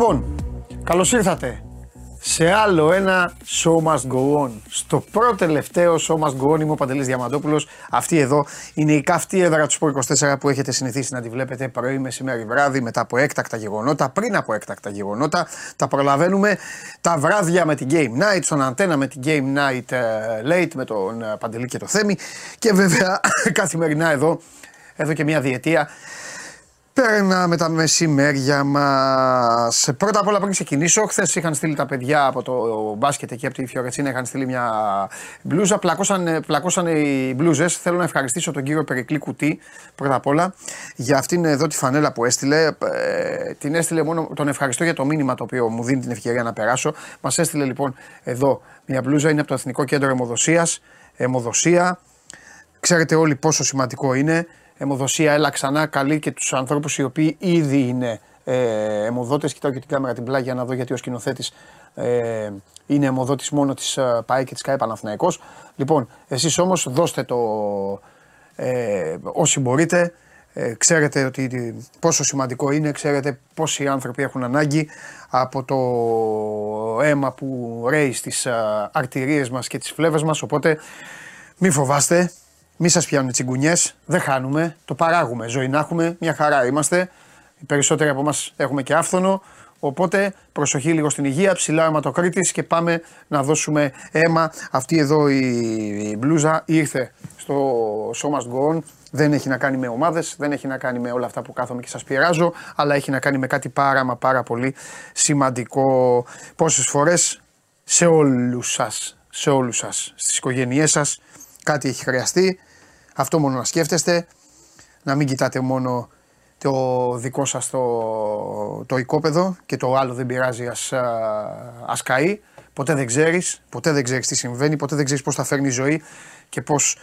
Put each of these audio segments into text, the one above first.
Λοιπόν, καλώς ήρθατε σε άλλο ένα Show Must Go On. Στο πρώτο τελευταίο Show Must Go On είμαι ο Παντελής Διαμαντόπουλος. Αυτή εδώ είναι η καυτή έδρα του Sport 24 που έχετε συνηθίσει να τη βλέπετε πρωί, μεσημέρι, βράδυ, μετά από έκτακτα γεγονότα, πριν από έκτακτα γεγονότα. Τα προλαβαίνουμε τα βράδια με την Game Night, στον αντένα με την Game Night ε, Late με τον ε, Παντελή και το Θέμη και βέβαια καθημερινά εδώ, εδώ και μια διετία Παίρναμε τα μεσημέρια μας. Πρώτα απ' όλα πριν ξεκινήσω, χθες είχαν στείλει τα παιδιά από το μπάσκετ εκεί από τη Φιωρετσίνα, είχαν στείλει μια μπλούζα. Πλακώσαν, πλακώσαν οι μπλούζες. Θέλω να ευχαριστήσω τον κύριο Περικλή Κουτί πρώτα απ' όλα για αυτήν εδώ τη φανέλα που έστειλε. Ε, την έστειλε μόνο, τον ευχαριστώ για το μήνυμα το οποίο μου δίνει την ευκαιρία να περάσω. Μας έστειλε λοιπόν εδώ μια μπλούζα, είναι από το Εθνικό Κέντρο Εμοδοσία. Εμοδοσία. Ξέρετε όλοι πόσο σημαντικό είναι αιμοδοσία, έλα ξανά, καλή και τους ανθρώπους οι οποίοι ήδη είναι ε, αιμοδότες. Κοιτάω και την κάμερα την πλάγια να δω γιατί ο σκηνοθέτης ε, είναι αιμοδότης μόνο της ε, ΠΑΕ και της ΚΑΕ Παναθηναϊκός. Λοιπόν, εσείς όμως δώστε το ε, όσοι μπορείτε. Ε, ξέρετε ότι πόσο σημαντικό είναι, ξέρετε πόσοι άνθρωποι έχουν ανάγκη από το αίμα που ρέει στις ε, αρτηρίες μας και τις φλέβες μας, οπότε μη φοβάστε, μη σας πιάνουν τσιγκουνιές, δεν χάνουμε, το παράγουμε. Ζωή να έχουμε, μια χαρά είμαστε. Οι περισσότεροι από εμάς έχουμε και άφθονο. Οπότε προσοχή λίγο στην υγεία, ψηλά αιματοκρίτης και πάμε να δώσουμε αίμα. Αυτή εδώ η μπλούζα ήρθε στο σώμα Go Δεν έχει να κάνει με ομάδες, δεν έχει να κάνει με όλα αυτά που κάθομαι και σας πειράζω, αλλά έχει να κάνει με κάτι πάρα μα πάρα πολύ σημαντικό. Πόσες φορές σε όλους σας, σε όλους σας, στις οικογένειές σας, κάτι έχει χρειαστεί αυτό μόνο να σκέφτεστε. Να μην κοιτάτε μόνο το δικό σας το, το οικόπεδο και το άλλο δεν πειράζει ας, ας καεί. Ποτέ δεν ξέρεις, ποτέ δεν ξέρεις τι συμβαίνει, ποτέ δεν ξέρεις πώς θα φέρνει η ζωή και πώς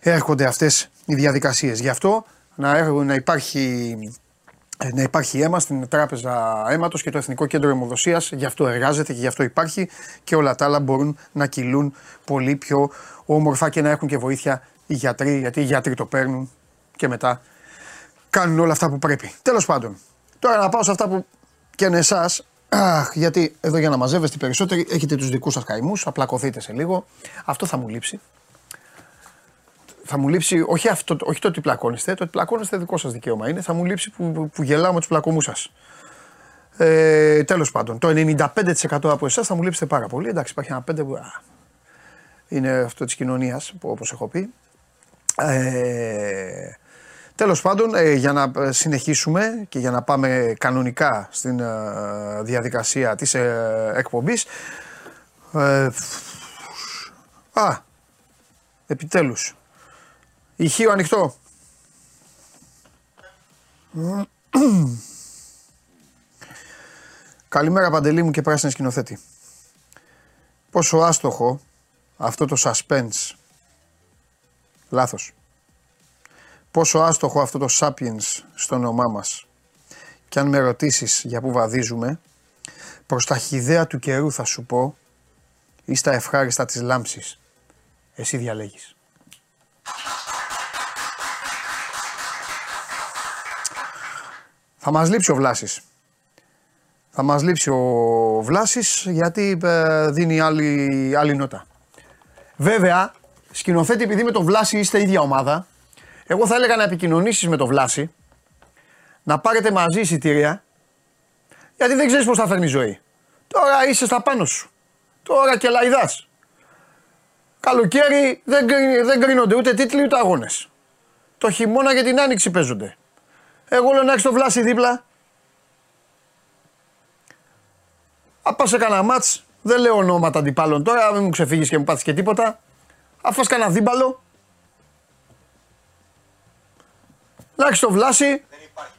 έρχονται αυτές οι διαδικασίες. Γι' αυτό να, να υπάρχει να υπάρχει αίμα στην Τράπεζα Αίματος και το Εθνικό Κέντρο Αιμοδοσίας, γι' αυτό εργάζεται και γι' αυτό υπάρχει και όλα τα άλλα μπορούν να κυλούν πολύ πιο όμορφα και να έχουν και βοήθεια οι γιατροί, γιατί οι γιατροί το παίρνουν και μετά κάνουν όλα αυτά που πρέπει. Τέλος πάντων, τώρα να πάω σε αυτά που και εσάς. Αχ, γιατί εδώ για να μαζεύεστε περισσότεροι έχετε τους δικούς σας καημούς, απλακωθείτε σε λίγο. Αυτό θα μου λείψει. Θα μου λείψει, όχι, αυτό, όχι το ότι πλακώνεστε, το ότι πλακώνεστε δικό σας δικαίωμα είναι. Θα μου λείψει που, που, που γελάω με τους πλακωμούς σας. Ε, Τέλος πάντων, το 95% από εσάς θα μου λείψετε πάρα πολύ. Εντάξει, υπάρχει ένα 5% που. είναι αυτό της κοινωνίας, όπως έχω πει. Ε, τέλος πάντων, ε, για να συνεχίσουμε και για να πάμε κανονικά στην ε, διαδικασία της ε, εκπομπής. Ε, α, επιτέλους. Ηχείο ανοιχτό. Καλημέρα Παντελή μου και πράσινη σκηνοθέτη. Πόσο άστοχο αυτό το suspense Λάθος. Πόσο άστοχο αυτό το Sapiens στο όνομά μας. Και αν με ρωτήσεις για πού βαδίζουμε, προς τα χιδέα του καιρού θα σου πω ή στα ευχάριστα της λάμψης. Εσύ διαλέγεις. Θα μας λείψει ο Βλάσης. Θα μας λείψει ο Βλάσης γιατί ε, δίνει άλλη, άλλη νότα. Βέβαια, σκηνοθέτη, επειδή με τον Βλάση είστε ίδια ομάδα, εγώ θα έλεγα να επικοινωνήσεις με τον Βλάση, να πάρετε μαζί εισιτήρια, γιατί δεν ξέρεις πώς θα φέρνει η ζωή. Τώρα είσαι στα πάνω σου. Τώρα και λαϊδάς. Καλοκαίρι δεν, δεν κρίνονται ούτε τίτλοι ούτε αγώνες. Το χειμώνα και την άνοιξη παίζονται. Εγώ λέω να έχεις το Βλάση δίπλα. Α σε κανένα μάτς, δεν λέω ονόματα αντιπάλων τώρα, μην μου ξεφύγεις και μου πάθεις και τίποτα. Αφού φας κανένα δίμπαλο. Να έχεις το βλάση. Δεν υπάρχει.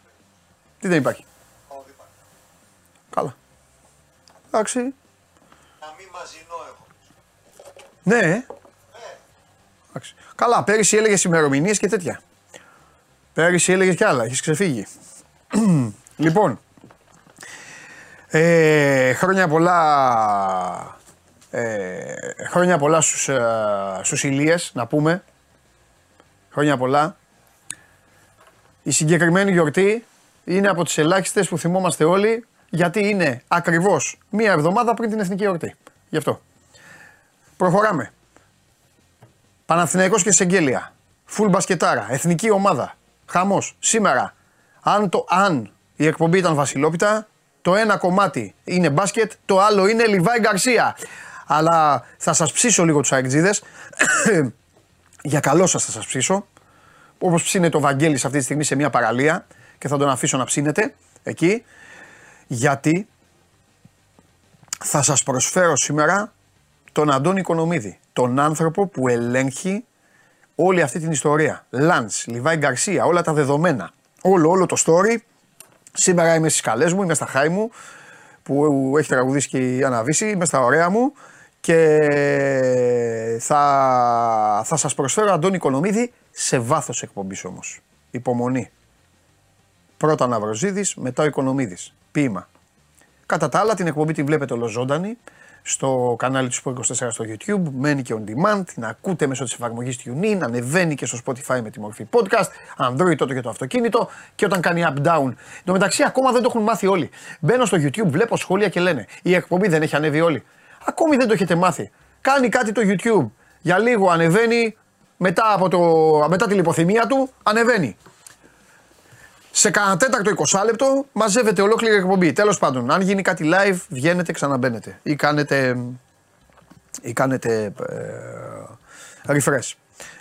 Τι δεν υπάρχει. Όχι, υπάρχει. Καλά. Εντάξει. Να μην μαζινό έχω. Ναι. Ε. Εντάξει. Καλά, πέρυσι έλεγες ημερομηνίες και τέτοια. Πέρυσι έλεγες κι άλλα, έχεις ξεφύγει. λοιπόν. Ε, χρόνια πολλά ε, χρόνια πολλά στους, ε, στους Ηλίες, να πούμε. Χρόνια πολλά. Η συγκεκριμένη γιορτή είναι από τις ελάχιστες που θυμόμαστε όλοι γιατί είναι ακριβώς μία εβδομάδα πριν την εθνική εορτή. Γι' αυτό. Προχωράμε. Παναθηναϊκός και Σεγγέλια. Φουλ μπασκετάρα. Εθνική ομάδα. Χαμός. Σήμερα. Αν, το, αν η εκπομπή ήταν Βασιλόπιτα, το ένα κομμάτι είναι μπάσκετ, το άλλο είναι Λιβάη Γκαρσία. Αλλά θα σας ψήσω λίγο τους αεκτζίδες. Για καλό σας θα σας ψήσω. Όπως ψήνεται ο Βαγγέλης αυτή τη στιγμή σε μια παραλία και θα τον αφήσω να ψήνετε εκεί. Γιατί θα σας προσφέρω σήμερα τον Αντώνη Οικονομίδη. Τον άνθρωπο που ελέγχει όλη αυτή την ιστορία. Λαντς, Λιβάη Γκαρσία, όλα τα δεδομένα. Όλο, όλο το story. Σήμερα είμαι στις καλές μου, είμαι στα χάη μου που έχει τραγουδήσει και η Αναβίση, είμαι στα ωραία μου και θα, θα σας προσφέρω Αντώνη Οικονομίδη σε βάθος εκπομπής όμως. Υπομονή. Πρώτα Ναυροζίδης, μετά ο Οικονομίδης. Ποίημα. Κατά τα άλλα την εκπομπή τη βλέπετε ολοζώντανη στο κανάλι του Sport 24 στο YouTube, μένει και on demand, την ακούτε μέσω της εφαρμογής TuneIn, ανεβαίνει και στο Spotify με τη μορφή podcast, Android τότε για το αυτοκίνητο και όταν κάνει up down. Εν τω μεταξύ ακόμα δεν το έχουν μάθει όλοι. Μπαίνω στο YouTube, βλέπω σχόλια και λένε η εκπομπή δεν έχει ανέβει όλοι. Ακόμη δεν το έχετε μάθει. Κάνει κάτι το YouTube. Για λίγο ανεβαίνει, μετά, από το, μετά τη λιποθυμία του ανεβαίνει. Σε κανένα τέταρτο 20 λεπτό μαζεύεται ολόκληρη εκπομπή. Τέλος πάντων, αν γίνει κάτι live, βγαίνετε, ξαναμπαίνετε. Ή κάνετε. ή κάνετε. Ε, refresh.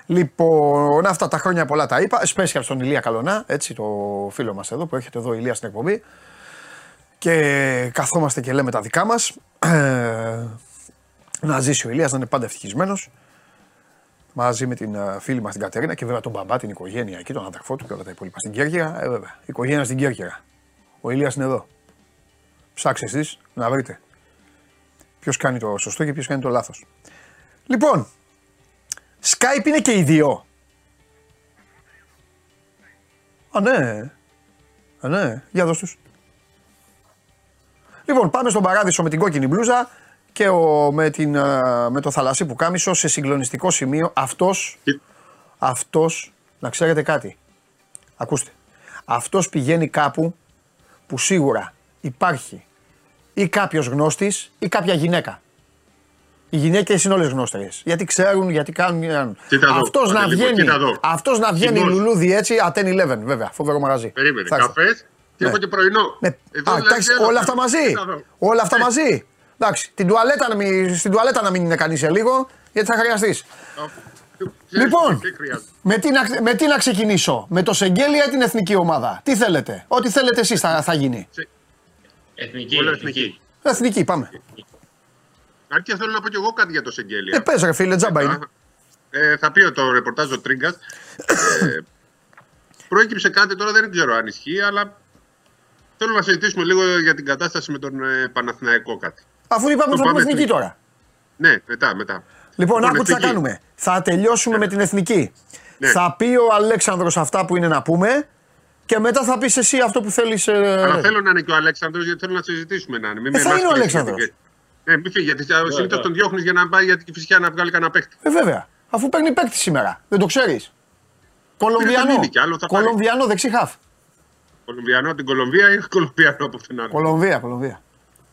Λοιπόν, αυτά τα χρόνια πολλά τα είπα. Special στον Ηλία Καλονά, έτσι το φίλο μας εδώ που έχετε εδώ, Ηλία στην εκπομπή. Και καθόμαστε και λέμε τα δικά μας. Ε, να ζήσει ο Ηλίας, να είναι πάντα ευτυχισμένος μαζί με την uh, φίλη μας την Κατερίνα και βέβαια τον μπαμπά, την οικογένεια εκεί, τον αδερφό του και όλα τα υπόλοιπα. Στην Κέρκυρα, ε, βέβαια. Η οικογένεια στην Κέρκυρα. Ο Ηλίας είναι εδώ. Ψάξτε εσείς να βρείτε ποιος κάνει το σωστό και ποιος κάνει το λάθος. Λοιπόν, Skype είναι και οι δύο. Α, ναι. Α, ναι. Για δώσ' τους. Λοιπόν, πάμε στον παράδεισο με την κόκκινη μπλούζα και ο, με, την, με το θαλασσί που κάμισο σε συγκλονιστικό σημείο. Αυτός, αυτός, να ξέρετε κάτι, ακούστε, αυτός πηγαίνει κάπου που σίγουρα υπάρχει ή κάποιος γνώστης ή κάποια γυναίκα. Οι γυναίκες είναι όλες γνώστε. Γιατί ξέρουν, γιατί κάνουν. Αυτός να βγαίνει, αυτός να βγαίνει λουλούδι έτσι, at 11 βέβαια. Φοβερό μαγαζί. Περίμενε. Καφές και ναι. έχω και πρωινό. Ναι. Εδώ Α, δηλαδή όλα αυτά μαζί. Όλα αυτά μαζί. Εντάξει, την τουαλέτα να μην, στην τουαλέτα να μην είναι κανείς σε λίγο, γιατί θα χρειαστείς. Λοιπόν, με τι, να, με τι να ξεκινήσω, με το Σεγγέλια ή την εθνική ομάδα; Τι θέλετε, ό,τι θέλετε εσείς θα, θα γίνει. Εθνική, εθνική. Εθνική, πάμε. Αν και θέλω να πω κι εγώ κάτι για το Σεγγέλια. Ε, πες ρε φίλε, τζάμπα είναι. Ε, θα πει το ρεπορτάζ ο Τρίγκας. ε, προέκυψε κάτι τώρα, δεν ξέρω αν ισχύει, αλλά θέλω να συζητήσουμε λίγο για την κατάσταση με τον ε, Παναθηναϊκό κάτι. Αφού είπαμε θα πούμε εθνική τώρα. Ναι, μετά, μετά. Λοιπόν, λοιπόν άκου τι θα κάνουμε. Θα τελειώσουμε ναι. με την εθνική. Ναι. Θα πει ο Αλέξανδρος αυτά που είναι να πούμε και μετά θα πεις εσύ αυτό που θέλεις. Ε... Αλλά θέλω να είναι και ο Αλέξανδρος γιατί θέλω να συζητήσουμε να είναι. Μην ε, θα είναι ο Αλέξανδρος. Ναι, μην φύγει, γιατί συνήθως τον διώχνεις για να πάει γιατί φυσικά να βγάλει κανένα παίκτη. Ε, βέβαια. Αφού παίρνει παίκτη σήμερα. Δεν το ξέρεις. Κολομβιανό. Κολομβιανό δεξιχάφ. Κολομβιανό την Κολομβία ή Κολομβιανό από την άλλη. Κολομβία, Κολομβία.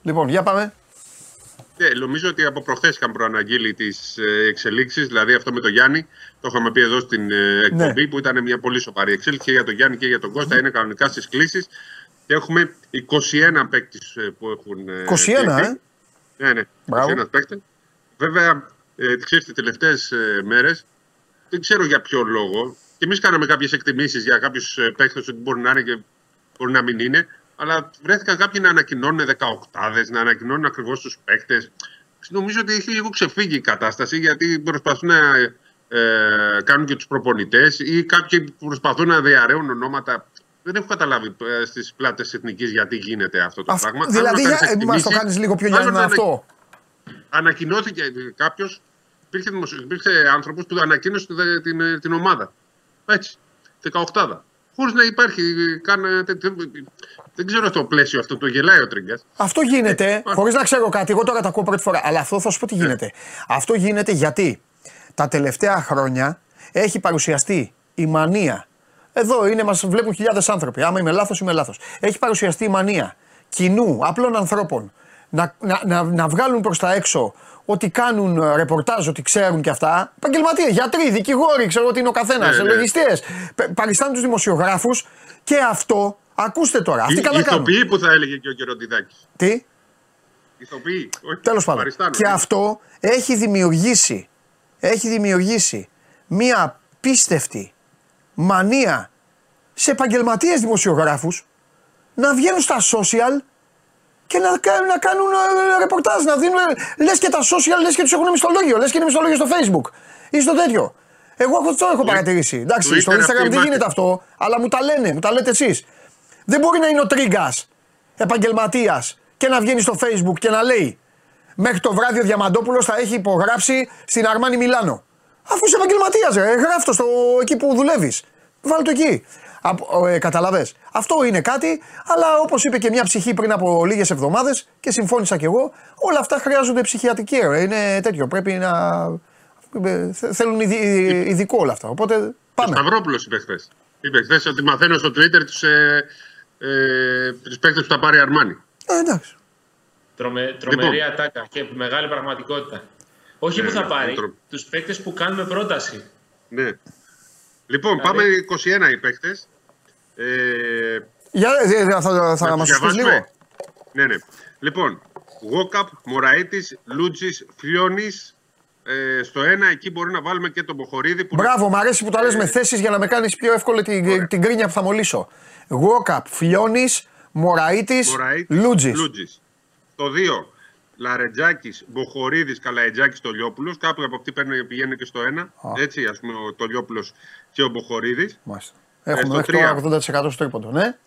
Λοιπόν, για πάμε. Ναι, νομίζω ότι από προχθές είχαν προαναγγείλει τις ε, εξελίξεις, δηλαδή αυτό με τον Γιάννη. Το είχαμε πει εδώ στην ε, εκπομπή, ναι. που ήταν μια πολύ σοβαρή εξέλιξη και για τον Γιάννη και για τον Κώστα. Είναι κανονικά στις κλήσεις. Και έχουμε 21 παίκτες που έχουν. 21, ε! Ναι, ναι, 21 παίκτες. Βέβαια, ε, τις τελευταίες μέρες, δεν ξέρω για ποιο λόγο. Και εμείς κάναμε κάποιες εκτιμήσεις για κάποιους παίκτες ότι μπορεί να είναι και μπορεί να μην είναι αλλά βρέθηκαν κάποιοι να ανακοινώνουν 18 να ανακοινώνουν ακριβώς τους παίκτες. Νομίζω ότι έχει λίγο ξεφύγει η κατάσταση γιατί προσπαθούν να ε, κάνουν και τους προπονητές ή κάποιοι προσπαθούν να διαρρέουν ονόματα. Δεν έχω καταλάβει ε, στις πλάτες εθνικής γιατί γίνεται αυτό το πράγμα. Δηλαδή, μας το κάνεις λίγο πιο λιανό αυτό. Ανακοινώθηκε κάποιος, υπήρχε, υπήρχε άνθρωπος που ανακοίνωσε την, την ομάδα. Έτσι, 18 χωρί να υπάρχει καν. Δεν ξέρω το πλαίσιο αυτό, το γελάει ο Τρίγκας. Αυτό γίνεται, ε, χωρίς να ξέρω κάτι. Εγώ τώρα τα ακούω πρώτη φορά. Αλλά αυτό θα σου πω τι ναι. γίνεται. Αυτό γίνεται γιατί τα τελευταία χρόνια έχει παρουσιαστεί η μανία. Εδώ είναι, μας βλέπουν χιλιάδες άνθρωποι. Άμα είμαι λάθος, είμαι λάθος. Έχει παρουσιαστεί η μανία κοινού, απλών ανθρώπων, να, να, να, να βγάλουν προς τα έξω ότι κάνουν ε, ρεπορτάζ, ότι ξέρουν και αυτά. Επαγγελματίε, γιατροί, δικηγόροι, ξέρω ότι είναι ο καθένας, Ναι, ναι. λογιστές. Παριστάνουν τους δημοσιογράφους και αυτό, ακούστε τώρα, αυτοί Οι καλά κάνουν. ηθοποιοί που θα έλεγε και ο Κεροντιδάκη. Τι, Ηθοποιοί. όχι τέλος πάντων. παριστάνουν, Και ναι. αυτό έχει δημιουργήσει, έχει δημιουργήσει μία πίστευτη μανία σε επαγγελματίες δημοσιογράφους να βγαίνουν στα social και να, κα- να κάνουν ε, ρεπορτάζ, να δίνουν. Λες και τα social, λες και τους έχουν μισθολόγιο, λες και είναι μισθολόγιο στο Facebook ή στο τέτοιο. Εγώ αυτό το έχω παρατηρήσει. Εντάξει, Twitter στο αυτή Instagram η δεν μάχη. γίνεται αυτό, αλλά μου τα λένε, μου τα λέτε εσείς. Δεν μπορεί να είναι ο τρίγκας επαγγελματίας και να βγαίνει στο Facebook και να λέει Μέχρι το βράδυ ο Διαμαντόπουλος θα έχει υπογράψει στην Αρμάνι Μιλάνο. Αφού είσαι επαγγελματίας, ρε, γράφ το στο, εκεί που δουλεύεις. Βάλ το εκεί. Ε, Καταλαβέ. Αυτό είναι κάτι, αλλά όπως είπε και μια ψυχή πριν από λίγες εβδομάδες και συμφώνησα κι εγώ, όλα αυτά χρειάζονται ψυχιατρική. Ρε. Είναι τέτοιο. Πρέπει να. ε, θε- Θέλουν ειδι- ειδικό όλα αυτά. Οπότε Ο πάμε. Σταυρόπουλος είπε χθες. Είπε χθες ότι μαθαίνω στο Twitter τους ε, ε, τους παίκτες που θα πάρει η Αρμάνι. Ε, εντάξει. Τρομε, τρομερή Λοιπόν. ατάκα και μεγάλη πραγματικότητα. Όχι Ναι, που θα ναι, πάρει, τρο- τους παίκτες που κάνουμε πρόταση. Ναι. Λοιπόν, Δηλαδή- πάμε 21 οι παίκτες. Ε, Για, ε, ε, θα θα να μας τους πει λίγο. διαβάσουμε; Ναι, ναι. Λοιπόν, Γόκαπ, Μωραήτης, Λούτζης, Φλιώνης. Ε, στο ένα εκεί μπορεί να βάλουμε και τον Μποχορίδη. Που Μπράβο, μου αρέσει που τα λες Ε, με θέσεις για να με κάνεις πιο εύκολη την, Ωραία. την κρίνια που θα μολύσω. Γουόκαπ, Φλιώνης, Μωραήτης, Μωραήτης, Λούτζης. Λούτζης. Στο 2, Λαρετζάκης, Μποχορίδη, Καλαϊτζάκης, Τολιόπουλος. Κάπου από αυτή παίρνει, πηγαίνει και στο 1. Έτσι, ας πούμε, ο Τολιόπουλος και ο Μποχορίδη. Μάλιστα. Ε, Έχουμε στο μέχρι τρία. τώρα 80% στο τρίποντο, ναι.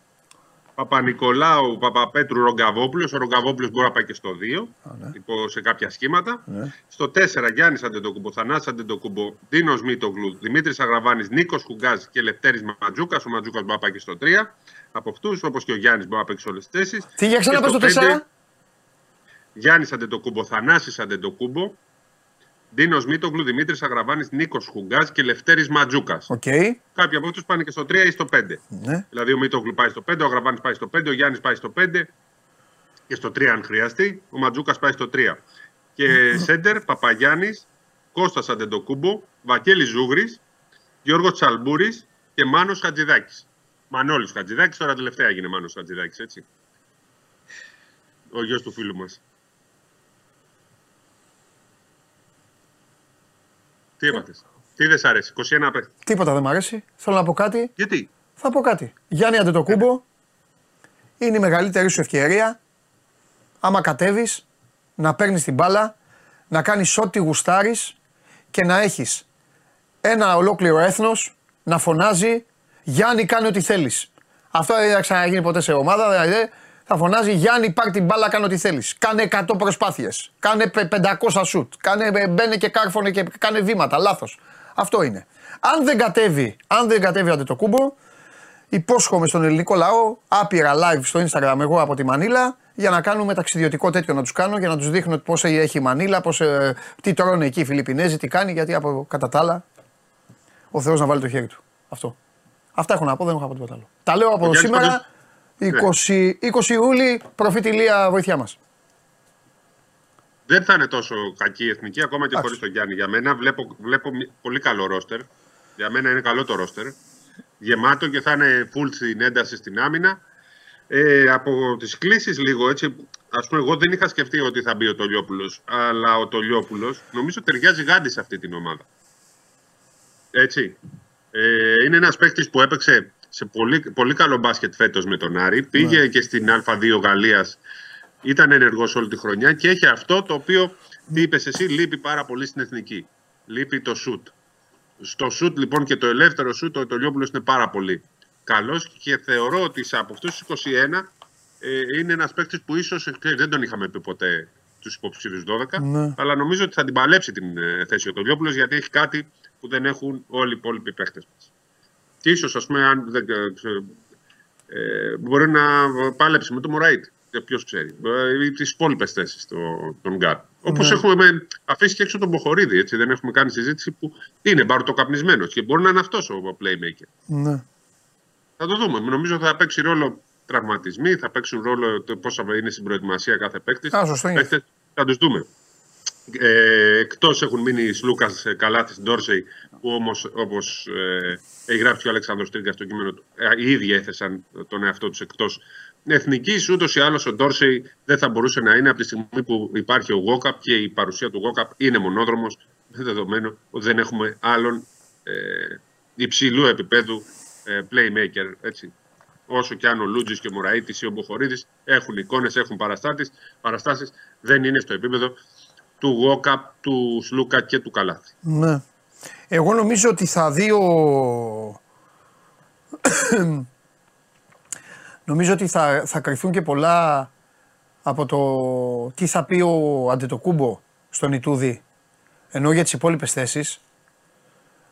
Παπανικολάου, Παπαπέτρου, Ρογκαβόπουλος. Ο Ρογκαβόπουλος μπορεί να πάει και στο 2, ναι. υπό, σε κάποια σχήματα. Ναι. Στο 4, Γιάννης Αντετοκούμπο, Θανάσης Αντετοκούμπο, Ντίνος Μήτογλου, Δημήτρης Αγραβάνης, Νίκος Χουγκάζ και Λευτέρης Μαντζούκας. Ο Μαντζούκας μπορεί να πάει και στο 3. Από αυτούς, όπως και ο Γιάννης μπορεί να παίξει όλες τις θέσεις. Τι για ξανά πες το 4. Γιάννης Αντετοκούμπο, Θανάσης Αντετοκούμπο, Ντίνος Μήτογλου, Δημήτρης Αγραβάνης, Νίκος Χουγκάζ και Λευτέρης Ματζούκας. Οκ. Κάποιοι από αυτούς πάνε και στο 3 ή στο 5. Ναι. Δηλαδή ο Μίτογλου πάει στο 5, ο Αγραβάνης πάει στο 5, ο Γιάννης πάει στο 5 και στο 3 αν χρειαστεί. Ο Ματζούκας πάει στο 3. Και Σέντερ, Παπαγιάννης, Κώστας Αντεντοκούμπο, Βακέλης Ζούγρης, Γιώργος Τσαλμπούρης και Μάνος Χατζηδάκης. Μανώλης Χατζηδάκης, τώρα τελευταία έγινε Μάνος Χατζηδάκης, έτσι. Ο γιος του φίλου μας. Τι είπατε. Τι δεν σ' αρέσει, 21 παίχτε. Τίποτα δεν μ' αρέσει. Θέλω να πω κάτι. Γιατί; Θα πω κάτι. Γιάννη Αντετοκούμπο, είναι η μεγαλύτερη σου ευκαιρία άμα κατέβεις να παίρνεις την μπάλα, να κάνεις ό,τι γουστάρεις και να έχεις ένα ολόκληρο έθνος να φωνάζει Γιάννη, κάνε ό,τι θέλεις. Αυτό δεν θα ξαναγίνει ποτέ σε ομάδα. Δηλαδή, θα φωνάζει Γιάννη, πάρ την μπάλα, κάνε ό,τι θέλεις. Κάνε 100 προσπάθειες. Κάνε πε- 500 σουτ. Κάνε, ε, μπαίνε και κάρφωνε και κάνε βήματα. Λάθος. Αυτό είναι. Αν δεν κατέβει, αν δεν κατέβει ο Αντετοκούμπο, υπόσχομαι στον ελληνικό λαό άπειρα live στο Instagram εγώ από τη Μανίλα για να κάνουμε ταξιδιωτικό τέτοιο να τους κάνω για να τους δείχνω πώς έχει η Μανίλα, πώς, ε, τι τρώνε εκεί οι Φιλιππινέζοι, τι κάνει, γιατί από κατά τα άλλα ο Θεός να βάλει το χέρι του. Αυτό. Αυτά έχω να πω, δεν έχω να πω τίποτα άλλο. Τα λέω από Ο Γιάννης σήμερα, πάντως- 20, 20 Ιούλη, προφήτη Λία, βοήθειά μας. Δεν θα είναι τόσο κακή η εθνική, ακόμα και Εντάξει. χωρίς τον Γιάννη. Για μένα βλέπω, βλέπω μη- πολύ καλό ρόστερ. Για μένα είναι καλό το ρόστερ. Γεμάτο και θα είναι full στην ένταση στην άμυνα. Ε, από τις κλήσεις λίγο έτσι. Α πούμε, εγώ δεν είχα σκεφτεί ότι θα μπει ο Τολιόπουλος. Αλλά ο Τολιόπουλος νομίζω ταιριάζει γάντι σε αυτή την ομάδα. Έτσι. Ε, είναι ένας παίκτης που έπαιξε σε πολύ, πολύ καλό μπάσκετ φέτος με τον Άρη. Πήγε και στην Α2 Γαλλίας. Ήταν ενεργός όλη τη χρονιά και έχει αυτό το οποίο, τι είπες εσύ, λείπει πάρα πολύ στην εθνική. Λείπει το σουτ. Στο σουτ λοιπόν και το ελεύθερο σουτ ο Τολιόπουλος είναι πάρα πολύ καλός και θεωρώ ότι σε- από αυτούς τους 21 ε, είναι ένας παίκτης που ίσως ε, δεν τον είχαμε πει ποτέ τους υποψήφιους 12 Ναι. αλλά νομίζω ότι θα την παλέψει την ε, θέση ο Τολιόπουλος γιατί έχει κάτι που δεν έχουν όλοι οι υπόλοιποι παίκτες μας. Και ίσως ας πούμε αν δεν, ε, ξέρω, ε, μπορεί να παλέψει με το Μωραΐτη. Ποιος ξέρει. Ε, Ή τις υπόλοιπες θέσεις των γκαρντ. Όπως Ναι. έχουμε αφήσει και έξω τον Μποχωρίδη. Έτσι, δεν έχουμε κάνει συζήτηση που είναι μπαρουτοκαπνισμένος και μπορεί να είναι αυτός ο playmaker. Ναι. Θα το δούμε. Νομίζω θα παίξει ρόλο τραυματισμοί, θα παίξουν ρόλο το πόσα είναι στην προετοιμασία κάθε παίκτη. Α, σωστό είναι. Παίκτες θα τους δούμε. Ε, Εκτός έχουν μείνει Λούκα Καλάθης Ντόρσεϊ, που όμως, όπως ε, έχει γράψει και ο Αλέξανδρος Τρίγκα στο κείμενο του, ε, οι ίδιοι έθεσαν τον εαυτό τους εκτός εθνικής. Ούτως ή άλλως ο Ντόρσεϊ δεν θα μπορούσε να είναι από τη στιγμή που υπάρχει ο Γόκαπ και η παρουσία του Γόκαπ είναι μονόδρομος, με δεδομένο ότι δεν έχουμε άλλον ε, υψηλού επίπεδου ε, playmaker. Έτσι. Όσο και αν ο Λούτζης και ο Μωραήτης ή ο Μποχορίδης έχουν εικόνες, έχουν παραστάσεις, δεν είναι στο επίπεδο του Γόκαπ, του Σλούκα και του Καλάθη. Ναι. Εγώ νομίζω ότι θα δει ο... νομίζω ότι θα, θα κρυφθούν και πολλά από το τι θα πει ο Αντετοκούμπο στον Ιτούδη ενώ για τις υπόλοιπες θέσεις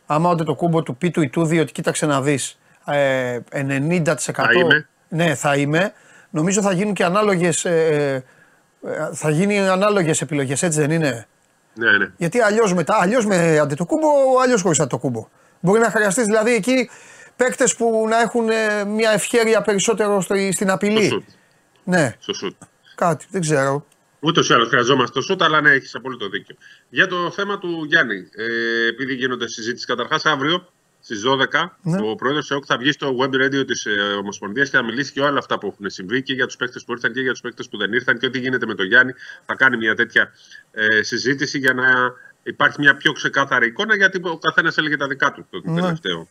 άμα ο Αντετοκούμπο του πει του Ιτούδη ότι κοίταξε να δεις ε, 90% Θα είμαι. ναι θα είμαι νομίζω θα γίνουν και ανάλογες ε, ε, θα γίνει ανάλογες επιλογές έτσι δεν είναι; Ναι, ναι. γιατί αλλιώς μετά, αλλιώς με αντιτοκούμπο, αλλιώς χωρίς αντιτοκούμπο. Μπορεί να χρειαστείς δηλαδή εκεί παίκτες που να έχουν ε, μια ευχέρεια περισσότερο στο, στην Στο απειλή. σουτ. Ναι, Στο σουτ. κάτι, δεν ξέρω. Ούτως ή άλλως χρειαζόμαστε το σουτ, αλλά ναι, έχεις απόλυτο δίκιο. Για το θέμα του Γιάννη, ε, επειδή γίνονται συζήτηση, καταρχάς αύριο στις 12 Ναι. ο πρόεδρος ΕΟΚ θα βγει στο web radio της ε, Ομοσπονδίας και θα μιλήσει και όλα αυτά που έχουν συμβεί και για τους παίκτες που ήρθαν και για τους παίκτες που δεν ήρθαν και ό,τι γίνεται με τον Γιάννη. Θα κάνει μια τέτοια ε, συζήτηση για να υπάρχει μια πιο ξεκάθαρη εικόνα, γιατί ο καθένας έλεγε τα δικά του τον Ναι. τελευταίο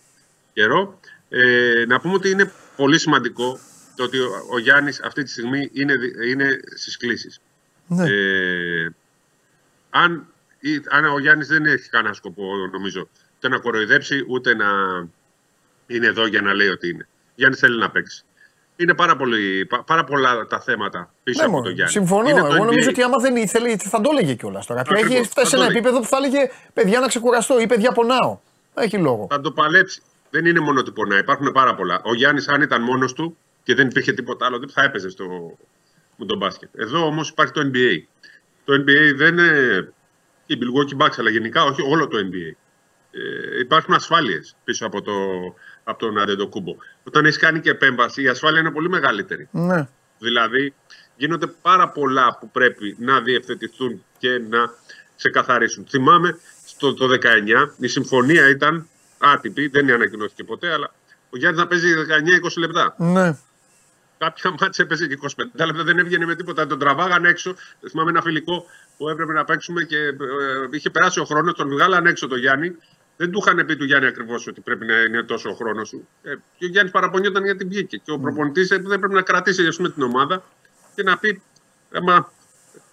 καιρό. Ε, να πούμε ότι είναι πολύ σημαντικό το ότι ο, ο Γιάννης αυτή τη στιγμή είναι, δι- είναι στις κλήσεις. Ναι. Ε, αν, ή- αν ο Γιάννης δεν έχει κανένα σκοπό, νομίζω, ούτε να κοροϊδέψει, ούτε να είναι εδώ για να λέει ότι είναι. Ο Γιάννης θέλει να παίξει. Είναι πάρα, πολύ, πα- πάρα πολλά τα θέματα πίσω Ναι, από μωρέ, τον Γιάννη. συμφωνώ. Είναι το Εγώ νομίζω NBA. ότι άμα δεν ήθελε θα το έλεγε κιόλας τώρα. Πια Ακριβώς, έχει φτάσει σε θα ένα το έλεγε. επίπεδο που θα έλεγε παιδιά να ξεκουραστώ ή παιδιά πονάω. Έχει λόγο. Θα το παλέψει. Δεν είναι μόνο ότι πονάει. Υπάρχουν πάρα πολλά. Ο Γιάννης, αν ήταν μόνος του και δεν υπήρχε τίποτα άλλο, δεν θα έπαιζε στο με τον μπάσκετ. Εδώ όμως υπάρχει το NBA. Το NBA δεν είναι η Milwaukee Bucks, αλλά γενικά όχι όλο το NBA. Ε, υπάρχουν ασφάλειες πίσω από, το, από τον Αντετοκούμπο. Όταν έχεις κάνει και επέμβαση, η ασφάλεια είναι πολύ μεγαλύτερη. Ναι. Δηλαδή, γίνονται πάρα πολλά που πρέπει να διευθετηθούν και να ξεκαθαρίσουν. Θυμάμαι στο το 19 η συμφωνία ήταν άτυπη, δεν ανακοινώθηκε ποτέ, αλλά ο Γιάννης να παίζει 19-20 λεπτά. Ναι. Κάποια μάτια έπαιζε και 25 λεπτά, δεν έβγαινε με τίποτα. Τον τραβάγαν έξω. Θυμάμαι ένα φιλικό που έπρεπε να παίξουμε και ε, είχε περάσει ο χρόνος, τον βγάλαν έξω το Γιάννη. Δεν του είχαν πει του Γιάννη ακριβώς ότι πρέπει να είναι τόσο ο χρόνος σου. Ε, και ο Γιάννης παραπονιόταν γιατί βγήκε. Και ο προπονητής δεν πρέπει να κρατήσει ας πούμε, την ομάδα και να πει: Έμα,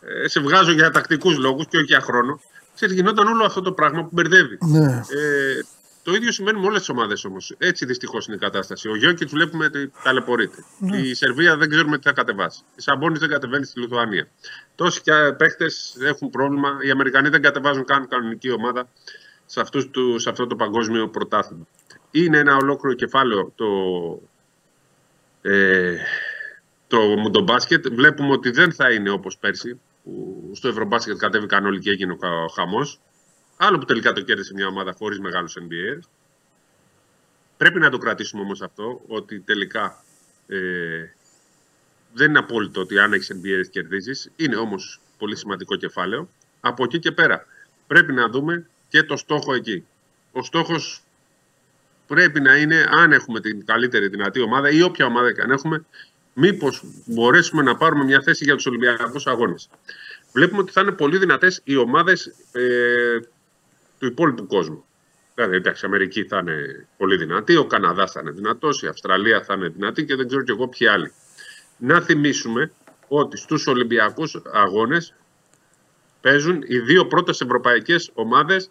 ε, σε βγάζω για τακτικούς λόγους και όχι για χρόνο. Ξέρεις, γινόταν όλο αυτό το πράγμα που μπερδεύει. Ναι. Ε, το ίδιο σημαίνει με όλες τις ομάδες όμως. Έτσι δυστυχώς είναι η κατάσταση. Ο Γιώκητς βλέπουμε ότι ταλαιπωρείται. Η Σερβία δεν ξέρουμε τι θα κατεβάσει. Η Σαμπόνι δεν κατεβαίνει στη Λιθουανία. Τόσοι και παίχτε έχουν πρόβλημα. Οι Αμερικανοί δεν κατεβάζουν καν κανονική ομάδα σε, αυτούς τους, σε αυτό το παγκόσμιο πρωτάθλημα. Είναι ένα ολόκληρο κεφάλαιο το, ε, το μουντομπάσκετ. Βλέπουμε ότι δεν θα είναι όπως πέρσι, που στο Ευρωμπάσκετ κατέβηκαν όλοι και έγινε ο χα- ο χαμός. Άλλο που τελικά το κέρδισε μια ομάδα χωρίς μεγάλους NBA. Πρέπει να το κρατήσουμε όμως αυτό, ότι τελικά ε, δεν είναι απόλυτο ότι αν έχεις NBA κερδίζεις. Είναι όμως πολύ σημαντικό κεφάλαιο. Από εκεί και πέρα πρέπει να δούμε και το στόχο εκεί. Ο στόχος πρέπει να είναι, αν έχουμε την καλύτερη δυνατή ομάδα ή όποια ομάδα και αν έχουμε, μήπως μπορέσουμε να πάρουμε μια θέση για τους Ολυμπιακούς Αγώνες. Βλέπουμε ότι θα είναι πολύ δυνατές οι ομάδες ε, του υπόλοιπου κόσμου. Δηλαδή, εντάξει, η Αμερική θα είναι πολύ δυνατή, ο Καναδάς θα είναι δυνατός, η Αυστραλία θα είναι δυνατή και δεν ξέρω κι εγώ ποιοι άλλοι. Να θυμίσουμε ότι στους Ολυμπιακούς Αγώνες παίζουν οι δύο πρώτες ευρωπαϊκές ομάδες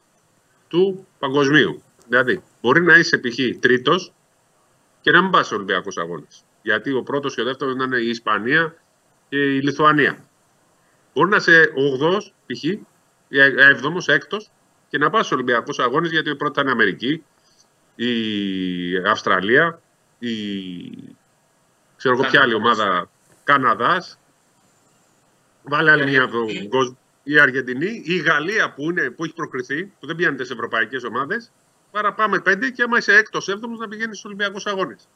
του παγκοσμίου. Δηλαδή, μπορεί να είσαι π.χ. τρίτος και να μην πας στους Ολυμπιακούς Αγώνες. Γιατί ο πρώτος και ο δεύτερος να είναι η Ισπανία και η Λιθουανία. Μπορεί να είσαι 8 π.χ. ή 7ο, 6ο και να πας στους Ολυμπιακούς Αγώνες γιατί πρώτα θα είναι η Αμερική, η Αυστραλία, η ξέρω εγώ ποια άλλη ομάδα, Καναδάς, βάλε άλλη μια από τον κόσμο, η Αργεντινή, η Γαλλία που, είναι, που έχει προκριθεί, που δεν πιάνεται σε ευρωπαϊκές ομάδες, παραπάμε πέντε και άμα είσαι έκτος, έβδομος να πηγαίνεις στους Ολυμπιακούς Αγώνες.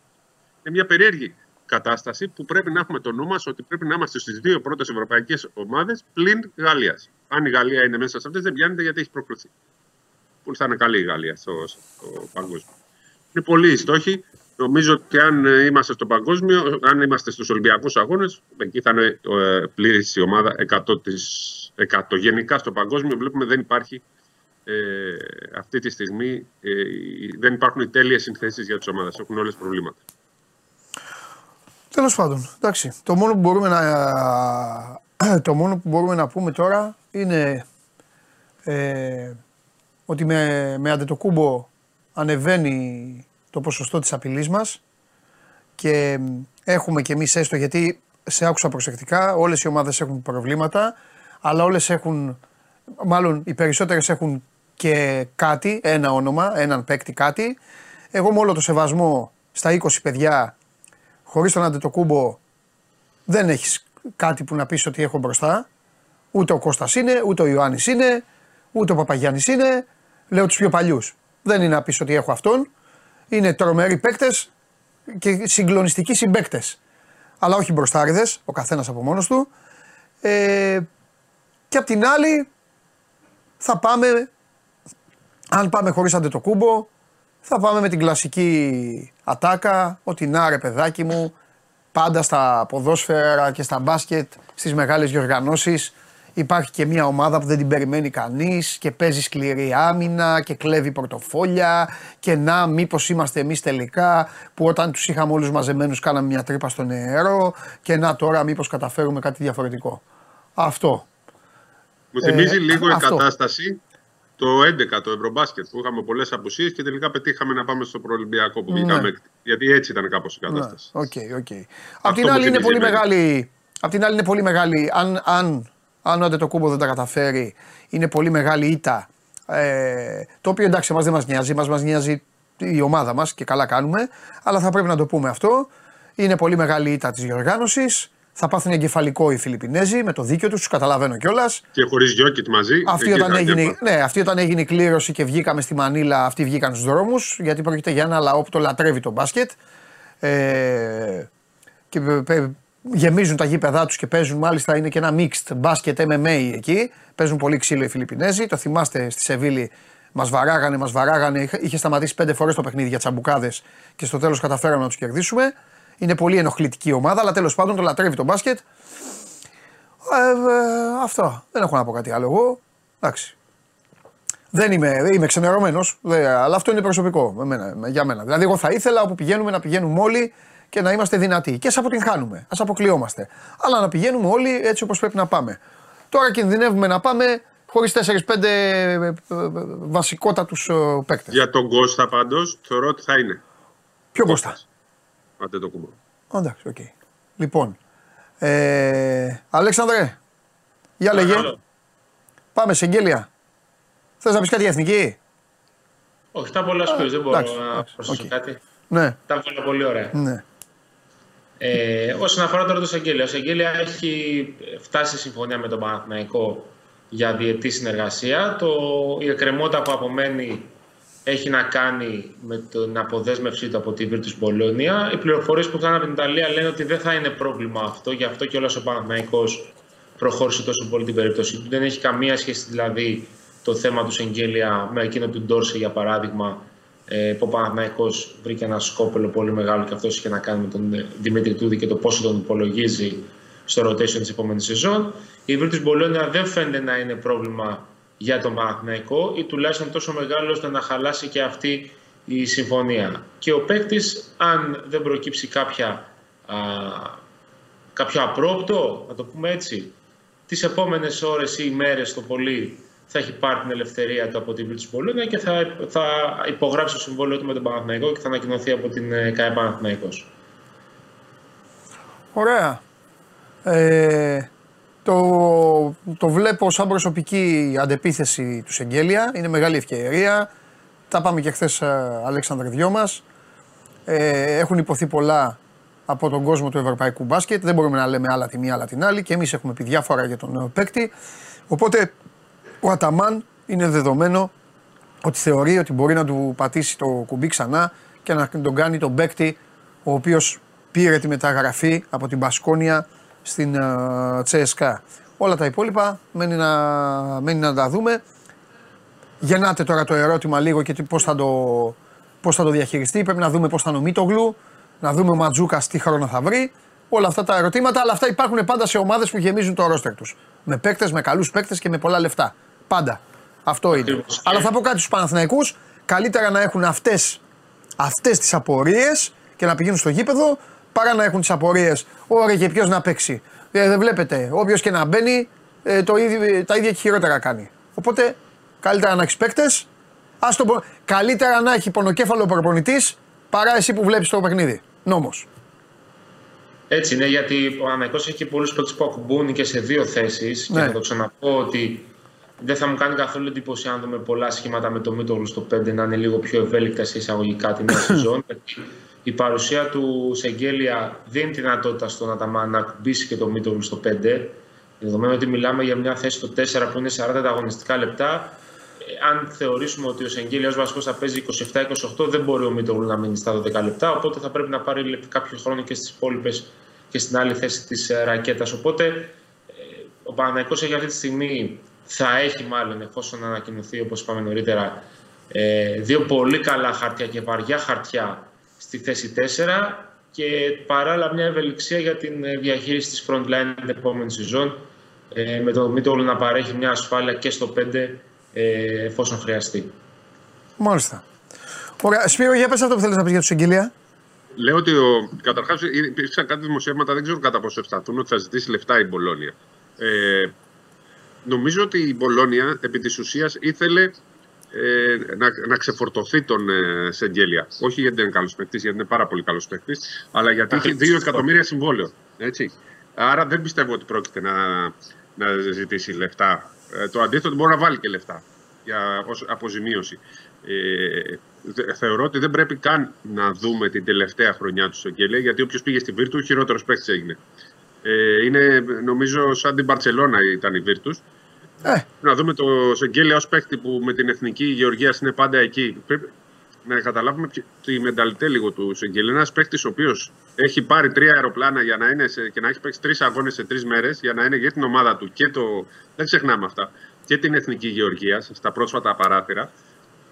Είναι μια περίεργη κατάσταση που πρέπει να έχουμε το νου μας ότι πρέπει να είμαστε στις δύο πρώτες ευρωπαϊκές ομάδες πλην Γαλλίας. Αν η Γαλλία είναι μέσα σε αυτές, δεν πιάνεται γιατί έχει προκριθεί. Που θα είναι καλή η Γαλλία στο, στο παγκόσμιο. Είναι πολλοί οι στόχοι. Νομίζω ότι αν είμαστε στο παγκόσμιο, αν είμαστε στους Ολυμπιακούς Αγώνες, εκεί θα είναι ε, πλήρης η ομάδα 100%. 100. Γενικά στο παγκόσμιο βλέπουμε δεν υπάρχει ε, αυτή τη στιγμή ε, δεν υπάρχουν οι τέλειες συνθέσεις για τις ομάδες. Έχουν όλες προβλήματα. Τέλος πάντων, εντάξει. Το μόνο που μπορούμε να, το μόνο που μπορούμε να πούμε τώρα είναι ε, ότι με, με αντετοκούμπο ανεβαίνει το ποσοστό της απειλής μας και έχουμε και εμείς έστω γιατί σε άκουσα προσεκτικά, όλες οι ομάδες έχουν προβλήματα αλλά όλες έχουν, μάλλον οι περισσότερες έχουν και κάτι, ένα όνομα, έναν παίκτη κάτι. Εγώ με όλο το σεβασμό στα 20 παιδιά χωρίς τον Αντετοκούμπο δεν έχεις κάτι που να πεις ότι έχω μπροστά. Ούτε ο Κώστας είναι, ούτε ο Ιωάννης είναι, ούτε ο Παπαγιάννης είναι. Λέω τους πιο παλιούς. Δεν είναι να πεις ότι έχω αυτόν. Είναι τρομεροί παίκτες και συγκλονιστικοί συμπαίκτες. Αλλά όχι μπροστάριδες, ο καθένας από μόνος του. Ε, και απ' την άλλη θα πάμε, αν πάμε χωρίς αντετοκούμπο, θα πάμε με την κλασική ατάκα, ότι να ρε παιδάκι μου, πάντα στα ποδόσφαιρα και στα μπάσκετ, στις μεγάλες διοργανώσεις, υπάρχει και μια ομάδα που δεν την περιμένει κανείς και παίζει σκληρή άμυνα και κλέβει πορτοφόλια και να μήπως είμαστε εμείς τελικά που όταν τους είχαμε όλους μαζεμένους κάναμε μια τρύπα στο νερό και να τώρα μήπως καταφέρουμε κάτι διαφορετικό. Αυτό. Μου θυμίζει ε, λίγο η κατάσταση το 11 το Ευρωμπάσκετ που είχαμε πολλές απουσίες και τελικά πετύχαμε να πάμε στο προολυμπιακό που βγήκαμε. Ναι. Γιατί έτσι ήταν κάπως η ναι, κατάσταση. OK, okay, OK. Okay. Απ' την άλλη είναι πολύ μεγάλη. Απ' την άλλη είναι πολύ μεγάλη. Αν, αν, αν ο Αντετοκούμπο δεν τα καταφέρει, είναι πολύ μεγάλη ήττα. Ε, το οποίο εντάξει, εμάς δεν μας νοιάζει. Μας μας νοιάζει η ομάδα μας και καλά κάνουμε. Αλλά θα πρέπει να το πούμε αυτό. Είναι πολύ μεγάλη ήττα της διοργάνωσης θα πάθουν εγκεφαλικό οι Φιλιππινέζοι με το δίκιο τους, τους καταλαβαίνω κιόλας. Και χωρίς Γιόκιτς μαζί. Αυτή όταν, έγινε, ναι, αυτή όταν έγινε η κλήρωση και βγήκαμε στη Μανίλα, αυτοί βγήκαν στους δρόμους, γιατί πρόκειται για ένα λαό που το λατρεύει το μπάσκετ. Ε, και γεμίζουν τα γήπεδά τους και παίζουν. Μάλιστα είναι και ένα mixed μπάσκετ MMA εκεί. Παίζουν πολύ ξύλο οι Φιλιππινέζοι. Το θυμάστε στη Σεβίλη. Μας βαράγανε, μας βαράγανε. Είχε σταματήσει πέντε φορές το παιχνίδι για τσαμπουκάδες και στο τέλος καταφέραμε να τους κερδίσουμε. Είναι πολύ ενοχλητική ομάδα, αλλά τέλος πάντων το λατρεύει το μπάσκετ. Ε, ε, αυτό. Δεν έχω να πω κάτι άλλο εγώ. Εντάξει. Δεν είμαι, είμαι ξενερωμένος, αλλά αυτό είναι προσωπικό εμένα, για μένα. Δηλαδή, εγώ θα ήθελα όπου πηγαίνουμε να πηγαίνουμε όλοι και να είμαστε δυνατοί. Και ας αποτυγχάνουμε, ας αποκλειόμαστε. Αλλά να πηγαίνουμε όλοι έτσι όπως πρέπει να πάμε. Τώρα κινδυνεύουμε να πάμε χωρίς 4-5 ε, βασικότατους παίκτες. Για τον Κώστα πάντως θεωρώ ότι θα είναι. Ποιο Κώστα; Αντετοκούμπο. Εντάξει, οκ. Λοιπόν, ε, Αλέξανδρε, για λέγε. Πάμε σε εγγέλια. Θες να πεις κάτι για εθνική; Όχι, τα πολλά σου δεν μπορώ να προσθέσω κάτι. Ναι. Τα πολλά πολύ ωραία. Ναι. Ε, όσον αφορά τώρα το Σεγγέλια, ο Σεγγέλια έχει φτάσει σε συμφωνία με τον Παναθηναϊκό για διετή συνεργασία. Το, η εκκρεμότητα που απομένει έχει να κάνει με την αποδέσμευσή του από τη Virtus Bologna. Οι πληροφορίες που είχαν από την Ιταλία λένε ότι δεν θα είναι πρόβλημα αυτό, γι' αυτό και όλος ο Παναθναϊκό προχώρησε τόσο πολύ την περίπτωση του. Δεν έχει καμία σχέση δηλαδή το θέμα του Σεγγέλια με εκείνο του Ντόρσε για παράδειγμα, ε, που ο Παναθναϊκό βρήκε ένα σκόπελο πολύ μεγάλο και αυτός είχε να κάνει με τον Δημήτρη Τούδη και το πόσο τον υπολογίζει στο rotation της επόμενης σεζόν. Η Virtus Bologna δεν φαίνεται να είναι πρόβλημα για τον Παναθηναϊκό ή τουλάχιστον τόσο μεγάλο ώστε να χαλάσει και αυτή η συμφωνία. Και ο παίκτης, αν δεν προκύψει κάποια, α, κάποιο απρόπτο, να το πούμε έτσι, τις επόμενες ώρες ή ημέρες το πολύ θα έχει πάρει την ελευθερία του από την Βίλτης Πολώνια και θα, θα υπογράψει το συμβόλαιο του με τον Παναθηναϊκό και θα ανακοινωθεί από την ε, ΚΑΕ Παναθηναϊκός. Ωραία. Ε, το, το βλέπω σαν προσωπική αντεπίθεση του Σεγγέλια. Είναι μεγάλη ευκαιρία. Τα πάμε και χθες, ε, Αλέξανδρε, δυο μας. Ε, έχουν υποθεί πολλά από τον κόσμο του ευρωπαϊκού μπάσκετ. Δεν μπορούμε να λέμε άλλα τη μία, άλλα την άλλη. Και εμείς έχουμε πει διάφορα για τον νέο παίκτη. Οπότε ο Αταμάν είναι δεδομένο ότι θεωρεί ότι μπορεί να του πατήσει το κουμπί ξανά και να τον κάνει τον παίκτη ο οποίος πήρε τη μεταγραφή από την Πασκόνια στην uh, Τσέσκα. Όλα τα υπόλοιπα μένει να, μένει να τα δούμε. Γεννάτε τώρα το ερώτημα λίγο και πώς θα, το, πώς θα το διαχειριστεί. Πρέπει να δούμε πώς θα είναι ο Μίτογλου, να δούμε ο Ματζούκα τι χρόνο θα βρει. Όλα αυτά τα ερωτήματα, αλλά αυτά υπάρχουν πάντα σε ομάδες που γεμίζουν το ρόστερ τους. Με παίκτες, με καλούς παίκτες και με πολλά λεφτά. Πάντα. Αυτό είναι. Αλλά θα πω κάτι στους Παναθηναϊκούς. Καλύτερα να έχουν αυτέ αυτές τις απορίες και να πηγαίνουν στο γήπεδο παρά να έχουν τις απορίες. Ωραία και ποιος να παίξει. Ε, δεν βλέπετε. Όποιος και να μπαίνει, ε, το ίδιο, τα ίδια και χειρότερα κάνει. Οπότε καλύτερα να έχεις παίκτες. Καλύτερα να έχει πονοκέφαλο προπονητής παρά εσύ που βλέπεις το παιχνίδι. Νόμος. Έτσι είναι, γιατί ο Αναϊκός έχει και πολλούς παίκτες που ακουμπούν και σε δύο θέσεις. Ναι. Και να το ξαναπώ ότι δεν θα μου κάνει καθόλου εντύπωση αν δούμε πολλά σχήματα με το Μίτογλου στο 5 να είναι λίγο πιο ευέλικτα σε εισαγωγικά την νέα σεζόν. Η παρουσία του Σεγγέλια δίνει τη δυνατότητα στον Αταμά να ακουμπήσει και το Μίτογλου στο 5. Δεδομένου ότι μιλάμε για μια θέση στο 4 που είναι 40 αγωνιστικά λεπτά, ε, αν θεωρήσουμε ότι ο Σεγγέλια ως βασικός θα παίζει 27-28, δεν μπορεί ο Μίτογλου να μείνει στα 12 λεπτά. Οπότε θα πρέπει να πάρει κάποιο χρόνο και στις υπόλοιπες και στην άλλη θέση της ε, ρακέτας. Οπότε ε, ο Παναγιακός έχει αυτή τη στιγμή θα έχει μάλλον εφόσον ανακοινωθεί όπως είπαμε νωρίτερα ε, δύο πολύ καλά χαρτιά και βαριά χαρτιά στη θέση 4 και παράλληλα μια ευελιξία για την ε, διαχείριση της front line την επόμενη σεζόν ε, με το Μήτωλο να παρέχει μια ασφάλεια και στο 5 εφόσον χρειαστεί. Μάλιστα. Ωραία. Σπύρο, για πες αυτό που θέλεις να πεις για τους Συγγελία. Λέω ότι ο, καταρχάς υπήρξαν κάτι δημοσιεύματα, δεν ξέρω κατά πόσο ευσταθούν, ότι θα ζητήσει λεφτά η Μπολόνια. Ε, νομίζω ότι η Μπολόνια επί της ουσίας ήθελε ε, να, να ξεφορτωθεί τον ε, Σεγγέλια. Όχι γιατί είναι καλός παίκτης, γιατί είναι πάρα πολύ καλός παίκτης, αλλά γιατί έχει 2 εκατομμύρια συμβόλαιο. Έτσι. Άρα δεν πιστεύω ότι πρόκειται να, να ζητήσει λεφτά. Ε, το αντίθετο μπορεί να βάλει και λεφτά για, ως αποζημίωση. Ε, θεωρώ ότι δεν πρέπει καν να δούμε την τελευταία χρονιά του Σεγγέλια, γιατί όποιος πήγε στη Βίρτους, χειρότερος παίκτης έγινε. Ε, είναι νομίζω σαν την Παρσελώνα ήταν η Βίρτους. Ε. Να δούμε το Σεγγέλια ως παίκτη που με την εθνική Γεωργίας είναι πάντα εκεί. Πρέπει να καταλάβουμε τη μενταλιτέ λίγο του Σεγγέλια. Ένας παίκτη ο οποίος έχει πάρει τρία αεροπλάνα για να είναι σε, και να έχει παίξει τρεις αγώνες σε τρεις μέρες για να είναι για την ομάδα του και το. Δεν ξεχνάμε αυτά. Και την εθνική Γεωργία στα πρόσφατα παράθυρα.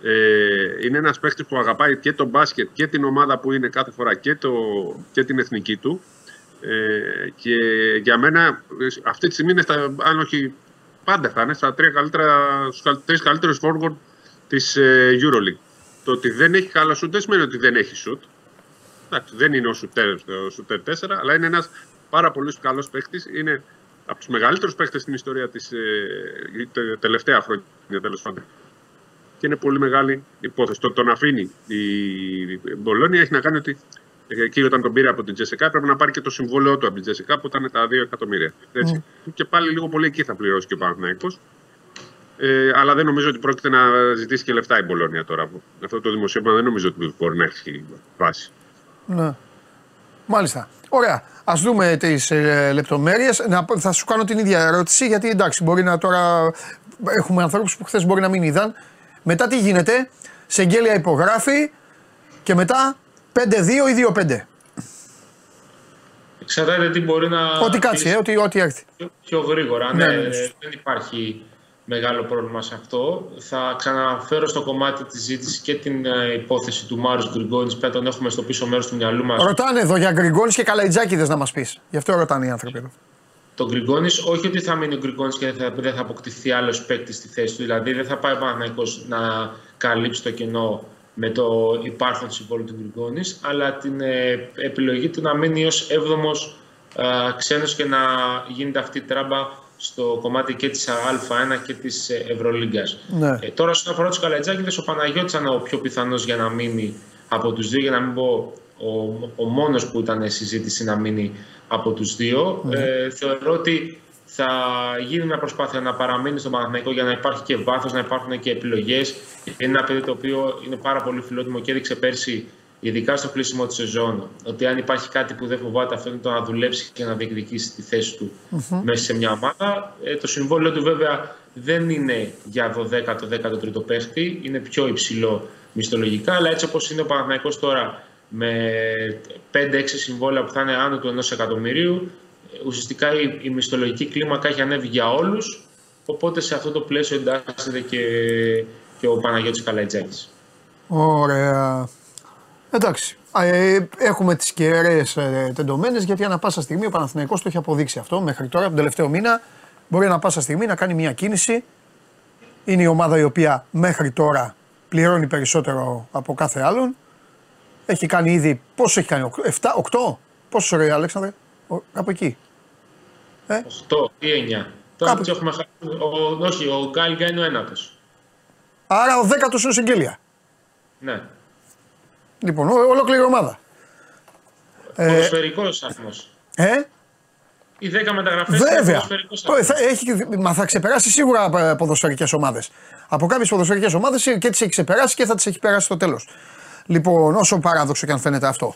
Ε, είναι ένας παίκτη που αγαπάει και το μπάσκετ και την ομάδα που είναι κάθε φορά και, το, και την εθνική του. Ε, και για μένα αυτή τη στιγμή είναι στα, αν όχι πάντα θα είναι στα τρία καλύτερα, στους τρεις καλύτερους forward της ε, EuroLeague. Το ότι δεν έχει καλά σουτ δεν σημαίνει ότι δεν έχει σουτ. Εντάξει, δεν είναι ο σουτέρ, ο σουτέρ 4, αλλά είναι ένας πάρα πολύ καλός παίχτης. Είναι από τους μεγαλύτερους παίχτες στην ιστορία της ε, τελευταία χρόνια τέλος πάντων. Και είναι πολύ μεγάλη υπόθεση. Το, τον αφήνει η Μπολόνια έχει να κάνει ότι εκεί όταν τον πήρε από την Τζεσικά έπρεπε να πάρει και το συμβόλαιό του από την Τζεσικά που ήταν τα 2 εκατομμύρια. Έτσι. Mm. Και πάλι λίγο πολύ εκεί θα πληρώσει και ο Παναθηναϊκός. Ε, αλλά δεν νομίζω ότι πρόκειται να ζητήσει και λεφτά η Μπολόνια τώρα. Αυτό το δημοσίευμα δεν νομίζω ότι μπορεί να έχει βάση. Ναι. Μάλιστα. Ωραία. Α δούμε τις ε, λεπτομέρειες. Θα σου κάνω την ίδια ερώτηση, γιατί εντάξει, μπορεί να τώρα. Έχουμε ανθρώπους που χθες μπορεί να μην είδαν. Μετά τι γίνεται, σε εγγέλια υπογράφει και μετά 5-2 ή 2-5. Εξαρτάται τι μπορεί να. Ό,τι κάτσει, ε, ό,τι, ό,τι έρθει. Πιο, γρήγορα. Ναι, ναι, ναι, δεν υπάρχει μεγάλο πρόβλημα σε αυτό. Θα ξαναφέρω στο κομμάτι της ζήτησης και την ε, υπόθεση του Μάρους Γκριγκόνης που τον έχουμε στο πίσω μέρος του μυαλού μας. Ρωτάνε εδώ για Γκριγκόνης και Καλαϊτζάκηδες να μας πεις. Γι' αυτό ρωτάνε οι άνθρωποι εδώ. Το Γκριγκόνης, όχι ότι θα μείνει ο Γκριγκόνης και δεν θα, θα αποκτηθεί άλλος παίκτης στη θέση του. Δηλαδή δεν θα πάει ο να καλύψει το κενό με το υπάρχον συμβόλαιο του Γκριγκόνη, αλλά την ε, επιλογή του να μείνει ως 7ο ε, ξένος και να γίνεται αυτή η τράμπα στο κομμάτι και της Α1 και της ε, Ευρωλίγκας. Ναι. Ε, τώρα, όσον αφορά τους Καλατζάκηδες, ο Παναγιώτης ήταν ο πιο πιθανός για να μείνει από τους δύο, για να μην πω ο, ο μόνος που ήταν συζήτηση να μείνει από τους δύο. Ναι. Ε, θεωρώ ότι θα γίνει μια προσπάθεια να παραμείνει στο Παναθηναϊκό για να υπάρχει και βάθος, να υπάρχουν και επιλογές. Είναι ένα παιδί το οποίο είναι πάρα πολύ φιλότιμο και έδειξε πέρσι, ειδικά στο κλείσιμο της σεζόν, ότι αν υπάρχει κάτι που δεν φοβάται, αυτό είναι το να δουλέψει και να διεκδικήσει τη θέση του mm-hmm. μέσα σε μια ομάδα. Ε, το συμβόλαιο του βέβαια δεν είναι για 12ο-13ο παίχτη, είναι πιο υψηλό μισθολογικά, αλλά έτσι όπως είναι ο Παναθηναϊκός τώρα με 5-6 συμβόλαια που θα είναι άνω του ενός εκατομμυρίου. Ουσιαστικά η, η μισθολογική κλίμακα έχει ανέβει για όλους, οπότε σε αυτό το πλαίσιο εντάσσεται και, και ο Παναγιώτης Καλαϊτζάκης. Ωραία. Εντάξει. Ε, έχουμε τις κεραίες ε, τεντωμένες γιατί ανά πάσα στιγμή ο Παναθηναϊκός το έχει αποδείξει αυτό μέχρι τώρα, τον τελευταίο μήνα. Μπορεί ανά πάσα στιγμή να κάνει μια κίνηση. Είναι η ομάδα η οποία μέχρι τώρα πληρώνει περισσότερο από κάθε άλλον. Έχει κάνει ήδη. Πόσο έχει κάνει, 7, 8. Πόσος ρε Αλέξανδρε, κάπου εκεί. Ε; 8 ή 9. Τώρα κάπου... έχουμε ο, όχι, ο Γκάλγκα είναι ο ένατος. Άρα ο δέκατος είναι συγγέλια. Ναι. Λοιπόν, ολόκληρη ομάδα. Ποδοσφαιρικός ε, σταθμός. Ε; Οι 10 μεταγραφές Βέβαια. Θα, έχει, μα θα ξεπεράσει σίγουρα ποδοσφαιρικές ομάδες. Από κάποιες ποδοσφαιρικές ομάδες και τις έχει ξεπεράσει και θα τις έχει περάσει στο τέλος. Λοιπόν, όσο παράδοξο και αν φαίνεται αυτό.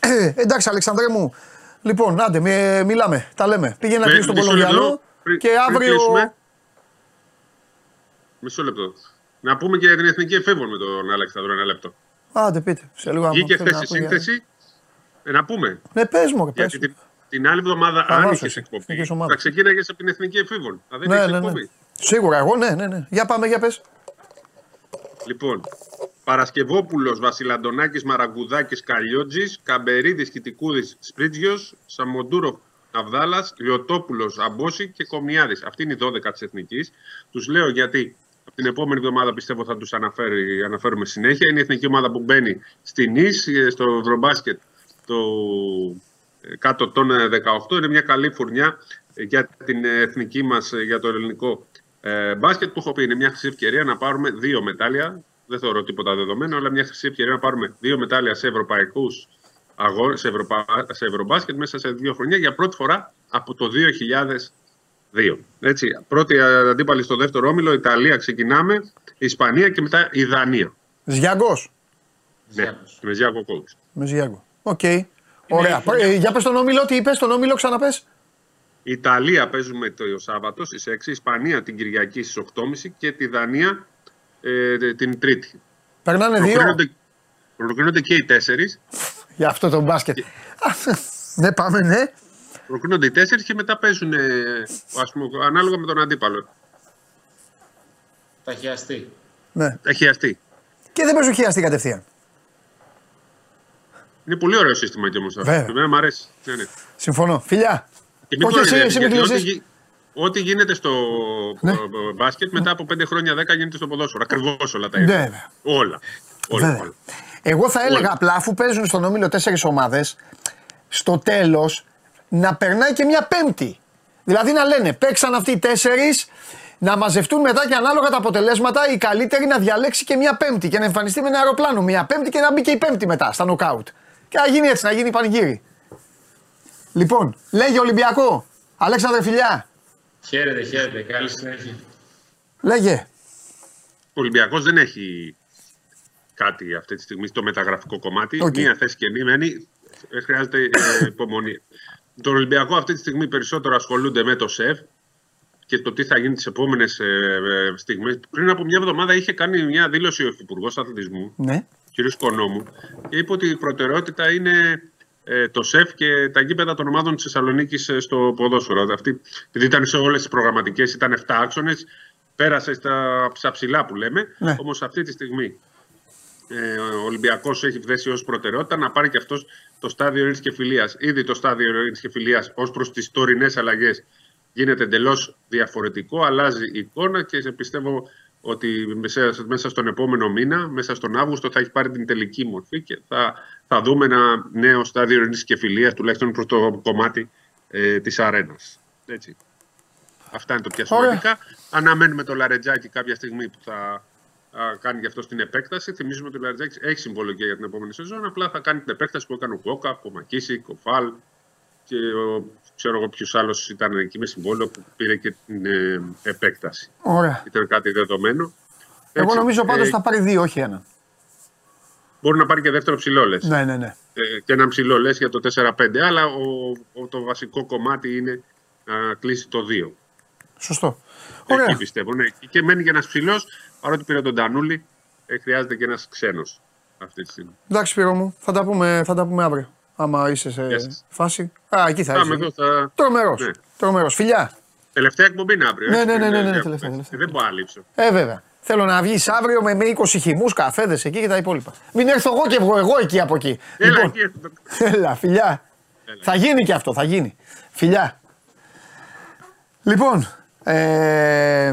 Ε, εντάξει, Αλεξανδρέ μου. Λοιπόν, άντε, μιλάμε, τα λέμε. Πήγαινε να κλείσει τον Κολομβιανό και αύριο. Μισό λεπτό. Να πούμε και για την εθνική εφήβων με τον Αλέξανδρο ένα λεπτό. Άντε, πείτε. Σε λίγο Βγήκε χθες η σύνθεση. Ε, να πούμε. Ναι, πες μου, πες την, την άλλη εβδομάδα, αν είχε εκπομπή, θα ξεκίναγες από την εθνική εφήβων. Θα δεν ναι, ναι, ναι. Σίγουρα, εγώ ναι, ναι, ναι. Για πάμε, για πες. Λοιπόν, Παρασκευόπουλος, Βασιλαντονάκης, Μαραγκουδάκης, Καλιότζης, Καμπερίδης, Κιτικούδης, Σπρίτζιος, Σαμοντούροφ, Αβδάλας, Λιωτόπουλος, Αμπόση και Κομιάδης. Αυτή είναι η 12 της Εθνικής. Τους λέω γιατί από την επόμενη εβδομάδα πιστεύω θα τους αναφέρουμε συνέχεια. Είναι η εθνική ομάδα που μπαίνει στην ΙΣ, στο Ευρωμπάσκετ, το ε, κάτω των 18. Είναι μια καλή φουρνιά για την εθνική μας, για το ελληνικό ε, μπάσκετ που έχω πει είναι μια χρυσή ευκαιρία να πάρουμε δύο μετάλλια δεν θεωρώ τίποτα δεδομένο, αλλά μια χρυσή ευκαιρία να πάρουμε δύο μετάλλια σε ευρωπαϊκούς αγώνες, σε, Ευρωπα... σε ευρωμπάσκετ μέσα σε δύο χρονιά για πρώτη φορά από το 2002. Έτσι, πρώτη αντίπαλη στο δεύτερο όμιλο, Ιταλία ξεκινάμε, Ισπανία και μετά η Δανία. Ζιάγκο. Ναι, με Ζιάγκο coach. Με Ζιάγκο. OK. Okay. Ωραία. Ε, για πες τον όμιλο, τι είπες, τον όμιλο ξαναπες. Ιταλία παίζουμε το Σάββατο στις 6, Ισπανία την Κυριακή στις 8.30 και τη Δανία ε, την Τρίτη. Περνάνε δύο. Προκρίνονται και οι τέσσερις. Για αυτό το μπάσκετ. ναι, πάμε, ναι. Προκρίνονται οι τέσσερις και μετά παίζουν ας πούμε, ανάλογα με τον αντίπαλο. Τα χιαστεί. Ναι. Τα χιαστεί. Και δεν παίζουν χιαστεί κατευθείαν. Είναι πολύ ωραίο σύστημα και όμως αυτό. Εμένα μου αρέσει. Ναι, ναι. Συμφωνώ. Φιλιά. Όχι εσύ, εσύ με Ό,τι γίνεται στο ναι. μπάσκετ μετά από 5 χρόνια 10 γίνεται στο ποδόσφαιρο. Ακριβώς όλα τα ίδια. Ναι, όλα. όλα, όλα. Εγώ θα έλεγα όλα. απλά αφού παίζουν στον όμιλο 4 ομάδες, στο τέλος να περνάει και μια πέμπτη. Δηλαδή να λένε παίξαν αυτοί οι τέσσερις, να μαζευτούν μετά και ανάλογα τα αποτελέσματα η καλύτερη να διαλέξει και μια πέμπτη και να εμφανιστεί με ένα αεροπλάνο μια πέμπτη και να μπει και η πέμπτη μετά στα νοκάουτ. Και να γίνει έτσι, να γίνει πανηγύρι. Λοιπόν, λέγει Ολυμπιακό. Αλέξανδρε φιλιά. Χαίρετε, χαίρετε. Καλή συνέχεια. Λέγε. Ο Ολυμπιακός δεν έχει κάτι αυτή τη στιγμή στο μεταγραφικό κομμάτι. Okay. Μία θέση και μία μένει. Χρειάζεται ε, υπομονή. Τον Ολυμπιακό αυτή τη στιγμή περισσότερο ασχολούνται με το ΣΕΒ και το τι θα γίνει τις επόμενες ε, ε, στιγμές. Πριν από μια εβδομάδα είχε κάνει μια δήλωση ο Υφυπουργός Αθλητισμού, ναι. κ. Κονόμου, και είπε ότι η προτεραιότητα είναι ε, το ΣΕΦ και τα γήπεδα των ομάδων της Θεσσαλονίκης ε, στο ποδόσφαιρο. Αυτή, επειδή ήταν σε όλες τις προγραμματικές, ήταν 7 άξονες, πέρασε στα, στα ψηλά που λέμε. Ναι. Όμως αυτή τη στιγμή ε, ο Ολυμπιακός έχει θέσει ως προτεραιότητα να πάρει και αυτός το στάδιο ειρήνης και φιλίας. Ήδη το στάδιο ειρήνης και φιλίας ως προς τις τωρινές αλλαγές γίνεται εντελώς διαφορετικό, αλλάζει η εικόνα και πιστεύω ότι μέσα στον επόμενο μήνα, μέσα στον Αύγουστο, θα έχει πάρει την τελική μορφή και θα, θα δούμε ένα νέο στάδιο ειρήνης και φιλίας, τουλάχιστον προς το κομμάτι ε, της αρένας. Αυτά είναι το πιο σημαντικά. Αναμένουμε το Λαρετζάκι κάποια στιγμή που θα κάνει γι' αυτό στην επέκταση. Θυμίζουμε ότι ο Λαρετζάκης έχει συμβολική για την επόμενη σεζόν. Απλά θα κάνει την επέκταση που έκανε ο Κόκα, ο Μακίση, ο Φαλ και ο ξέρω εγώ ποιος άλλος ήταν εκεί μες συμβόλαιο που πήρε και την ε, επέκταση. Ωραία. Ήταν κάτι δεδομένο. Εγώ Έτσι, νομίζω πάντως ε, θα πάρει δύο, όχι ένα. Μπορεί να πάρει και δεύτερο ψηλό, λες. Ναι, ναι, ναι. Ε, και ένα ψηλό, λες, για το 4-5. Αλλά ο, το βασικό κομμάτι είναι να κλείσει το 2. Σωστό. Ωραία. Εκεί πιστεύω. Ναι. Και μένει και ένας ψηλός, παρότι πήρε τον Τανούλη, ε, χρειάζεται και ένας ξένος. αυτή τη στιγμή. Εντάξει, Σπύρο μου, θα τα πούμε, θα τα πούμε αύριο. Άμα είσαι σε Γεια σας. φάση. Α, εκεί θα Πάμε είσαι. εδώ, θα... Τρομερός. Ναι. Τρομερός. Φιλιά. Τελευταία εκπομπή είναι αύριο. Ναι, έτσι, ναι, ναι, δεν ναι, είναι ναι, διακοπές. τελευταία, τελευταία. Δεν μπορώ να λείψω. Ε, βέβαια. Θέλω να βγεις αύριο με, με 20 χυμούς, καφέδες εκεί και τα υπόλοιπα. Μην έρθω εγώ και βγω εγώ εκεί από εκεί. Έλα, λοιπόν, εκεί. έλα, φιλιά. Θα γίνει και αυτό, θα γίνει. Φιλιά. Λοιπόν, ε,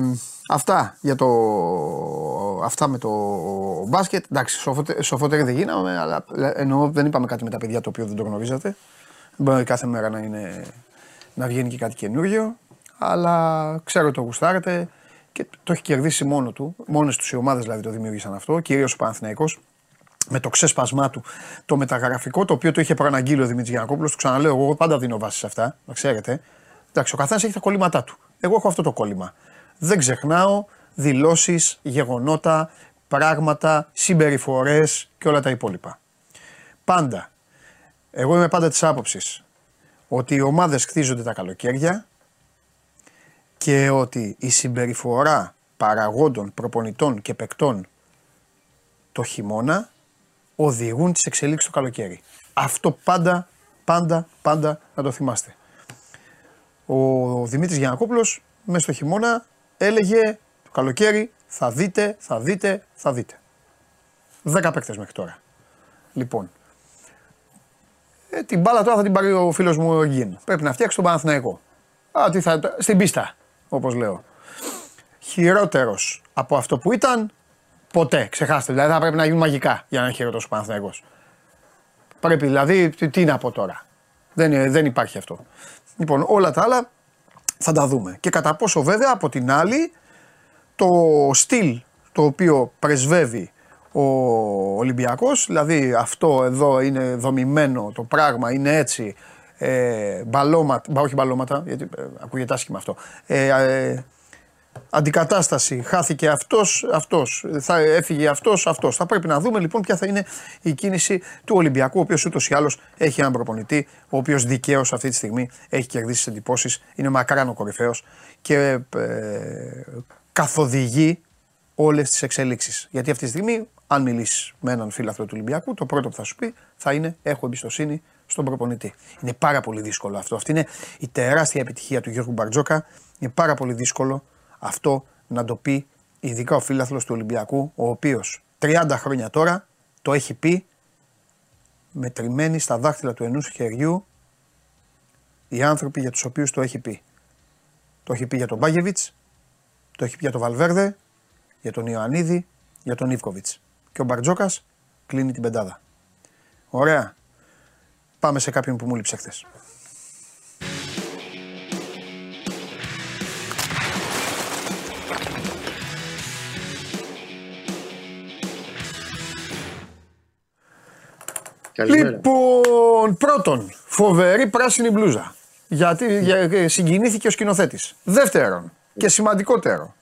αυτά για το. Αυτά με το μπάσκετ. Εντάξει, σοφότε- σοφότεροι δεν γίναμε, αλλά εννοώ δεν είπαμε κάτι με τα παιδιά το οποίο δεν το γνωρίζατε. Δεν μπορεί κάθε μέρα να, είναι, να βγαίνει και κάτι καινούριο. Αλλά ξέρω ότι το γουστάρετε και το έχει κερδίσει μόνο του. Μόνες τους οι ομάδες δηλαδή το δημιούργησαν αυτό, κυρίως ο Παναθηναϊκός με το ξέσπασμά του, το μεταγραφικό, το οποίο το είχε προαναγγείλει ο Δημήτρης Γιανακόπουλο. Του ξαναλέω, εγώ πάντα δίνω βάση σε αυτά, να ξέρετε. Εντάξει, ο καθένας έχει τα κολλήματά του. Εγώ έχω αυτό το κόλλημα. Δεν ξεχνάω δηλώσεις, γεγονότα, πράγματα, συμπεριφορές και όλα τα υπόλοιπα. Πάντα. Εγώ είμαι πάντα της άποψης ότι οι ομάδες χτίζονται τα καλοκαίρια και ότι η συμπεριφορά παραγόντων, προπονητών και παικτών το χειμώνα οδηγούν τις εξελίξεις το καλοκαίρι. Αυτό πάντα, πάντα, πάντα να το θυμάστε. Ο Δημήτρης Γιανακόπουλος μέσα στο χειμώνα έλεγε το καλοκαίρι θα δείτε, θα δείτε, θα δείτε. Δέκα παίκτες μέχρι τώρα. Λοιπόν, ε, την μπάλα τώρα θα την πάρει ο φίλος μου ο Γκίν. Πρέπει να φτιάξει τον Παναθηναϊκό. Α, τι θα, στην πίστα, όπως λέω. Χειρότερος από αυτό που ήταν, ποτέ. Ξεχάστε. Δηλαδή θα πρέπει να γίνουν μαγικά για να είναι χειρότερος ο Παναθηναϊκός. Πρέπει δηλαδή, τι, τι να πω τώρα. Δεν, ε, δεν υπάρχει αυτό. Λοιπόν, όλα τα άλλα θα τα δούμε. Και κατά πόσο βέβαια από την άλλη το στυλ το οποίο πρεσβεύει ο Ολυμπιακός, δηλαδή αυτό εδώ είναι δομημένο, το πράγμα είναι έτσι, ε, μπαλώματα, μπα, όχι μπαλώματα, γιατί ε, ακούγεται άσχημα αυτό, ε, ε, αντικατάσταση, χάθηκε αυτός, αυτός, θα έφυγε αυτός, αυτός. Θα πρέπει να δούμε λοιπόν ποια θα είναι η κίνηση του Ολυμπιακού, ο οποίος ούτως ή άλλως έχει έναν προπονητή, ο οποίος δικαίως αυτή τη στιγμή έχει κερδίσει τις εντυπώσεις, είναι μακράν ο κορυφαίος και ε, καθοδηγεί όλες τις εξελίξεις. Γιατί αυτή τη στιγμή, αν μιλήσεις με έναν φίλαθρο του Ολυμπιακού, το πρώτο που θα σου πει θα είναι: Έχω εμπιστοσύνη στον προπονητή. Είναι πάρα πολύ δύσκολο αυτό. Αυτή είναι η τεράστια επιτυχία του Γιώργου Μπαρτζόκα. Είναι πάρα πολύ δύσκολο αυτό να το πει ειδικά ο φίλαθλος του Ολυμπιακού, ο οποίος 30 χρόνια τώρα το έχει πει μετρημένοι στα δάχτυλα του ενός χεριού οι άνθρωποι για τους οποίους το έχει πει. Το έχει πει για τον Μπάγεβιτς, το έχει πει για τον Βαλβέρδε, για τον Ιωαννίδη, για τον Ιβκοβιτς. Και ο Μπαρτζόκας κλείνει την πεντάδα. Ωραία. Πάμε σε κάποιον που μου λείψε χθες. Καλημέρα. Λοιπόν, πρώτον, φοβερή πράσινη μπλούζα. Γιατί για- ε, συγκινήθηκε ο σκηνοθέτης. Δεύτερον, και σημαντικότερο.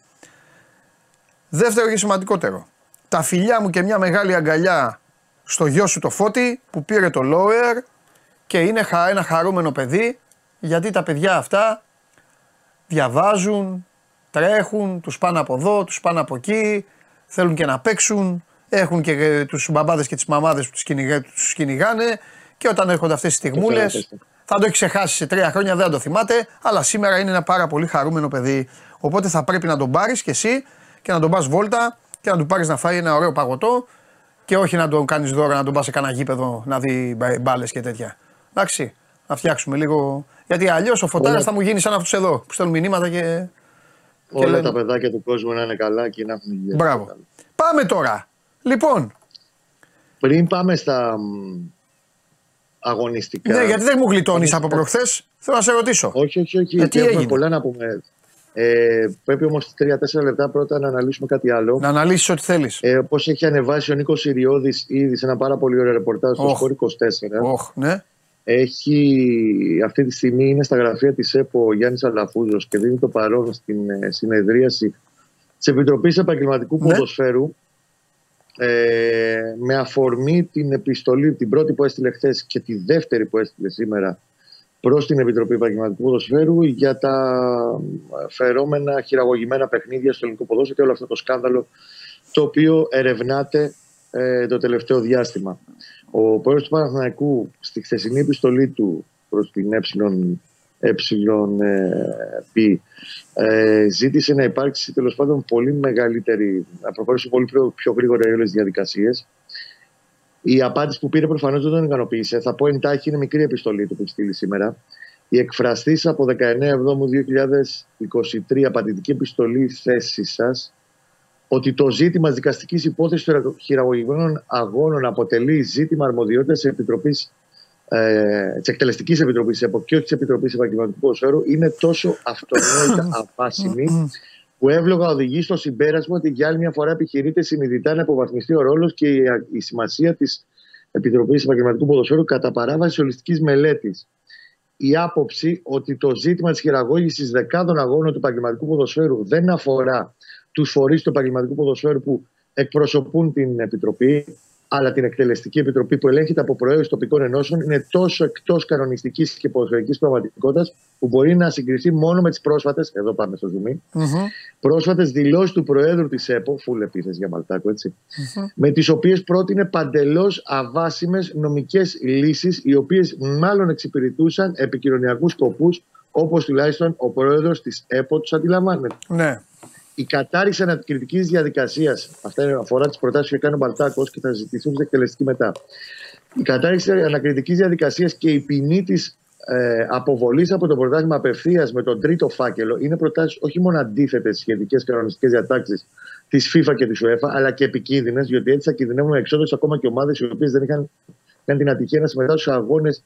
Δεύτερο και σημαντικότερο. Τα φιλιά μου και μια μεγάλη αγκαλιά στο γιο σου το Φώτη που πήρε το lower και είναι χα- ένα χαρούμενο παιδί γιατί τα παιδιά αυτά διαβάζουν, τρέχουν, τους πάνε από εδώ, τους πάνε από εκεί, θέλουν και να παίξουν, έχουν και ε, τους μπαμπάδες και τις μαμάδες που τους, κυνηγα- τους κυνηγάνε και όταν έρχονται αυτές τις στιγμούλες φαίνεται. θα το έχει ξεχάσει σε τρία χρόνια, δεν θα το θυμάται, αλλά σήμερα είναι ένα πάρα πολύ χαρούμενο παιδί. Οπότε θα πρέπει να τον πάρεις και εσύ και να τον πας βόλτα και να του πάρεις να φάει ένα ωραίο παγωτό και όχι να τον κάνεις δώρα να τον πας σε κανένα γήπεδο να δει μπάλες και τέτοια. Εντάξει, να φτιάξουμε λίγο. Γιατί αλλιώς ο φωτάρας Όλα- θα μου γίνει σαν αυτούς εδώ που στέλνουν μηνύματα και. Όλα λένε- τα παιδάκια του κόσμου να είναι καλά και να έχουν υγεία. Μπράβο. Πάμε τώρα. Λοιπόν, Πριν πάμε στα μ, αγωνιστικά. ναι, γιατί δεν μου γλιτώνεις από προχθές, θέλω να σε ρωτήσω. Όχι, όχι, όχι. Ε, γιατί τι έχουμε έγινε; πολλά να πούμε. Ε, πρέπει όμως 3-4 λεπτά πρώτα να αναλύσουμε κάτι άλλο. Να αναλύσεις ό,τι θέλεις. Ε, Πώ έχει ανεβάσει ο Νίκος Ιριώδης ήδη σε ένα πάρα πολύ ωραίο ρεπορτάζ στο Οχ. Σπορ 24. Όχ, ναι. Έχει, αυτή τη στιγμή είναι στα γραφεία της ΕΠΟ ο Γιάννης Αλαφούζος και δίνει το παρόν στην ε, συνεδρίαση της Επιτροπής Επαγγελματικού Ναι. Ποδοσφαίρου ε, με αφορμή την επιστολή, την πρώτη που έστειλε χθες και τη δεύτερη που έστειλε σήμερα προς την Επιτροπή Επαγγελματικού Ποδοσφαίρου για τα φερόμενα χειραγωγημένα παιχνίδια στο ελληνικό ποδόσφαιρο και όλο αυτό το σκάνδαλο το οποίο ερευνάται ε, το τελευταίο διάστημα. Ο πρόεδρος του Παναθηναϊκού στη χθεσινή επιστολή του προς την ε, ε, ε, ε, ζήτησε να υπάρξει τέλος πάντων πολύ μεγαλύτερη, να προχωρήσει πολύ πιο, πιο γρήγορα οι όλες διαδικασίες. Η απάντηση που πήρε προφανώς δεν τον ικανοποίησε. Θα πω εντάχει, είναι μικρή επιστολή του που έχει στείλει σήμερα. Η εκφραστής από 19 Εβδόμου 2023 απαντητική επιστολή θέση σας ότι το ζήτημα δικαστικής υπόθεσης των χειραγωγημένων αγώνων αποτελεί ζήτημα αρμοδιότητας της Επιτροπής ε, της Εκτελεστικής Επιτροπής ΕΠΟ και όχι της Επιτροπής Επαγγελματικού Ποδοσφαίρου είναι τόσο αυτονόητα απάσιμη που εύλογα οδηγεί στο συμπέρασμα ότι για άλλη μια φορά επιχειρείται συνειδητά να αποβαθμιστεί ο ρόλος και η σημασία της Επιτροπής Επαγγελματικού Ποδοσφαίρου κατά παράβαση ολιστικής μελέτης. Η άποψη ότι το ζήτημα της χειραγώγησης δεκάδων αγώνων του επαγγελματικού ποδοσφαίρου δεν αφορά τους φορείς του επαγγελματικού ποδοσφαίρου που εκπροσωπούν την Επιτροπή, αλλά την Εκτελεστική Επιτροπή που ελέγχεται από προέδρου τοπικών ενώσεων είναι τόσο εκτός κανονιστικής και ποδοσφαιρική πραγματικότητας που μπορεί να συγκριθεί μόνο με τις πρόσφατες, εδώ πάμε στο ζουμί, mm-hmm. πρόσφατες δηλώσεις του Προέδρου της ΕΠΟ, φουλ επίθεση για Μαλτάκο, έτσι, mm-hmm. με τις οποίες πρότεινε παντελώς αβάσιμες νομικές λύσεις, οι οποίες μάλλον εξυπηρετούσαν επικοινωνιακούς σκοπούς, όπως τουλάχιστον ο Πρόεδρος της ΕΠΟ τους αντιλαμβάνεται. Ναι η κατάρριξη ανακριτικής διαδικασίας, αυτά αφορά τις προτάσεις που κάνει ο Μπαλτάκος και θα ζητηθούν στην εκτελεστική μετά. Η κατάρριξη ανακριτικής διαδικασίας και η ποινή της ε, αποβολής από το πρωτάθλημα απευθείας με τον τρίτο φάκελο είναι προτάσεις όχι μόνο αντίθετες σχετικές κανονιστικές διατάξεις της FIFA και της UEFA, αλλά και επικίνδυνες, διότι έτσι θα κινδυνεύουν εξόδους ακόμα και ομάδες οι οποίες δεν είχαν, είχαν την ατυχία να συμμετάσχουν σε αγώνες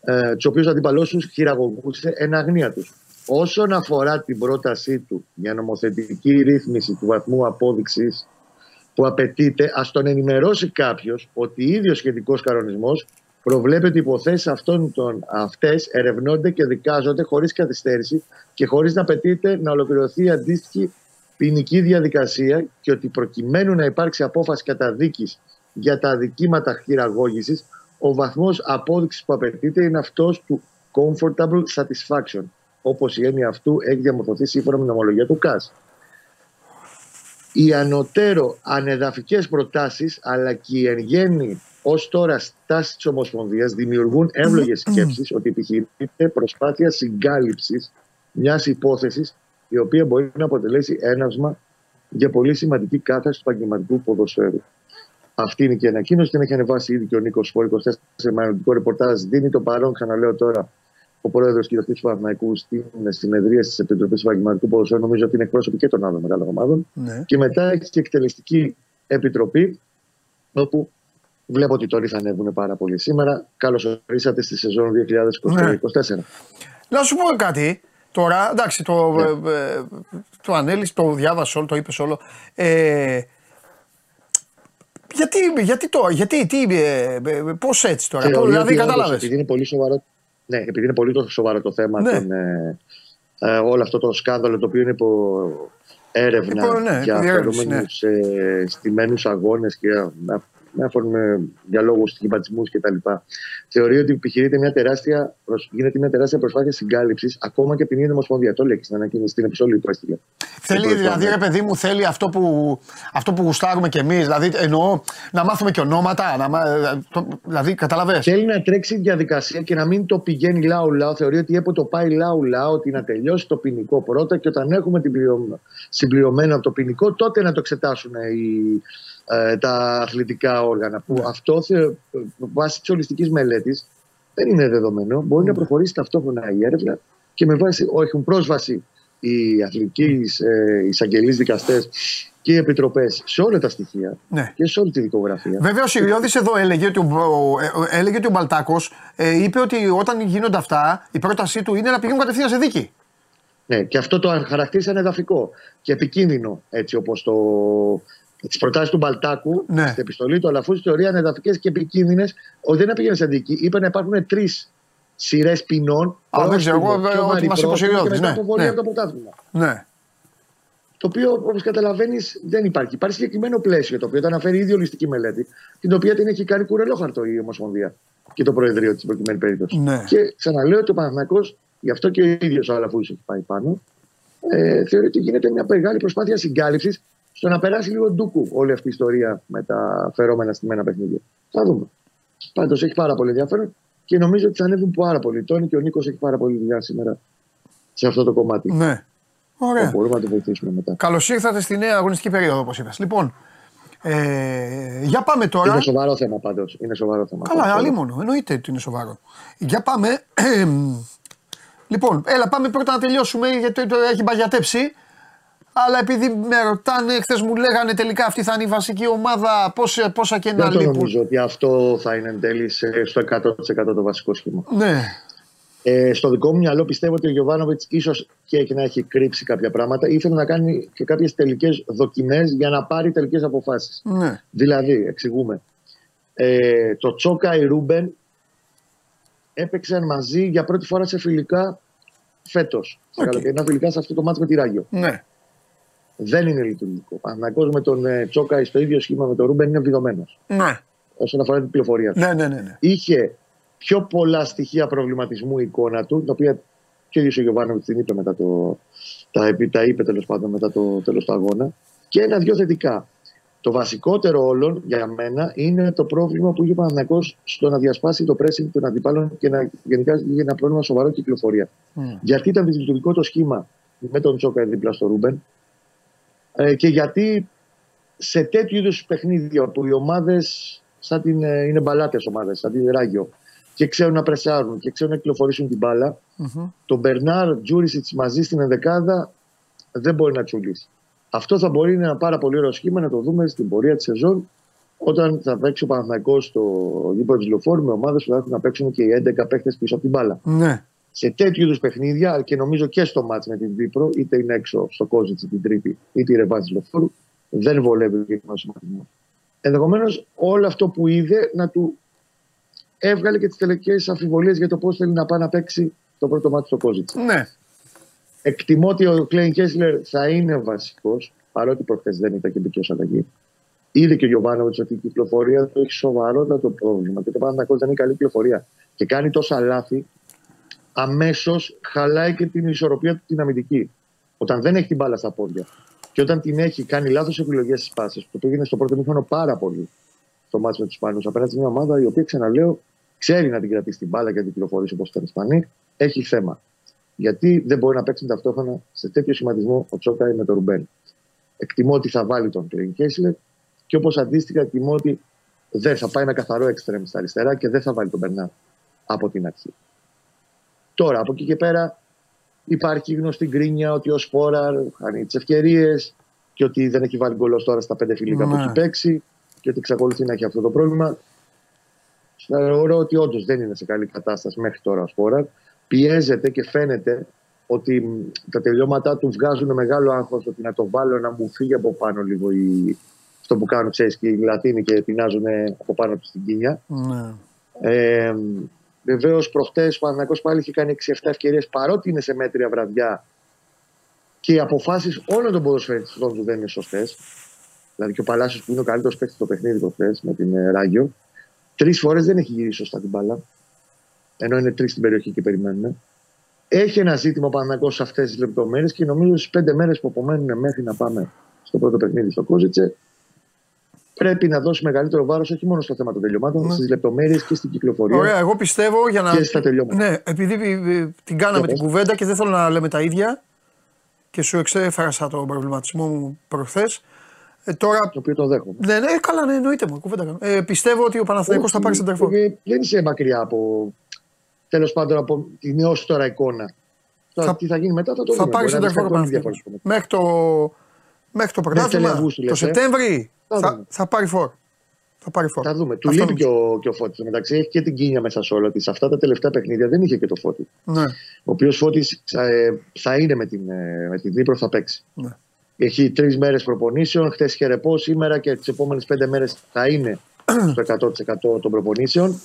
ε, τους οποίους αντιπαλώσουν χειραγωγούσε εν αγνία τους. Όσον αφορά την πρότασή του για νομοθετική ρύθμιση του βαθμού απόδειξης που απαιτείται, ας τον ενημερώσει κάποιος ότι ίδιος σχετικός κανονισμός προβλέπει ότι οι υποθέσεις αυτών των, αυτές ερευνώνται και δικάζονται χωρίς καθυστέρηση και χωρίς να απαιτείται να ολοκληρωθεί αντίστοιχη ποινική διαδικασία και ότι προκειμένου να υπάρξει απόφαση καταδίκης για τα αδικήματα χειραγώγησης, ο βαθμός απόδειξης που απαιτείται είναι αυτός του comfortable satisfaction όπως η έννοια αυτού έχει διαμορφωθεί σύμφωνα με την ομολογία του ΚΑΣ. Οι ανωτέρω ανεδαφικές προτάσεις αλλά και η εν γέννη ως τώρα στάση της Ομοσπονδίας δημιουργούν εύλογες σκέψεις ότι επιχειρείται προσπάθεια συγκάλυψης μιας υπόθεσης η οποία μπορεί να αποτελέσει έναυσμα για πολύ σημαντική κάθαση του επαγγελματικού ποδοσφαίρου. Αυτή είναι και η ανακοίνωση. Την έχει ανεβάσει ήδη και ο Νίκος Φόρ 24 σε μαγνητικό ρεπορτάζ. Δίνει το παρόν, ξαναλέω τώρα, ο πρόεδρος και του Παναθηναϊκού στην συνεδρία της Επιτροπής Επαγγελματικού Ποδοσφαίρου, νομίζω ότι είναι εκπρόσωποι και των άλλων μεγάλων ομάδων. Ναι. Και μετά έχει και εκτελεστική επιτροπή, όπου βλέπω ότι τώρα θα ανέβουν πάρα πολύ σήμερα. Καλώς ορίσατε στη σεζόν 2024. Ναι. Να σου πω κάτι. Τώρα, εντάξει, το, ναι. ε, ε, το ανέλησε, το διάβασε όλο, το είπες όλο. Ε, γιατί, γιατί τώρα, γιατί, τι, ε, ε πώς έτσι τώρα, το, δηλαδή κατάλαβες. Επειδή είναι πολύ σοβαρό ναι, επειδή είναι πολύ το σοβαρό το θέμα, ναι. τον, ε, ε, όλο αυτό το σκάνδαλο το οποίο είναι υπό έρευνα υπό, ναι, για φερόμενους ναι. ε, στημένους αγώνες και με αφορμή για λόγους στιγματισμού κτλ. Θεωρεί ότι επιχειρείται μια τεράστια, γίνεται μια τεράστια προσπάθεια συγκάλυψης ακόμα και την ίδια Ομοσπονδία. Το λέει στην ανακοίνωση, στην επιστολή που έστειλε. Θέλει, δηλαδή, ρε παιδί μου, θέλει αυτό που, αυτό που γουστάρουμε κι εμείς. Δηλαδή, εννοώ να μάθουμε και ονόματα. Να, το, δηλαδή, καταλαβέ. Θέλει να τρέξει διαδικασία και να μην το πηγαίνει λαού-λαού. Θεωρεί ότι έπω το πάει λαού-λαού, ότι να τελειώσει το ποινικό πρώτα και όταν έχουμε την συμπληρωμένο από το ποινικό, τότε να το εξετάσουν οι ε, τα αθλητικά όργανα. Που ναι. αυτό βάσει της ολιστικής μελέτης δεν είναι δεδομένο. Μπορεί να ναι. προχωρήσει ταυτόχρονα η έρευνα και με βάση, έχουν πρόσβαση οι αθλητικοί ε, εισαγγελείς δικαστές και οι επιτροπές σε όλα τα στοιχεία ναι. και σε όλη τη δικογραφία. Βέβαια, ο Σιριώδης εδώ έλεγε ότι ο, ε, έλεγε ότι ο Μπαλτάκος ε, είπε ότι όταν γίνονται αυτά, η πρότασή του είναι να πηγαίνουν κατευθείαν σε δίκη. Ναι, και αυτό το χαρακτήρισαν εδαφικό και επικίνδυνο, έτσι όπως το τις προτάσεις του Μπαλτάκου ναι. στην επιστολή του, αλλά αφού θεωρεί ανεδαφικές και επικίνδυνες, ότι δεν πήγαινε σε δίκη. Είπε να υπάρχουν τρεις σειρές ποινών. Α, δεν ξέρω, εγώ ότι μα είπε Ναι, ναι. από το πρωτάθλημα. Ναι. Το οποίο, όπως καταλαβαίνεις, δεν υπάρχει. Υπάρχει συγκεκριμένο πλαίσιο το οποίο το αναφέρει η ίδια ολιστική μελέτη, την οποία την έχει κάνει κουρελόχαρτο η Ομοσπονδία και το Προεδρείο της προκειμένη περίπτωση. Ναι. Και ξαναλέω ότι ο Παναθυνακό, γι' αυτό και ο ίδιος ο Αλαφούζης έχει πάει πάνω, ε, θεωρεί ότι γίνεται μια μεγάλη προσπάθεια συγκάλυψης στο να περάσει λίγο ντούκου όλη αυτή η ιστορία με τα φερόμενα στημένα παιχνίδια. Θα δούμε. Πάντως έχει πάρα πολύ ενδιαφέρον και νομίζω ότι θα ανέβουν πάρα πολύ. Τόνι και ο Νίκος έχει πάρα πολύ δουλειά σήμερα σε αυτό το κομμάτι. Ναι. Ωραία. Μπορούμε να το βοηθήσουμε μετά. Καλώς ήρθατε στη νέα αγωνιστική περίοδο, όπως είπες. Λοιπόν, ε, για πάμε τώρα. Είναι σοβαρό θέμα πάντως. Είναι σοβαρό θέμα. Καλά, άλλη μόνο. Εννοείται ότι είναι σοβαρό. Για πάμε. λοιπόν, έλα, πάμε πρώτα να τελειώσουμε γιατί το έχει μπαγιατέψει. Αλλά επειδή με ρωτάνε, χθες μου λέγανε τελικά αυτή θα είναι η βασική ομάδα, πόσα, πόσα και να λείπουν. Δεν νομίζω ότι αυτό θα είναι εν τέλει στο 100% το βασικό σχήμα. Ναι. Ε, στο δικό μου μυαλό πιστεύω ότι ο Γιωβάνοβιτς ίσως και έχει να έχει κρύψει κάποια πράγματα. Ήθελε να κάνει και κάποιες τελικές δοκιμές για να πάρει τελικές αποφάσεις. Ναι. Δηλαδή, εξηγούμε. Ε, το Τσόκα, η Ρούμπεν έπαιξαν μαζί για πρώτη φορά σε φιλικά φέτος. Okay. Στα φιλικά σε αυτό το μάτι με τη Ράγιο. Ναι. Δεν είναι λειτουργικό. Παναγό με τον ε, Τσόκα στο ίδιο σχήμα με τον Ρούμπεν είναι βιδωμένος. Ναι. Όσον αφορά την πληροφορία του. Ναι, ναι, ναι, ναι. Είχε πιο πολλά στοιχεία προβληματισμού η εικόνα του, τα οποία και ο ίδιος ο Γιωβάνοβιτς την είπε μετά το. Τα, τα είπε τέλος πάντων μετά το τέλος του αγώνα. Και ένα-δυο θετικά. Το βασικότερο όλων για μένα είναι το πρόβλημα που είχε ο Παναγιώ στο να διασπάσει το pressing των αντιπάλων και να γενικά είχε ένα πρόβλημα σοβαρό κυκλοφορία. Mm. Γιατί ήταν δυσλειτουργικό το σχήμα με τον Τσόκα δίπλα στο Ρούμπεν ε, και γιατί σε τέτοιου είδους παιχνίδια που οι ομάδες σαν την, ε, είναι μπαλάτες ομάδες, σαν την Ράγιο, και ξέρουν να πρεσάρουν και ξέρουν να κυκλοφορήσουν την μπάλα. Mm-hmm. Το Μπερνάρ Τζούρισιτς μαζί στην ενδεκάδα δεν μπορεί να τσουλήσει. Αυτό θα μπορεί να είναι ένα πάρα πολύ ωραίο σχήμα να το δούμε στην πορεία της σεζόν όταν θα παίξει ο Παναθηναϊκός στο γήπεδο της Λεωφόρου με ομάδες που θα έχουν να παίξουν και οι 11 παίχτε πίσω από την μπάλα. Ναι. Σε τέτοιου είδους παιχνίδια και νομίζω και στο μάτς με την Βίπρο, είτε είναι έξω στο Κόζιτ την Τρίτη, είτε η Ρεβάνη τη Λεωφόρου, δεν βολεύει ο κοινό Ενδεχομένως όλο αυτό που είδε να του έβγαλε και τις τελικές αμφιβολίες για το πώς θέλει να πάει να παίξει το πρώτο μάτι στο Κόζιτ. Ναι. Εκτιμώ ότι ο Κλέιν Κέσλερ θα είναι βασικός, παρότι προχθές δεν ήταν και μπήκε ω αλλαγή. Είδε και ο Γιωβάνοβιτς ότι η κυκλοφορία του έχει σοβαρότατο πρόβλημα και το Παναγιακό δεν είναι καλή κυκλοφορία. Και κάνει τόσα λάθη, αμέσως χαλάει και την ισορροπία του την αμυντική. Όταν δεν έχει την μπάλα στα πόδια και όταν την έχει κάνει λάθος επιλογές στις πάσει, που πήγαινε στο πρώτο μήχρονο πάρα πολύ στο μάτι με τους Ισπανού, απέναντι σε μια ομάδα η οποία ξαναλέω ξέρει να την κρατήσει την μπάλα και να την κυκλοφορήσει όπως ήταν οι Ισπανοί, έχει θέμα. Γιατί δεν μπορεί να παίξει ταυτόχρονα σε τέτοιο σχηματισμό ο Τσόκα με τον Ρουμπέν. Εκτιμώ ότι θα βάλει τον Κλέιν Κέσλερ και όπως αντίστοιχα εκτιμώ ότι δεν θα πάει με καθαρό εξτρέμ στα αριστερά και δεν θα βάλει τον Μπερνάρ από την αρχή. Τώρα από εκεί και πέρα υπάρχει γνωστή γκρίνια ότι ο Σπόραρ χάνει τις ευκαιρίες και ότι δεν έχει βάλει γκολό τώρα στα πέντε φιλικά που έχει παίξει και ότι εξακολουθεί να έχει αυτό το πρόβλημα. Θεωρώ ότι όντως δεν είναι σε καλή κατάσταση μέχρι τώρα ο Σπόρα. Πιέζεται και φαίνεται ότι τα τελειώματά του βγάζουν μεγάλο άγχος ότι να το βάλω να μου φύγει από πάνω λίγο η... αυτό που κάνουν ξέρεις, και οι Λατίνοι και πεινάζουν από πάνω τους στην κίνια. Ναι. Ε, Βεβαίως, προχτές ο Παναγιώ πάλι είχε κάνει 6-7 ευκαιρίες παρότι είναι σε μέτρια βραδιά και οι αποφάσεις όλων των ποδοσφαιριστών του δεν είναι σωστές. Δηλαδή και ο Παλάσιος που είναι ο καλύτερος παίκτης στο παιχνίδι προχθέ με την ε, Ράγιο, τρεις φορές δεν έχει γυρίσει σωστά την μπάλα. Ενώ είναι τρεις στην περιοχή και περιμένουν. Έχει ένα ζήτημα Παναγό σε αυτές τις λεπτομέρειες και νομίζω στις πέντε μέρες που απομένουν μέχρι να πάμε στο πρώτο παιχνίδι στο Κόζιτσε, πρέπει να δώσει μεγαλύτερο βάρος όχι μόνο στο θέμα των τελειωμάτων, ναι. στις λεπτομέρειες και στην κυκλοφορία. Ωραία, εγώ πιστεύω για να. Και στα τελειώματα. Ναι, επειδή ε, ε, την κάναμε την κουβέντα και δεν θέλω να λέμε τα ίδια και σου εξέφρασα τον προβληματισμό μου προχθές. Ε, τώρα... Το οποίο το δέχομαι. Ναι, ναι, καλά, ναι, εννοείται μου. Κουβέντα Ε, πιστεύω ότι ο Παναθηναϊκός θα πάρει σεντερφόρ. Δεν είσαι μακριά από. Τέλος πάντων από την έω τώρα εικόνα. Τώρα, θα... τι θα γίνει μετά θα το δούμε. Θα πάρει σεντερφόρ ο Μέχρι το, μέχρι το πρωτάθλημα, το ε. Σεπτέμβρη, θα, θα, θα πάρει φόρ. Θα πάρει φόρ. Θα δούμε. Του λείπει και ο, και ο Φώτης. Μεταξύ έχει και την κίνια μέσα σε όλα της. Αυτά τα τελευταία παιχνίδια δεν είχε και το Φώτη. Ναι. Ο οποίος Φώτης ε, θα είναι με την, ε, με την Δνήπρο, θα παίξει. Ναι. Έχει τρεις μέρες προπονήσεων. Χθες είχε ρεπό. Σήμερα και τις επόμενες πέντε μέρες θα είναι στο 100% των προπονήσεων.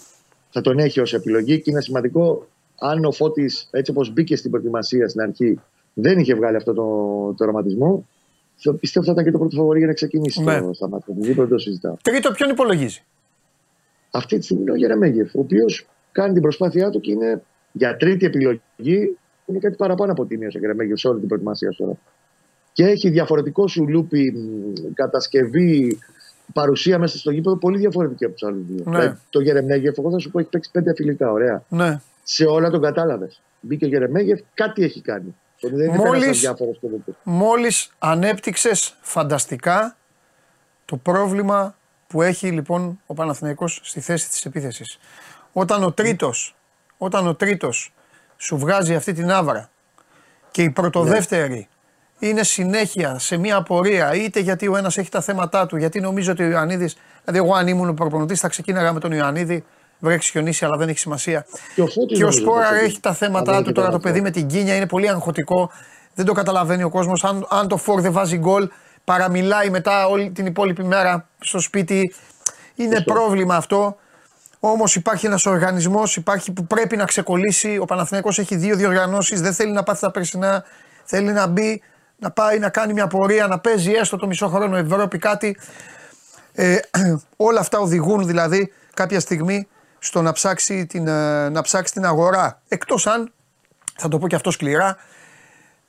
Θα τον έχει ως επιλογή και είναι σημαντικό αν ο Φώτης, έτσι όπως μπήκε στην προετοιμασία στην αρχή, δεν είχε βγάλει αυτό το, το οραματισμό, πιστεύω θα ήταν και το πρώτο φαβορή για να ξεκινήσει ναι. το σταμάτημα. Δεν το συζητάω. Τρίτο, ποιον υπολογίζει; Αυτή τη στιγμή είναι ο Γερεμέγεφ, ο οποίος κάνει την προσπάθειά του και είναι για τρίτη επιλογή. Είναι κάτι παραπάνω από τιμή ο Γερεμέγεφ σε όλη την προετοιμασία τώρα. και έχει διαφορετικό σου λούπι, κατασκευή, παρουσία μέσα στο γήπεδο πολύ διαφορετική από τους άλλους δύο. Ναι. Δηλαδή, το Γερεμέγεφ, εγώ θα σου πω, έχει παίξει πέντε φιλικά. Ωραία. Ναι. Σε όλα τον κατάλαβες. Μπήκε ο Γερεμέγεφ, κάτι έχει κάνει. Δεν μόλις, μόλις ανέπτυξες φανταστικά το πρόβλημα που έχει λοιπόν ο Παναθηναϊκός στη θέση της επίθεσης. Όταν ο τρίτος, όταν ο τρίτος σου βγάζει αυτή την άβρα και η πρωτοδεύτερη είναι συνέχεια σε μια απορία, είτε γιατί ο ένας έχει τα θέματα του, γιατί νομίζω ότι ο Ιωαννίδης, δηλαδή εγώ αν ήμουν προπονητής θα ξεκίναγα με τον Ιωαννίδη, βρέξει χιονίσει, αλλά δεν έχει σημασία. Και ο, και ο Σπόρα έχει τα θέματα του. Τώρα το παιδί με την κίνια είναι πολύ αγχωτικό. Δεν το καταλαβαίνει ο κόσμος. Αν, αν το Φόρ δεν βάζει γκολ, παραμιλάει μετά όλη την υπόλοιπη μέρα στο σπίτι. Είναι πρόβλημα αυτό. Όμως υπάρχει ένας οργανισμός που πρέπει να ξεκολλήσει. Ο Παναθηναίκος έχει δύο διοργανώσει. Δεν θέλει να πάθει τα περσινά. Θέλει να μπει, να πάει να κάνει μια πορεία, να παίζει έστω το μισό χρόνο Ευρώπη κάτι. Ε, όλα αυτά οδηγούν δηλαδή κάποια στιγμή στο να ψάξει την, ε, να ψάξει την αγορά. Εκτός αν, θα το πω και αυτό σκληρά,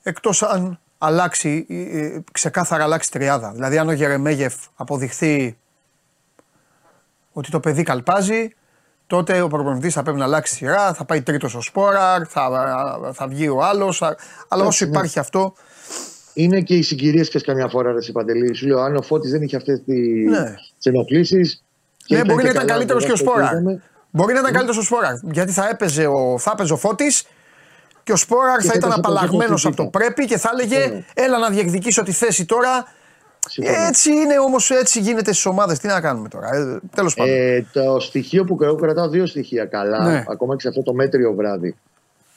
εκτός αν αλλάξει, ε, ε, ξεκάθαρα αλλάξει τριάδα. Δηλαδή αν ο Γερεμέγεφ αποδειχθεί ότι το παιδί καλπάζει, τότε ο προπονητής θα πρέπει να αλλάξει σειρά, θα πάει τρίτος ο Σπόραρ, θα, θα βγει ο άλλος, αλλά όσο ναι. υπάρχει αυτό... Είναι και οι συγκυρίες και καμιά φορά, Ρε Παντελής. Σου λέω, αν ο Φώτης δεν είχε αυτές τις ναι. ενοχλήσεις. Ναι, μπορεί να ήταν καλύτερος και ο Σπόραρ. Μπορεί να ήταν καλύτερος ο Σπόραρ. Γιατί θα έπαιζε ο, θα έπαιζε ο Φώτης και ο Σπόραρ θα ήταν απαλλαγμένος από το πρέπει και θα έλεγε ναι. Έλα να διεκδικήσω τη θέση τώρα. Έτσι είναι όμως, έτσι γίνεται στις ομάδες. Τι να κάνουμε τώρα. Ε, Τέλος πάντων. Ε, το στοιχείο που εγώ κρατάω δύο στοιχεία καλά, ναι. ακόμα και σε αυτό το μέτριο βράδυ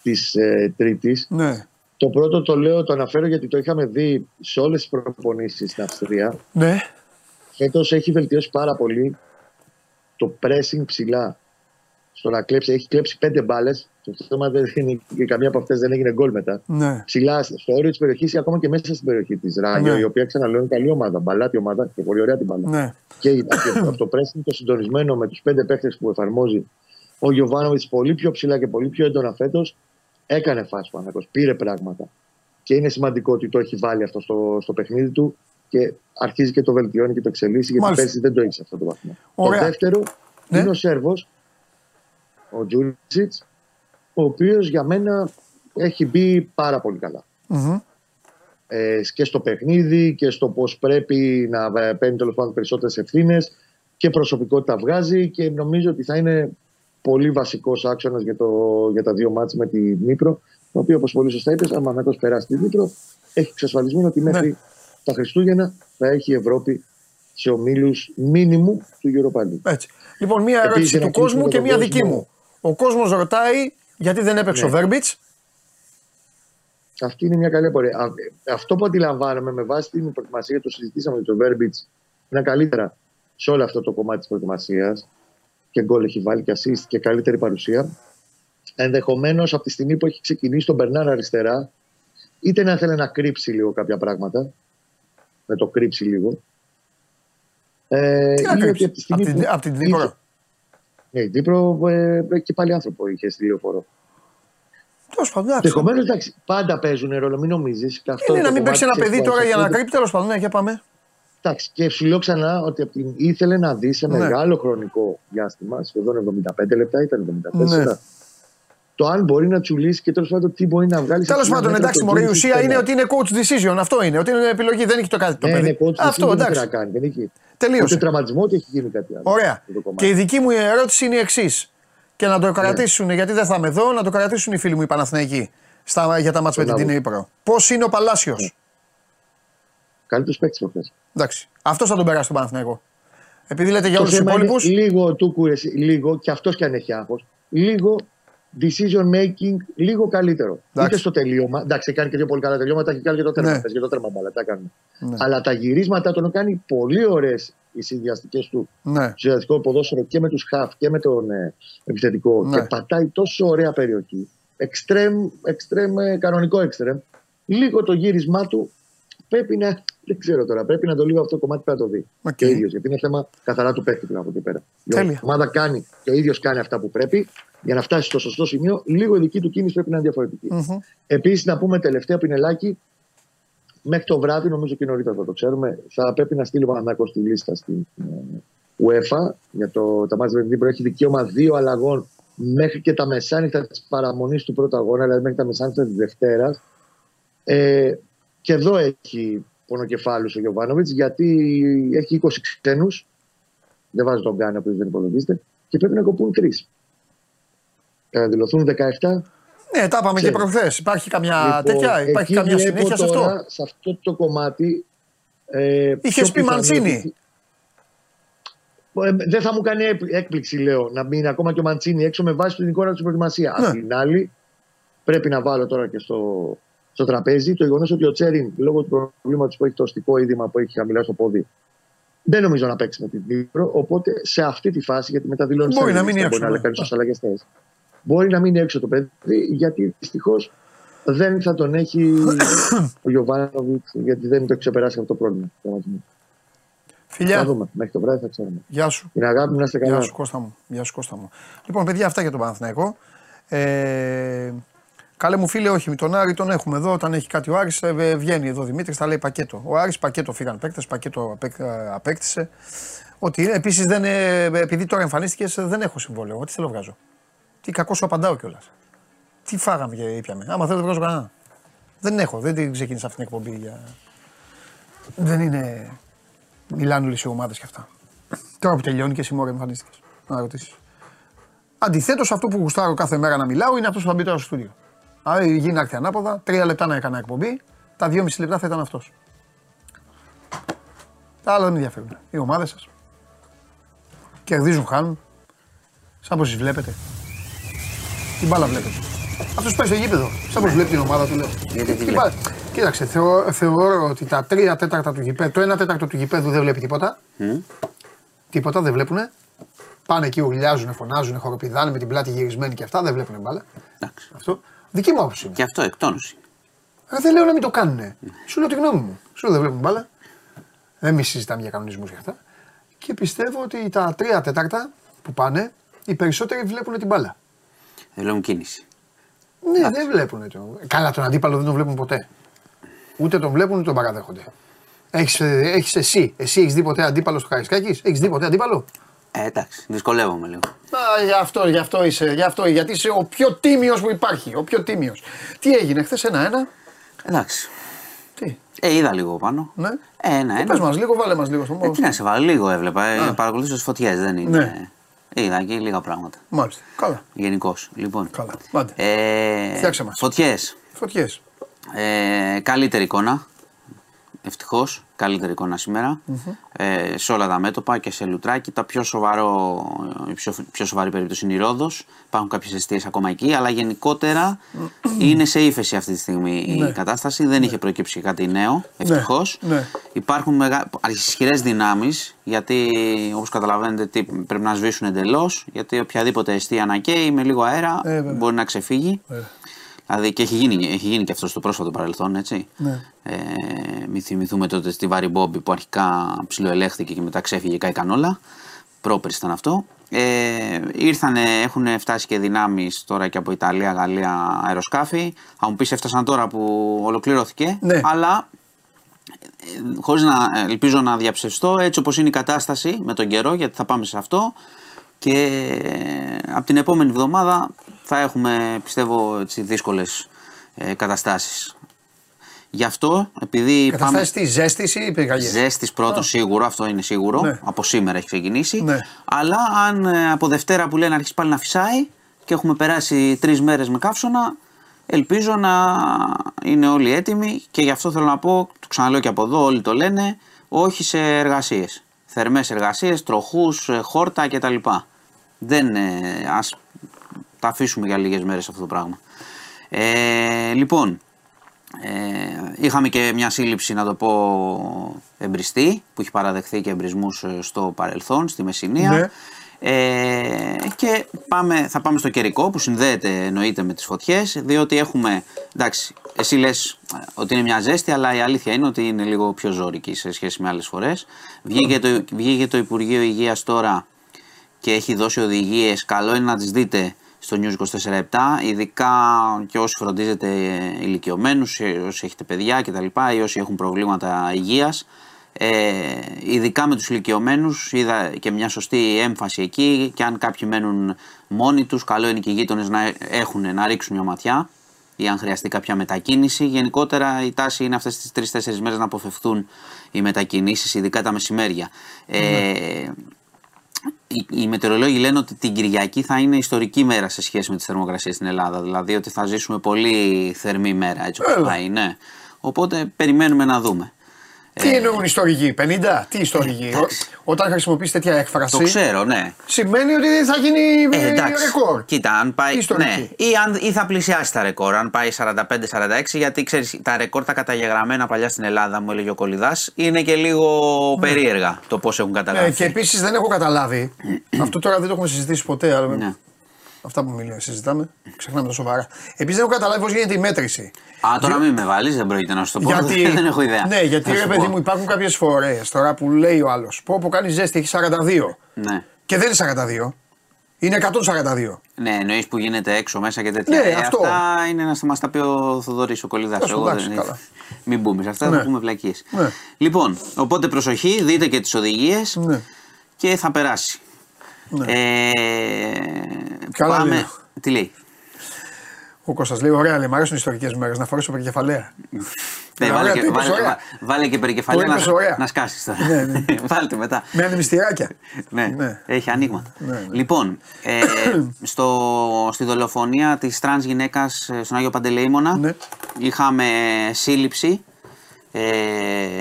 της ε, Τρίτης. Ναι. Το πρώτο το λέω, το αναφέρω γιατί το είχαμε δει σε όλες τις προπονήσεις στην Αυστρία. Ναι. Φέτος έχει βελτιώσει πάρα πολύ το pressing ψηλά στο να κλέψει. Έχει κλέψει πέντε μπάλες. Το θέμα δεν είναι και καμία από αυτές δεν έγινε γκολ μετά. Ναι. Ψηλά στο όριο της περιοχής ή ακόμα και μέσα στην περιοχή της Ράγιο, ναι. η οποία ξαναλέω είναι καλή ομάδα. Μπαλάτη ομάδα και πολύ ωραία την μπαλά. Ναι. Και αυτό το pressing το συντονισμένο με τους πέντε παίχτες που εφαρμόζει ο Γιωβάνοβιτς πολύ πιο ψηλά και πολύ πιο έντονα φέτος έκανε φάση ο Πήρε πράγματα. Και είναι σημαντικό ότι το έχει βάλει αυτό στο, στο παιχνίδι του και αρχίζει και το βελτιώνει και το εξελίσσει γιατί πέρσι δεν το έχεις σε αυτό το βαθμό. Το δεύτερο ναι. είναι ο Σέρβος ο Τζούλτσιτ, ο οποίος για μένα έχει μπει πάρα πολύ Ε, και στο παιχνίδι και στο πώς πρέπει να ε, παίρνει τέλος πάντων περισσότερες ευθύνες και προσωπικότητα βγάζει και νομίζω ότι θα είναι πολύ βασικός άξονας για, για τα δύο μάτια με τη Νύπρο. Το οποίο, όπως πολύ σωστά είπες, αν ο περάσει τη Νύπρο, έχει εξασφαλισμένο ότι μέχρι ναι. τα Χριστούγεννα θα έχει η Ευρώπη σε ομίλους μήνυμου του Europa Έτσι. Λοιπόν, μία ερώτηση του κόσμου και μία δική μου. Ο κόσμος ρωτάει γιατί δεν έπαιξε ναι. ο Βέρμπιτς. Αυτή είναι μια καλή απορία. Αυτό που αντιλαμβάνομαι με βάση την προετοιμασία, το συζητήσαμε με τον Βέρμπιτς, είναι καλύτερα σε όλο αυτό το κομμάτι της προετοιμασίας και γκολ έχει βάλει και assist και καλύτερη παρουσία. Ενδεχομένως από τη στιγμή που έχει ξεκινήσει τον Μπερνάρ αριστερά, είτε να θέλει να κρύψει λίγο κάποια πράγματα, να το κρύψει λίγο. Ε, Τι να κρύψει, από την, από την, ναι, η Δίπρο ε, και πάλι άνθρωπο είχε στη λεωφόρο. Τέλος πάντων. Ενδεχομένω εντάξει, πάντα παίζουν ρόλο, μην νομίζεις. Είναι να μην παίξει ένα παιδί τώρα για να κρύψει, τέλος πάντων. Ναι, για πάμε. Εντάξει, και σου λέω ξανά ότι ήθελε να δει σε ναι. μεγάλο χρονικό διάστημα, σχεδόν 75 λεπτά, ήταν 74. Ναι. Το αν μπορεί να τσουλήσει και τέλος πάντων τι μπορεί να βγάλει. Τέλος πάντων, εντάξει, μωρή, η ουσία είναι ότι είναι coach decision. Αυτό είναι. Ότι είναι επιλογή, δεν έχει το κάτι το ναι, παιδί. Είναι coach αυτό, εντάξει. Δεν κάνει. Δεν έχει. Τελείωσε. Ούτε τραυματισμό, ούτε έχει γίνει κάτι άλλο. Ωραία. Και η δική μου ερώτηση είναι η εξής. Και να το ναι. κρατήσουν, γιατί δεν θα είμαι εδώ, να το κρατήσουν οι φίλοι μου οι Παναθηναϊκοί στα, για τα μάτια με την Τινήπρο. Πώς είναι ο Παλάσιος; Ναι. Καλύτερος παίκτης προχθέ. Εντάξει. Αυτός θα τον περάσει τον Παναθηναϊκό. Επειδή λέτε για όλους τους υπόλοιπου. Λίγο του κούρεση, λίγο και αυτός κι αν έχει άγχος. Λίγο decision making λίγο καλύτερο. Εντάξει. Είτε στο τελείωμα. Εντάξει, κάνει και δύο πολύ καλά τελειώματα, έχει κάνει και το τέρμα. Ναι. Και το τέρμα μπάλα, τα κάνει. Ναι. Αλλά τα γυρίσματα τον κάνει πολύ ωραίες οι συνδυαστικές του ναι. συνδυαστικό ποδόσφαιρο και με τους χαφ και με τον ε, επιθετικό. Ναι. Και πατάει τόσο ωραία περιοχή. Εξτρέμ, εξτρέμ, ε, κανονικό εξτρέμ. Λίγο το γύρισμά του πρέπει να. Δεν ξέρω τώρα, πρέπει να το λίγο αυτό το κομμάτι πρέπει να το δει. Okay. Και ο ίδιο. Γιατί είναι θέμα καθαρά του παίχτη από εκεί πέρα. Η ομάδα κάνει και ο ίδιος κάνει αυτά που πρέπει για να φτάσει στο σωστό σημείο, λίγο η δική του κίνηση πρέπει να είναι διαφορετική. Mm-hmm. Επίσης, να πούμε τελευταία πινελάκι, μέχρι το βράδυ, νομίζω και νωρίτερα θα το ξέρουμε, θα πρέπει να στείλει ο Παναθηναϊκός τη λίστα στην ε, UEFA για το, τα μάτια με έχει δικαίωμα δύο αλλαγών μέχρι και τα μεσάνυχτα της παραμονής του πρώτου αγώνα, δηλαδή μέχρι τα μεσάνυχτα της Δευτέρας. Ε, και εδώ έχει πονοκεφάλου ο Γιωβάνοβιτς, γιατί έχει 20 ξένους. Δεν βάζει τον Γκάνι, ο οποίο δεν υπολογίζεται, και πρέπει να κοπούν τρεις. Και να δηλωθούν 17. Ναι, τα είπαμε και προχθές. Υπάρχει καμιά Λοιπόν, τέτοια, υπάρχει εκεί καμιά βλέπω συνέχεια σε τώρα, αυτό. Σε αυτό το κομμάτι. Ε, Είχες πιο πει Μαντσίνη. πιθανό- Ε, δεν θα μου κάνει έκπλη- έκπληξη, λέω, να μείνει ακόμα και ο Μαντσίνη έξω με βάση την εικόνα του στην προετοιμασίας. Ναι. Απ' την άλλη, πρέπει να βάλω τώρα και στο, στο τραπέζι το γεγονός ότι ο Τσέριν, λόγω του προβλήματος που έχει το οστικό είδημα που έχει χαμηλά στο πόδι, δεν νομίζω να παίξει με την Δνήπρο. Οπότε σε αυτή τη φάση, γιατί μετά δηλώνει Μπορεί στα να μείνει λίστα, έξω, Μπορεί να ναι. κάνει όσε αλλαγές θε. Μπορεί να μείνει έξω το παιδί, γιατί δυστυχώς δεν θα τον έχει ο Γιωβάνοβιτς, γιατί δεν το έχει ξεπεράσει αυτό το πρόβλημα. Θα Φιλιά, δούμε. Μέχρι το βράδυ θα ξέρουμε. γεια σου. Την αγάπη μου να είστε Γεια καλά. σου Κώστα μου. Γεια σου Κώστα μου. Λοιπόν, παιδιά, αυτά για τον Παναθηναϊκό. Ε, καλέ μου φίλε, όχι με τον Άρη, τον έχουμε εδώ. Όταν έχει κάτι ο Άρης, ε, ε, βγαίνει εδώ ο Δημήτρης, θα λέει πακέτο. Ο Άρης πακέτο φύγαν παίκτες, πακέτο απέκ- ε, απέκτησε. Ότι είναι. Επίσης, επειδή τώρα εμφανίστηκες, δεν έχω συμβόλαιο. Εγώ τι θέλω να βγάζω. Τι κακό σου απαντάω κιόλας. Τι φάγαμε και ήπιαμε. Άμα θέλω δεν βγάζω κανένα. Δεν έχω, δεν την ξεκίνησα αυτή την εκπομπή για. Δεν είναι. Μιλάνε όλες οι ομάδες και αυτά. Τώρα που τελειώνει και εσύ μόρα εμφανίστηκες. Να ρωτήσεις. Αντιθέτως, αυτό που γουστάρω κάθε μέρα να μιλάω είναι αυτός που θα μπει τώρα στο στούντιο. Άρα γίνει να έρθει ανάποδα, τρία λεπτά να έκανα εκπομπή, τα δυόμιση λεπτά θα ήταν αυτός. Τα άλλα δεν με ενδιαφέρουν. Οι ομάδες σας. Κερδίζουν, χάνουν. Σαν πως βλέπετε. Τι μπάλα βλέπετε. Αυτός πάει στο γήπεδο. Σαν πως βλέπει την ομάδα του λέω. Γιατί τι Τι μπάλα- Κοίταξε, θεωρώ, θεωρώ ότι τα τρία τέταρτα του γηπέδου, το ένα τέταρτο του γηπέδου δεν βλέπει τίποτα. Τίποτα δεν βλέπουνε. Πάνε εκεί, ουρλιάζουν, φωνάζουν, χοροπηδάνε με την πλάτη γυρισμένη και αυτά. Δεν βλέπουν μπάλα. Εντάξει. Αυτό. Δική μου άποψη είναι. Και αυτό εκτόνωση. Ε, δεν λέω να μην το κάνουνε. Σου λέω τη γνώμη μου. Σου λέω δεν βλέπουν μπάλα. Δεν μη συζητάμε για κανονισμούς για αυτά. Και πιστεύω ότι τα τρία τέταρτα που πάνε, οι περισσότεροι βλέπουν την μπάλα. Δεν βλέπουν κίνηση. Ναι, δεν βλέπουν το. Καλά, τον αντίπαλο δεν τον βλέπουν ποτέ. Ούτε τον βλέπουν ούτε τον παραδέχονται. Έχεις έχεις εσύ, εσύ έχεις δει ποτέ αντίπαλο στο Καρισκάκη, έχεις δει ποτέ αντίπαλο; Ε, εντάξει, δυσκολεύομαι λίγο. Α, γι' αυτό, γι' αυτό είσαι, γι' αυτό, γιατί είσαι ο πιο τίμιος που υπάρχει. Ο πιο τίμιος. Τι έγινε χθες, ένα-ένα; Εντάξει. Τι, Ε, είδα λίγο πάνω. ναι. Ε, ένα, Πες ένα. μας λίγο, βάλε μας λίγο στο Ε, μόνο. τι να σε βάλω, λίγο έβλεπα. Ε, παρακολουθήσω τις φωτιές, δεν είναι. Ναι. Είδα και λίγα πράγματα. Μάλιστα. Καλά. Γενικώς. Λοιπόν. Καλά. Άντε. Ε, Φτιάξε μας. Φωτιές. Φωτιές. Ε, καλύτερη εικόνα. Ευτυχώς. Καλύτερη εικόνα σήμερα. Ε, σε όλα τα μέτωπα και σε λουτράκι. Τα πιο, σοβαρό, η πιο, πιο σοβαρή περίπτωση είναι η Ρόδος. Υπάρχουν κάποιες αιστείε ακόμα εκεί. Αλλά γενικότερα είναι σε ύφεση αυτή τη στιγμή Ναι. η κατάσταση. Δεν είχε προκύψει κάτι νέο. Ευτυχώς. ναι. Υπάρχουν μεγα... ισχυρέ δυνάμεις. Γιατί όπως καταλαβαίνετε τι, πρέπει να σβήσουν εντελώς. Γιατί οποιαδήποτε αιστεία να καίει με λίγο αέρα Ε, βέβαια. μπορεί να ξεφύγει. Δηλαδή και έχει γίνει, έχει γίνει και αυτό στο πρόσφατο παρελθόν, έτσι. Ναι. Ε, μην θυμηθούμε τότε στη Βάρη Μπόμπι που αρχικά ψιλοελέχθηκε και μετά ξέφυγε κάηκαν όλα. Πρόπερς ήταν αυτό. Ε, ήρθανε, έχουν φτάσει και δυνάμεις τώρα και από Ιταλία, Γαλλία αεροσκάφη. Θα μου πεις έφτασαν τώρα που ολοκληρώθηκε. Ναι. Αλλά ε, χωρίς να ελπίζω να διαψευστώ έτσι όπως είναι η κατάσταση με τον καιρό γιατί θα πάμε σε αυτό και από την επόμενη εβδομάδα θα έχουμε πιστεύω έτσι, δύσκολες ε, καταστάσεις. Γι' αυτό επειδή Καταστάσεις τι, ζέστη ή πυρκαγιές; Ζέστης πρώτο σίγουρο, αυτό είναι σίγουρο. Ναι. Από σήμερα έχει ξεκινήσει. Ναι. Αλλά αν ε, από Δευτέρα που λένε αρχίσει πάλι να φυσάει και έχουμε περάσει τρεις μέρες με καύσωνα, ελπίζω να είναι όλοι έτοιμοι και γι' αυτό θέλω να πω, το ξαναλέω και από εδώ, όλοι το λένε, όχι σε εργασίες. Θερμές εργασίες, τροχούς, χόρτα κτλ. Δεν, ε, ας τα αφήσουμε για λίγες μέρες αυτό το πράγμα. Ε, λοιπόν, ε, είχαμε και μια σύλληψη, να το πω, εμπριστή, που έχει παραδεχθεί και εμπρισμούς ε, στο παρελθόν, στη Μεσσηνία. Ναι. Ε, και πάμε, θα πάμε στο καιρικό που συνδέεται εννοείται με τις φωτιές διότι έχουμε, εντάξει, εσύ λες ε, ότι είναι μια ζέστη αλλά η αλήθεια είναι ότι είναι λίγο πιο ζώρικη σε σχέση με άλλες φορές. Βγήκε το, βγήκε το Υπουργείο Υγείας τώρα και έχει δώσει οδηγίες, καλό είναι να τις δείτε στο News 24-7, ειδικά και όσοι φροντίζετε ηλικιωμένους, όσοι έχετε παιδιά κτλ. ή όσοι έχουν προβλήματα υγείας. Ε, ειδικά με τους ηλικιωμένους, είδα και μια σωστή έμφαση εκεί και αν κάποιοι μένουν μόνοι τους καλό είναι και οι γείτονες να έχουν να ρίξουν μια ματιά ή αν χρειαστεί κάποια μετακίνηση. Γενικότερα η τάση είναι αυτές τις τρει-τέσσερι μέρες να αποφευθούν οι μετακινήσεις, ειδικά τα μεσημέρια. Ε, οι, οι μετεωρολόγοι λένε ότι την Κυριακή θα είναι ιστορική μέρα σε σχέση με τις θερμοκρασίες στην Ελλάδα. Δηλαδή ότι θα ζήσουμε πολύ θερμή μέρα έτσι όπως Έλα. θα είναι. Οπότε περιμένουμε να δούμε. Τι εννοούν ιστορικοί, 50, τι ιστορικοί; εντάξει. Όταν χρησιμοποιεί τέτοια έκφραση, Το ξέρω, ναι. σημαίνει ότι θα γίνει Ε, ε, εντάξει. ρεκόρ. Κοίτα, αν πάει. Ιστορική. Ναι, ή, αν, ή θα πλησιάσει τα ρεκόρ. Αν πάει 45-46, γιατί ξέρεις, τα ρεκόρ τα καταγεγραμμένα παλιά στην Ελλάδα, μου έλεγε ο Κολυδάς, είναι και λίγο περίεργα το πώς έχουν καταλάβει. Ε, και επίσης δεν έχω καταλάβει. αυτό τώρα δεν το έχουμε συζητήσει ποτέ. Αλλά Ναι. Αυτά που μιλάμε, συζητάμε. Ξεχνάμε τα σοβαρά. Επίσης δεν έχω καταλάβει πώς γίνεται η μέτρηση. Α, τώρα μην με βάλεις, δεν πρόκειται να σου το πω. δεν έχω ιδέα. Ναι, γιατί Θα ρε σου παιδί πω. μου υπάρχουν κάποιες φορές τώρα που λέει ο άλλος. Πω που κάνει ζέστη, έχει 42. Ναι. Και δεν είναι 42. Είναι 142. Ναι, εννοείς που γίνεται έξω μέσα και τέτοια. Ναι, Ε, αυτό. Αυτά είναι να μας τα πει ο Θοδωρής, ο Κολυδά. Ας, εντάξει, καλά. Μην μπούμε σε αυτά, Ναι. θα πούμε βλακίες. Ναι. Λοιπόν, οπότε προσοχή, δείτε και τις οδηγίες Ναι. και θα περάσει. Ναι. Ε, Καλά πάμε. λέω. Τι λέει; Ο Κώστας λέει: Ωραία, λέει, μου αρέσουν οι ιστορικές μέρες να φορέσω περικεφαλαία. Ναι, Ωραία, βάλε, το και, είπες βάλε, ωραία. βα- βάλε και περικεφαλαία Το είπες να, ωραία. να σκάσεις τώρα. Ναι, ναι. Βάλτε μετά. Με ανεμιστηράκια. Ναι, Ναι. έχει ανοίγματα. Ναι, ναι. Λοιπόν, ε, στο, στη δολοφονία της τρανς γυναίκας ε, στον Άγιο Παντελεήμονα Ναι. είχαμε σύλληψη ε,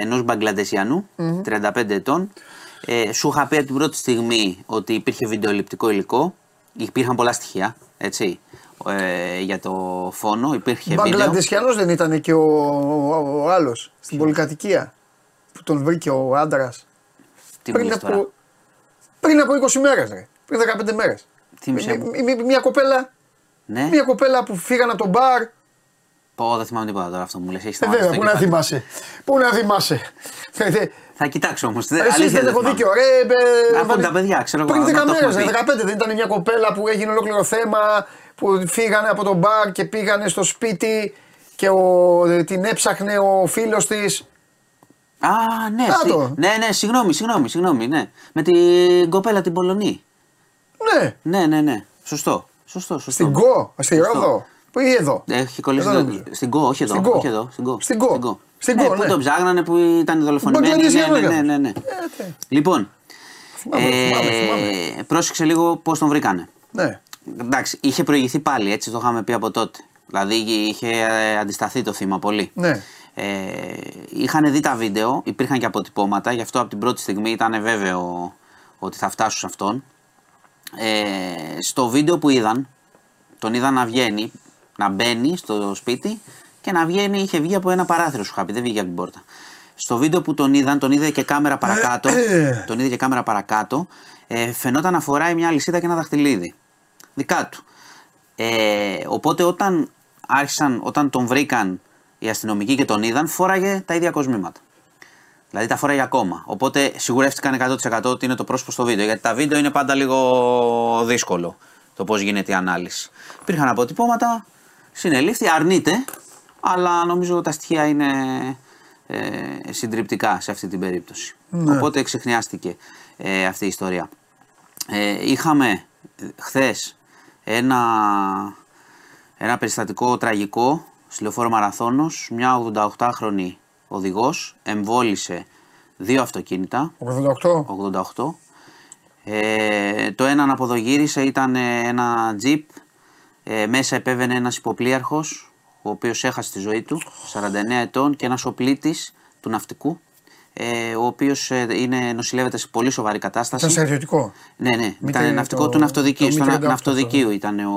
ενός Μπανγκλαντεσιανού, 35 ετών. Ε, σου είχα πει από την πρώτη στιγμή ότι υπήρχε βιντεοληπτικό υλικό. Υπήρχαν πολλά στοιχεία, έτσι, ε, για το φόνο. Υπήρχε βίντεο. Μπαγκλαντεσιανό δεν ήταν και ο, ο, άλλος στην πολυκατοικία που τον βρήκε ο άντρας. Τι Πριν, μιλάς τώρα; από- πριν από 20 μέρες, ρε. Πριν 15 μέρες. Θύμισε μου. Μια κοπέλα, Ναι, μια κοπέλα που φύγαν από τον μπαρ. πω, δεν θυμάμαι τίποτα τώρα αυτό που μου λες. Έχεις Ε, βέβαια, σταματήσει πού το να κεφάλι. θυμάσαι; Πού να θυμάσαι; Ε, δε- Θα κοιτάξω όμως. Εσύ δεν έχω δίκιο, ρε. ε, Ακούνε βάλε- τα παιδιά, ξέρω εγώ, Πριν να 10 το έχουμε μέρες, πει. 15 δεν ήταν μια κοπέλα που έγινε ολόκληρο θέμα που φύγανε από τον μπαρ και πήγανε στο σπίτι και ο, την έψαχνε ο φίλος της. Α, ναι, Να στη- το. ναι, ναι, συγγνώμη, συγγνώμη, συγγνώμη, ναι. Με την κοπέλα την Πολωνή. Ναι, Ναι, ναι, ναι. Σωστό. Σωστό, σωστό. στην Γκο, στη Σωστό. Ρόδο. Πού ή εδώ. Έχει κολλήσει. Εδώ το- νομίζω. Στην Γκο, όχι εδώ. Στην Γκο. Όχι εδώ. Στην Γκο. Στην Γκο. Στην ναι, Γκο, που ναι. τον ψάγνανε που ήταν δολοφονημένοι. Ναι, Μπαγκλαντεσιανό ναι, ναι, ήταν. ναι, ναι. Ε, τε. Λοιπόν, Θυμάμαι, θυμάμαι, θυμάμαι. πρόσεξε λίγο πώς τον βρήκανε. Ναι. Εντάξει, είχε προηγηθεί πάλι, έτσι το είχαμε πει από τότε. Δηλαδή είχε ε, αντισταθεί το θύμα πολύ. Ναι. Ε, είχαν δει τα βίντεο, υπήρχαν και αποτυπώματα, γι' αυτό από την πρώτη στιγμή ήταν βέβαιο ότι θα φτάσουν σε αυτόν. Ε, στο βίντεο που είδαν, τον είδαν να βγαίνει, να μπαίνει στο σπίτι και να βγαίνει, είχε βγει από ένα παράθυρο σου χάπη, δεν βγήκε από την πόρτα. Στο βίντεο που τον είδαν, τον είδε και κάμερα παρακάτω, ε. τον είδε και κάμερα παρακάτω, ε, φαινόταν να φοράει μια λυσίδα και ένα δαχτυλίδι. Δικά του. Ε, οπότε όταν άρχισαν, όταν τον βρήκαν οι αστυνομικοί και τον είδαν, φόραγε τα ίδια κοσμήματα. Δηλαδή τα φόραγε ακόμα. Οπότε σιγουρεύτηκαν 100% ότι είναι το πρόσωπο στο βίντεο. Γιατί τα βίντεο είναι πάντα λίγο δύσκολο το πώς γίνεται η ανάλυση. Υπήρχαν αποτυπώματα, συνελήφθη, αρνείται, αλλά νομίζω τα στοιχεία είναι ε, συντριπτικά σε αυτή την περίπτωση. Ναι. Οπότε ξεχνιάστηκε ε, αυτή η ιστορία. Ε, είχαμε χθες ένα, ένα περιστατικό τραγικό στη λεωφόρο Μαραθώνος. Μια 88χρονη οδηγός εμβόλησε δύο αυτοκίνητα, 88. 88. Ε, το ένα αναποδογύρισε ήταν ε, ένα τζιπ. Ε, μέσα επέβαινε ένας υποπλίαρχος, ο οποίος έχασε τη ζωή του, 49 ετών, και ένας οπλίτης του ναυτικού, ε, ο οποίος ε, είναι, νοσηλεύεται σε πολύ σοβαρή κατάσταση. Ήταν στρατιωτικό. Ναι, ναι. Μη ήταν τε- ναυτικό το- του ναυτοδικείου. το Στο μη να- 38 ναυτοδικείο ήταν ο,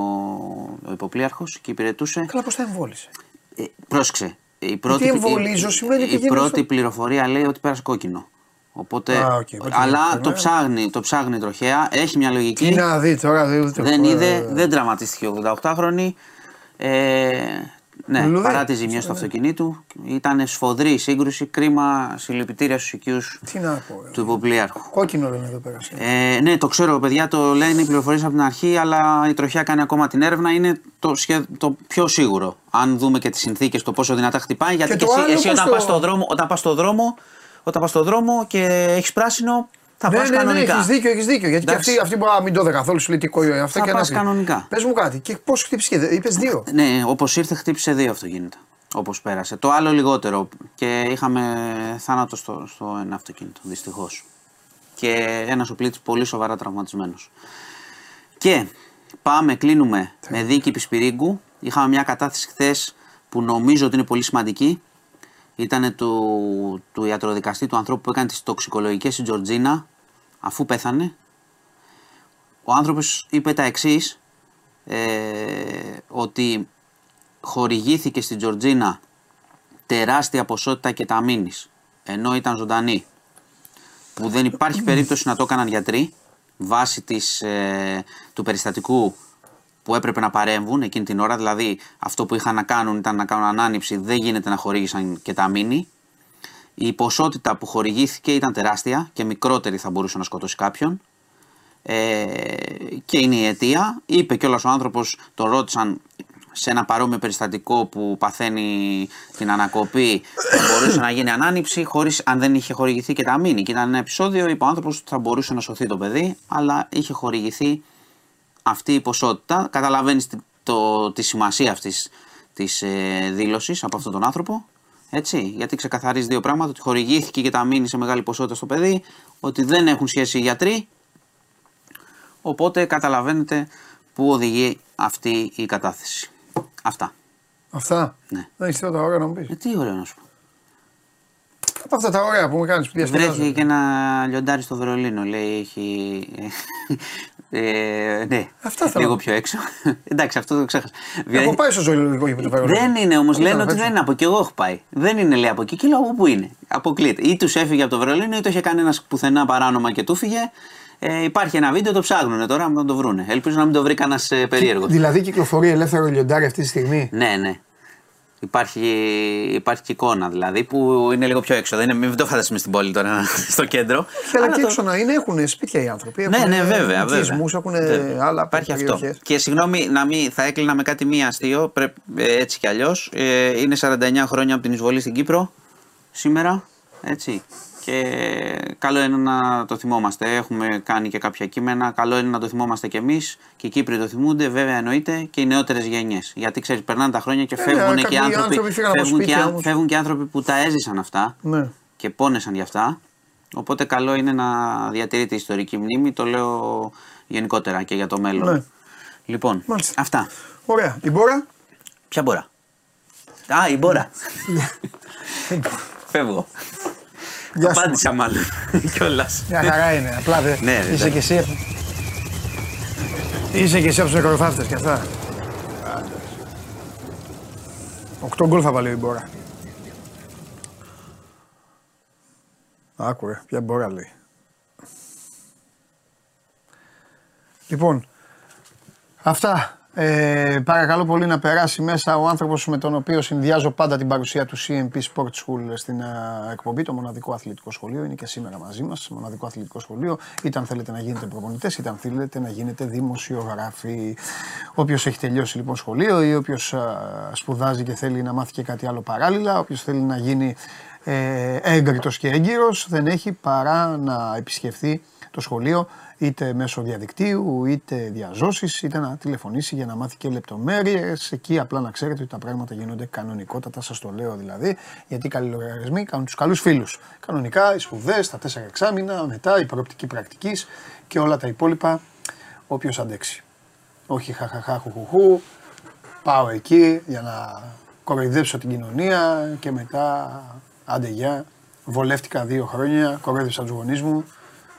ο υποπλίαρχος και υπηρετούσε. Καλά, πώς τα εμβόλησε. Ε, πρόσεξε. Η πρώτη, Γιατί εμβολίζω σημαίνει η, η πηγαίνω πρώτη στο- πληροφορία λέει ότι πέρασε κόκκινο. Οπότε, Α, οκ, οπότε αλλά δεν- το ναι. ψάχνει, το ψάχνει τροχαία, έχει μια λογική. Τι να δει τώρα, δεν, ούτε- δεν ε, είδε, δεν τραυματίστηκε ο 88χρονη. Ε, Ναι, Λουλούδι. παρά τι ζημιές του αυτοκινήτου. Ήταν σφοδρή η σύγκρουση. Κρίμα συλληπιτήρια στους οικείους Τι να πω. ε. του υποπλοιάρχου. Κόκκινο λένε εδώ πέρα. Ε, ναι, το ξέρω, παιδιά, το λένε οι πληροφορίες από την αρχή, αλλά η τροχαία κάνει ακόμα την έρευνα. Είναι το, σχε- το πιο σίγουρο. Αν δούμε και τις συνθήκες, το πόσο δυνατά χτυπάει. Γιατί Και και, το εσύ, άλλο εσύ πώς όταν το- πας στο δρόμο, όταν πας στο δρόμο, όταν πας στο δρόμο και έχεις πράσινο, θα ναι, πας ναι, ναι, κανονικά. έχεις δίκιο, έχεις δίκιο. Γιατί και Εντάξει. αυτή, αυτή μπορεί να μην το δει καθόλου, σου λέει τι κόλλο είναι αυτό. Θα και να πας πει. κανονικά. Πες μου κάτι, και πώς χτύπησε, είπες δύο. Ναι, όπως ήρθε, χτύπησε δύο αυτοκίνητα. Όπως πέρασε. Το άλλο λιγότερο. Και είχαμε θάνατο στο, στο ένα αυτοκίνητο, δυστυχώς. Και ένας ο πλήτη πολύ σοβαρά τραυματισμένος. Και πάμε, κλείνουμε με δίκη Πισπυρίγκου. Είχαμε μια κατάθεση χθες που νομίζω ότι είναι πολύ σημαντική. Ήταν του, του ιατροδικαστή του ανθρώπου που έκανε τις τοξικολογικές στην Τζορτζίνα, αφού πέθανε. Ο άνθρωπος είπε τα εξής ε, ότι χορηγήθηκε στην Τζορτζίνα τεράστια ποσότητα κεταμίνης ενώ ήταν ζωντανή που δεν υπάρχει περίπτωση να το έκαναν γιατροί βάσει της, ε, του περιστατικού που έπρεπε να παρέμβουν εκείνη την ώρα δηλαδή αυτό που είχαν να κάνουν ήταν να κάνουν ανάνυψη δεν γίνεται να χορήγησαν κεταμίνη η ποσότητα που χορηγήθηκε ήταν τεράστια και μικρότερη θα μπορούσε να σκοτώσει κάποιον ε, και είναι η αιτία. Είπε κιόλας ο άνθρωπος, τον ρώτησαν σε ένα παρόμοιο περιστατικό που παθαίνει την ανακοπή θα μπορούσε να γίνει ανάνυψη χωρίς, αν δεν είχε χορηγηθεί και τα μήνυ. Και ήταν ένα επεισόδιο, είπε ο άνθρωπος ότι θα μπορούσε να σωθεί το παιδί, αλλά είχε χορηγηθεί αυτή η ποσότητα. Καταλαβαίνεις τη, το, τη σημασία αυτής της ε, δήλωσης από αυτόν τον άνθρωπο. Έτσι, γιατί ξεκαθαρίζει δύο πράγματα, ότι χορηγήθηκε και τα μήνυ σε μεγάλη ποσότητα στο παιδί, ότι δεν έχουν σχέση οι γιατροί Οπότε καταλαβαίνετε πού οδηγεί αυτή η κατάθεση. Αυτά. Αυτά. Ναι. Δεν έχεις τίποτα ωραία να μου πεις. Ε, τι ωραίο να σου πω. Από αυτά τα ωραία που μου κάνεις που Βρέθηκε διασκεδάζει. και ένα λιοντάρι στο Βερολίνο, λέει, έχει... Ε, ναι, Αυτά θέλω. λίγο πιο έξω. Εντάξει, αυτό το ξέχασα. Έχω πάει στο ζωολογικό γήπεδο του Βερολίνου. Δεν είναι όμως, Ήταν λένε απ' ότι έξω. δεν είναι από εκεί. Εγώ έχω πάει. Δεν είναι λέει από εκεί και λέω από πού είναι. Αποκλείεται. Ή τους έφυγε από το Βερολίνο ή το είχε κάνει ένας πουθενά παράνομα και του φύγε. Ε, υπάρχει ένα βίντεο, το ψάχνουν τώρα να το βρούνε. Ελπίζω να μην το βρει κανένας ε, περίεργο. Δηλαδή κυκλοφορεί ελεύθερο λιοντάρι αυτή τη στιγμή; Ναι, ναι. Υπάρχει, υπάρχει και εικόνα δηλαδή που είναι λίγο πιο έξω. Δεν είναι, μην το φανταστούμε στην πόλη τώρα, στο κέντρο. Όχι, αλλά Αλλά και το- έξω να είναι, έχουν σπίτια οι άνθρωποι. Ναι, έχουν ναι, βέβαια. βέβαια. οικισμούς, έχουν Βέβαια. άλλα Υπάρχει αυτό. περιοχές. Και συγγνώμη, να μην, θα έκλεινα με κάτι μία αστείο, πρέπει, ε, έτσι κι αλλιώς. Ε, είναι 49 χρόνια από την εισβολή στην Κύπρο σήμερα. Έτσι. Και καλό είναι να το θυμόμαστε. Έχουμε κάνει και κάποια κείμενα. Καλό είναι να το θυμόμαστε κι εμείς. Και οι Κύπροι το θυμούνται, βέβαια εννοείται, και οι νεότερες γενιές. Γιατί ξέρεις, περνάνε τα χρόνια και Ε, φεύγουν ναι, και κάποιοι άνθρωποι. άνθρωποι φύγαν από Φεύγουν και, σπίτια άν- όμως. φεύγουν και άνθρωποι που τα έζησαν αυτά Ναι. και πόνεσαν γι' αυτά. Οπότε καλό είναι να διατηρείται η ιστορική μνήμη. Το λέω γενικότερα και για το μέλλον. Ναι. Λοιπόν, Μάλιστα. αυτά. Ωραία. Η Μπόρα; Ποια μπόρα; Α, η μπόρα. Φεύγω. Γεια σου. Απάντησα μάλλον κιόλας. Μια χαρά είναι. Απλά δεν. Ναι, ρε, είσαι ναι. και εσύ. Είσαι και εσύ από τους νεκροφάφτε και αυτά. Οκτώ γκολ θα βάλει η Μπόρα. Άκουρε, ποια Μπόρα λέει. Λοιπόν, αυτά. Ε, παρακαλώ πολύ να περάσει μέσα ο άνθρωπος με τον οποίο συνδυάζω πάντα την παρουσία του CMP Sport School στην α, εκπομπή, το μοναδικό αθλητικό σχολείο. Είναι και σήμερα μαζί μας, μοναδικό αθλητικό σχολείο. Είτε αν θέλετε να γίνετε προπονητές, είτε αν θέλετε να γίνετε δημοσιογράφοι. Όποιος έχει τελειώσει λοιπόν σχολείο ή όποιος α, σπουδάζει και θέλει να μάθει και κάτι άλλο παράλληλα, όποιος θέλει να γίνει ε, έγκριτος και έγκυρος, δεν έχει παρά να επισκεφθεί το σχολείο είτε μέσω διαδικτύου, είτε διαζώσεις, είτε να τηλεφωνήσει για να μάθει και λεπτομέρειες. Εκεί απλά να ξέρετε ότι τα πράγματα γίνονται κανονικότατα, σας το λέω δηλαδή, γιατί οι καλοί λογαριασμοί κάνουν τους καλούς φίλους. Κανονικά, οι σπουδές, τα τέσσερα εξάμηνα, μετά η προοπτική πρακτικής και όλα τα υπόλοιπα, όποιος αντέξει. Όχι χαχαχά χουχουχού, πάω εκεί για να κοροϊδέψω την κοινωνία και μετά άντε γεια, βολεύτηκα δύο χρόνια, κοροϊδεύσα τους γονείς μου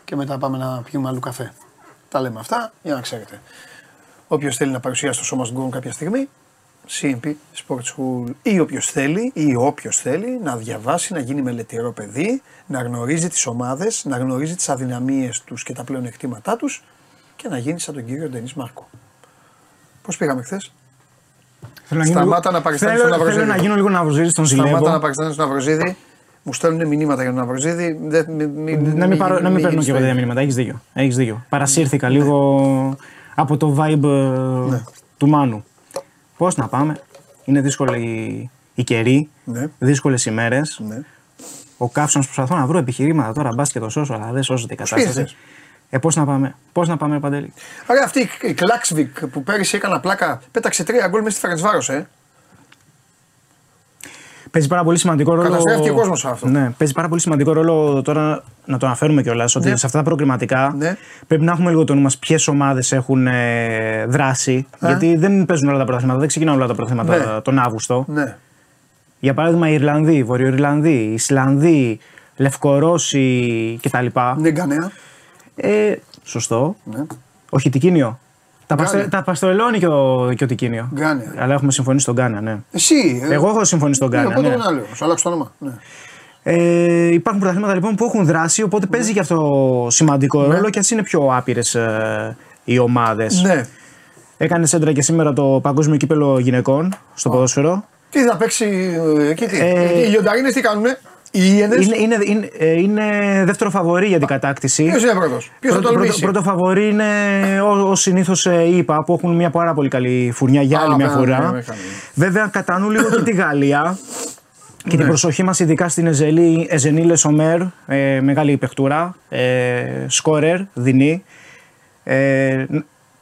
και μετά πάμε να πιούμε αλλού καφέ. Τα λέμε αυτά για να ξέρετε. Όποιος θέλει να παρουσιάσει το σώμα στον κάποια στιγμή, CMP Sport School ή όποιος θέλει ή όποιος θέλει να διαβάσει, να γίνει μελετηρό παιδί, να γνωρίζει τις ομάδες, να γνωρίζει τις αδυναμίες τους και τα πλεονεκτήματά τους και να γίνει σαν τον κύριο Ντενής Μάρκο. Πώς πήγαμε χθες; Θέλω να γίνω Σταμάτα λίγο- να παριστάνεις θέλω- τον Ναυροζίδη. Θέλω να γίνω λίγο Ναυροζίδης, τον Σταμάτα να ζηλεύω. παριστάνεις τον Ναυροζίδη. Μου στέλνουν μηνύματα για τον Ναυροζίδη. Δεν- μη- μη- Να μην, πάρω, να μην παίρνω γίνεις και εγώ το τέτοια ίδιο. μηνύματα. Έχεις δίκιο. Έχεις δίκιο. Παρασύρθηκα λίγο από το vibe ε, Ναι. του Μάνου. Πώς να πάμε; Είναι δύσκολη η, η καιρή, Ναι. δύσκολες ημέρες. Ναι. Ο καύσωνο προσπαθώ να βρω επιχειρήματα τώρα. Μπα και το σώσω, αλλά δεν σώζεται η κατάσταση. ήρθες; Ε, πώς να πάμε, πώς να πάμε, Παντελή; Άρα αυτή η- η Κλάξβικ που πέρυσι έκανα πλάκα, πέταξε τρία γκολ μέσα στη Φερεντσβάρο, ε. Παίζει πάρα πολύ σημαντικό ρόλο. Καταστρέφει ο κόσμος αυτό. Ναι, παίζει πάρα πολύ σημαντικό ρόλο τώρα να το αναφέρουμε κιόλας ότι Ναι. σε αυτά τα προκριματικά Ναι. πρέπει να έχουμε λίγο το νου μας ποιες ομάδες έχουν ε, δράσει. Γιατί δεν παίζουν όλα τα πρωταθλήματα, δεν ξεκινάνε όλα τα πρωταθλήματα Ναι. τον Αύγουστο. Ναι. Για παράδειγμα, οι Ιρλανδοί, Βορειοϊρλανδοί, οι Ισλανδοί, Λευκορώσοι κτλ. Ναι, κανένα. Ε, σωστό. Ναι. Όχι, Τικίνιο. Τα, Γκάνια. παστε, τα παστοελώνει και ο, και ο Τικίνιο. Γκάνια. Αλλά έχουμε συμφωνήσει στον Γκάνα, ναι. Εσύ. ε. Εγώ έχω συμφωνήσει στον Ναι, Γκάνα. οπότε ναι. τον άλλο. Σου άλλαξε το όνομα. Ναι. Ε, υπάρχουν πρωταθλήματα λοιπόν που έχουν δράσει, οπότε παίζει και αυτό σημαντικό ρόλο και α είναι πιο άπειρες ε, οι ομάδες. ναι. Έκανε σέντρα και σήμερα το Παγκόσμιο Κύπελο Γυναικών στο ποδόσφαιρο. Τι θα παίξει ε, εκεί, τι. Ε, Οι λιονταρίνες τι κάνουνε; Οι Ιένες. Είναι, είναι, είναι, ε, είναι δεύτερο φαβορή για την κατάκτηση. Ποιος είναι πρώτος; Ποιος θα Πρώτο, πρώτο, τολμήσει. πρώτο φαβορή είναι ω συνήθως οι ΙΠΑ που έχουν μια πάρα πολύ καλή φουρνιά για Α, άλλη μια ναι, φορά. ναι, ναι, ναι. Βέβαια, κατανοούν λίγο και τη Γαλλία και Ναι. την προσοχή μας ειδικά στην Εζελή, Εζενίλε Σομέρ, ε, μεγάλη παιχτούρα, ε, σκόρερ, δεινή. Ε,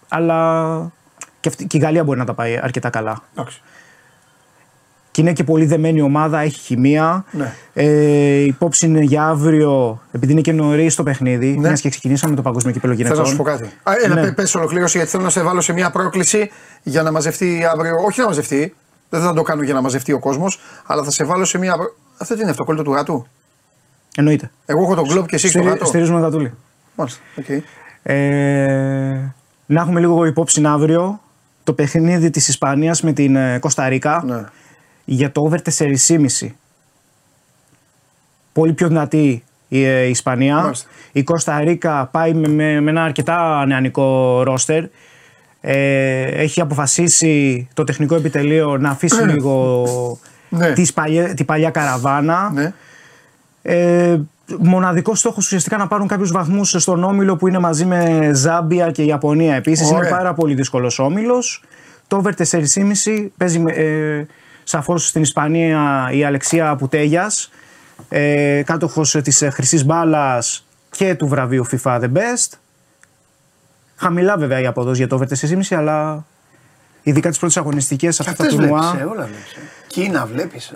αλλά και, αυτή, και η Γαλλία μπορεί να τα πάει αρκετά καλά. Εντάξει. Και είναι και πολύ δεμένη ομάδα, έχει χημεία. Ναι. Ε, υπόψη είναι για αύριο, επειδή είναι και νωρίς το παιχνίδι, Ναι. μιας και ξεκινήσαμε το Παγκόσμιο Κύπελο Θέλω Γυναικών. να σου πω κάτι. Α, ένα Ναι. ναι. πες ολοκλήρωση γιατί θέλω να σε βάλω σε μια πρόκληση για να μαζευτεί αύριο. Όχι να μαζευτεί. Δεν θα το κάνω για να μαζευτεί ο κόσμος, αλλά θα σε βάλω σε μια. πρό- Αυτό τι είναι αυτό, κόλλητο του γάτου; Εννοείται. Εγώ έχω τον Κλοπ και εσύ έχεις το Στηρι- γάτο. στηρίζουμε Γατούλη. Μάλιστα. οκ. Ε, να έχουμε λίγο υπόψη αύριο το παιχνίδι της Ισπανίας με την ε, Κωνσταντίνα Ναι. Για το over 4,5. Πολύ πιο δυνατή η ε, Ισπανία. Μάλιστα. Η Κωνσταντίνα πάει με, με, με ένα αρκετά νεανικό ρόστερ. Ε, έχει αποφασίσει το τεχνικό επιτελείο να αφήσει λίγο Ναι. τις παλιέ- την παλιά καραβάνα. Ναι. Ε, μοναδικός στόχος ουσιαστικά να πάρουν κάποιους βαθμούς στον όμιλο που είναι μαζί με Ζάμπια και Ιαπωνία επίσης. Ωραία. Είναι πάρα πολύ δύσκολος όμιλος. Το over 4,5 παίζει ε, σαφώς στην Ισπανία η Αλεξία Πουτέγια, ε, κάτοχος της χρυσής μπάλας και του βραβείου FIFA The Best. Χαμηλά βέβαια η απόδοση για το over 4,5 αλλά ειδικά τις πρώτες αγωνιστικές αυτά τα Αυτές τουρνουά. βλέπεις, ε, όλα βλέπεις. ε. Κίνα βλέπεις.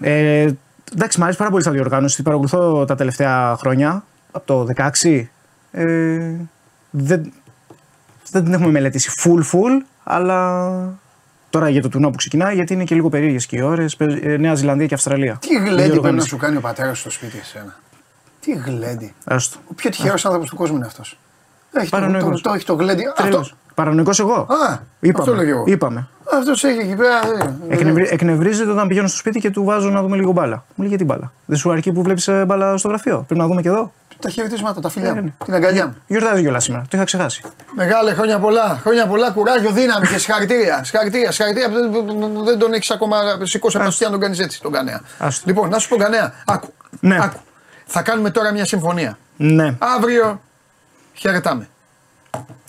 ε. Ε, εντάξει, μου αρέσει πάρα πολύ σαν διοργάνωση. Την παρακολουθώ τα τελευταία χρόνια. Από το 16. Ε, δεν, δεν την έχουμε μελετήσει full full, αλλά τώρα για το τουρνό που ξεκινάει, γιατί είναι και λίγο περίεργες και οι ώρες. Νέα Ζηλανδία και Αυστραλία. Τι γλέντι Διοργάνωση. πρέπει να σου κάνει ο πατέρας στο σπίτι εσένα; Τι γλέντι. Άστο. Ο πιο τυχαίο άνθρωπος του κόσμου είναι αυτός. Έχει το, το, Παρανοϊκός. το, έχει το γλέντι. Αυτό, Τρελός. Παρανοϊκός εγώ. Α, είπαμε. αυτό λέγω εγώ. είπαμε. αυτός έχει εκεί πέρα. ε, Εκνευρι, εκνευρίζεται όταν πηγαίνω στο σπίτι και του βάζω να δούμε λίγο μπάλα. Μου λέει γιατί μπάλα. Δεν σου αρκεί που βλέπεις μπάλα στο γραφείο. Πρέπει να δούμε και εδώ. Τα χαιρετίσματα, τα φιλιά Ε, ναι. μου. Την αγκαλιά μου. Γιορτάζει κιόλας σήμερα. Το είχα ξεχάσει. Μεγάλε χρόνια πολλά. Χρόνια πολλά, κουράγιο, δύναμη και συγχαρητήρια. Συγχαρητήρια, συγχαρητήρια. Δεν- Δεν τον έχεις ακόμα σηκώσει από τα αυτιά να τον κάνεις έτσι τον Κανέα. Άστο. Λοιπόν, να σου πω Κανέα, άκου. Ναι. άκου. Θα κάνουμε τώρα μια συμφωνία. Ναι. Αύριο χαιρετάμε.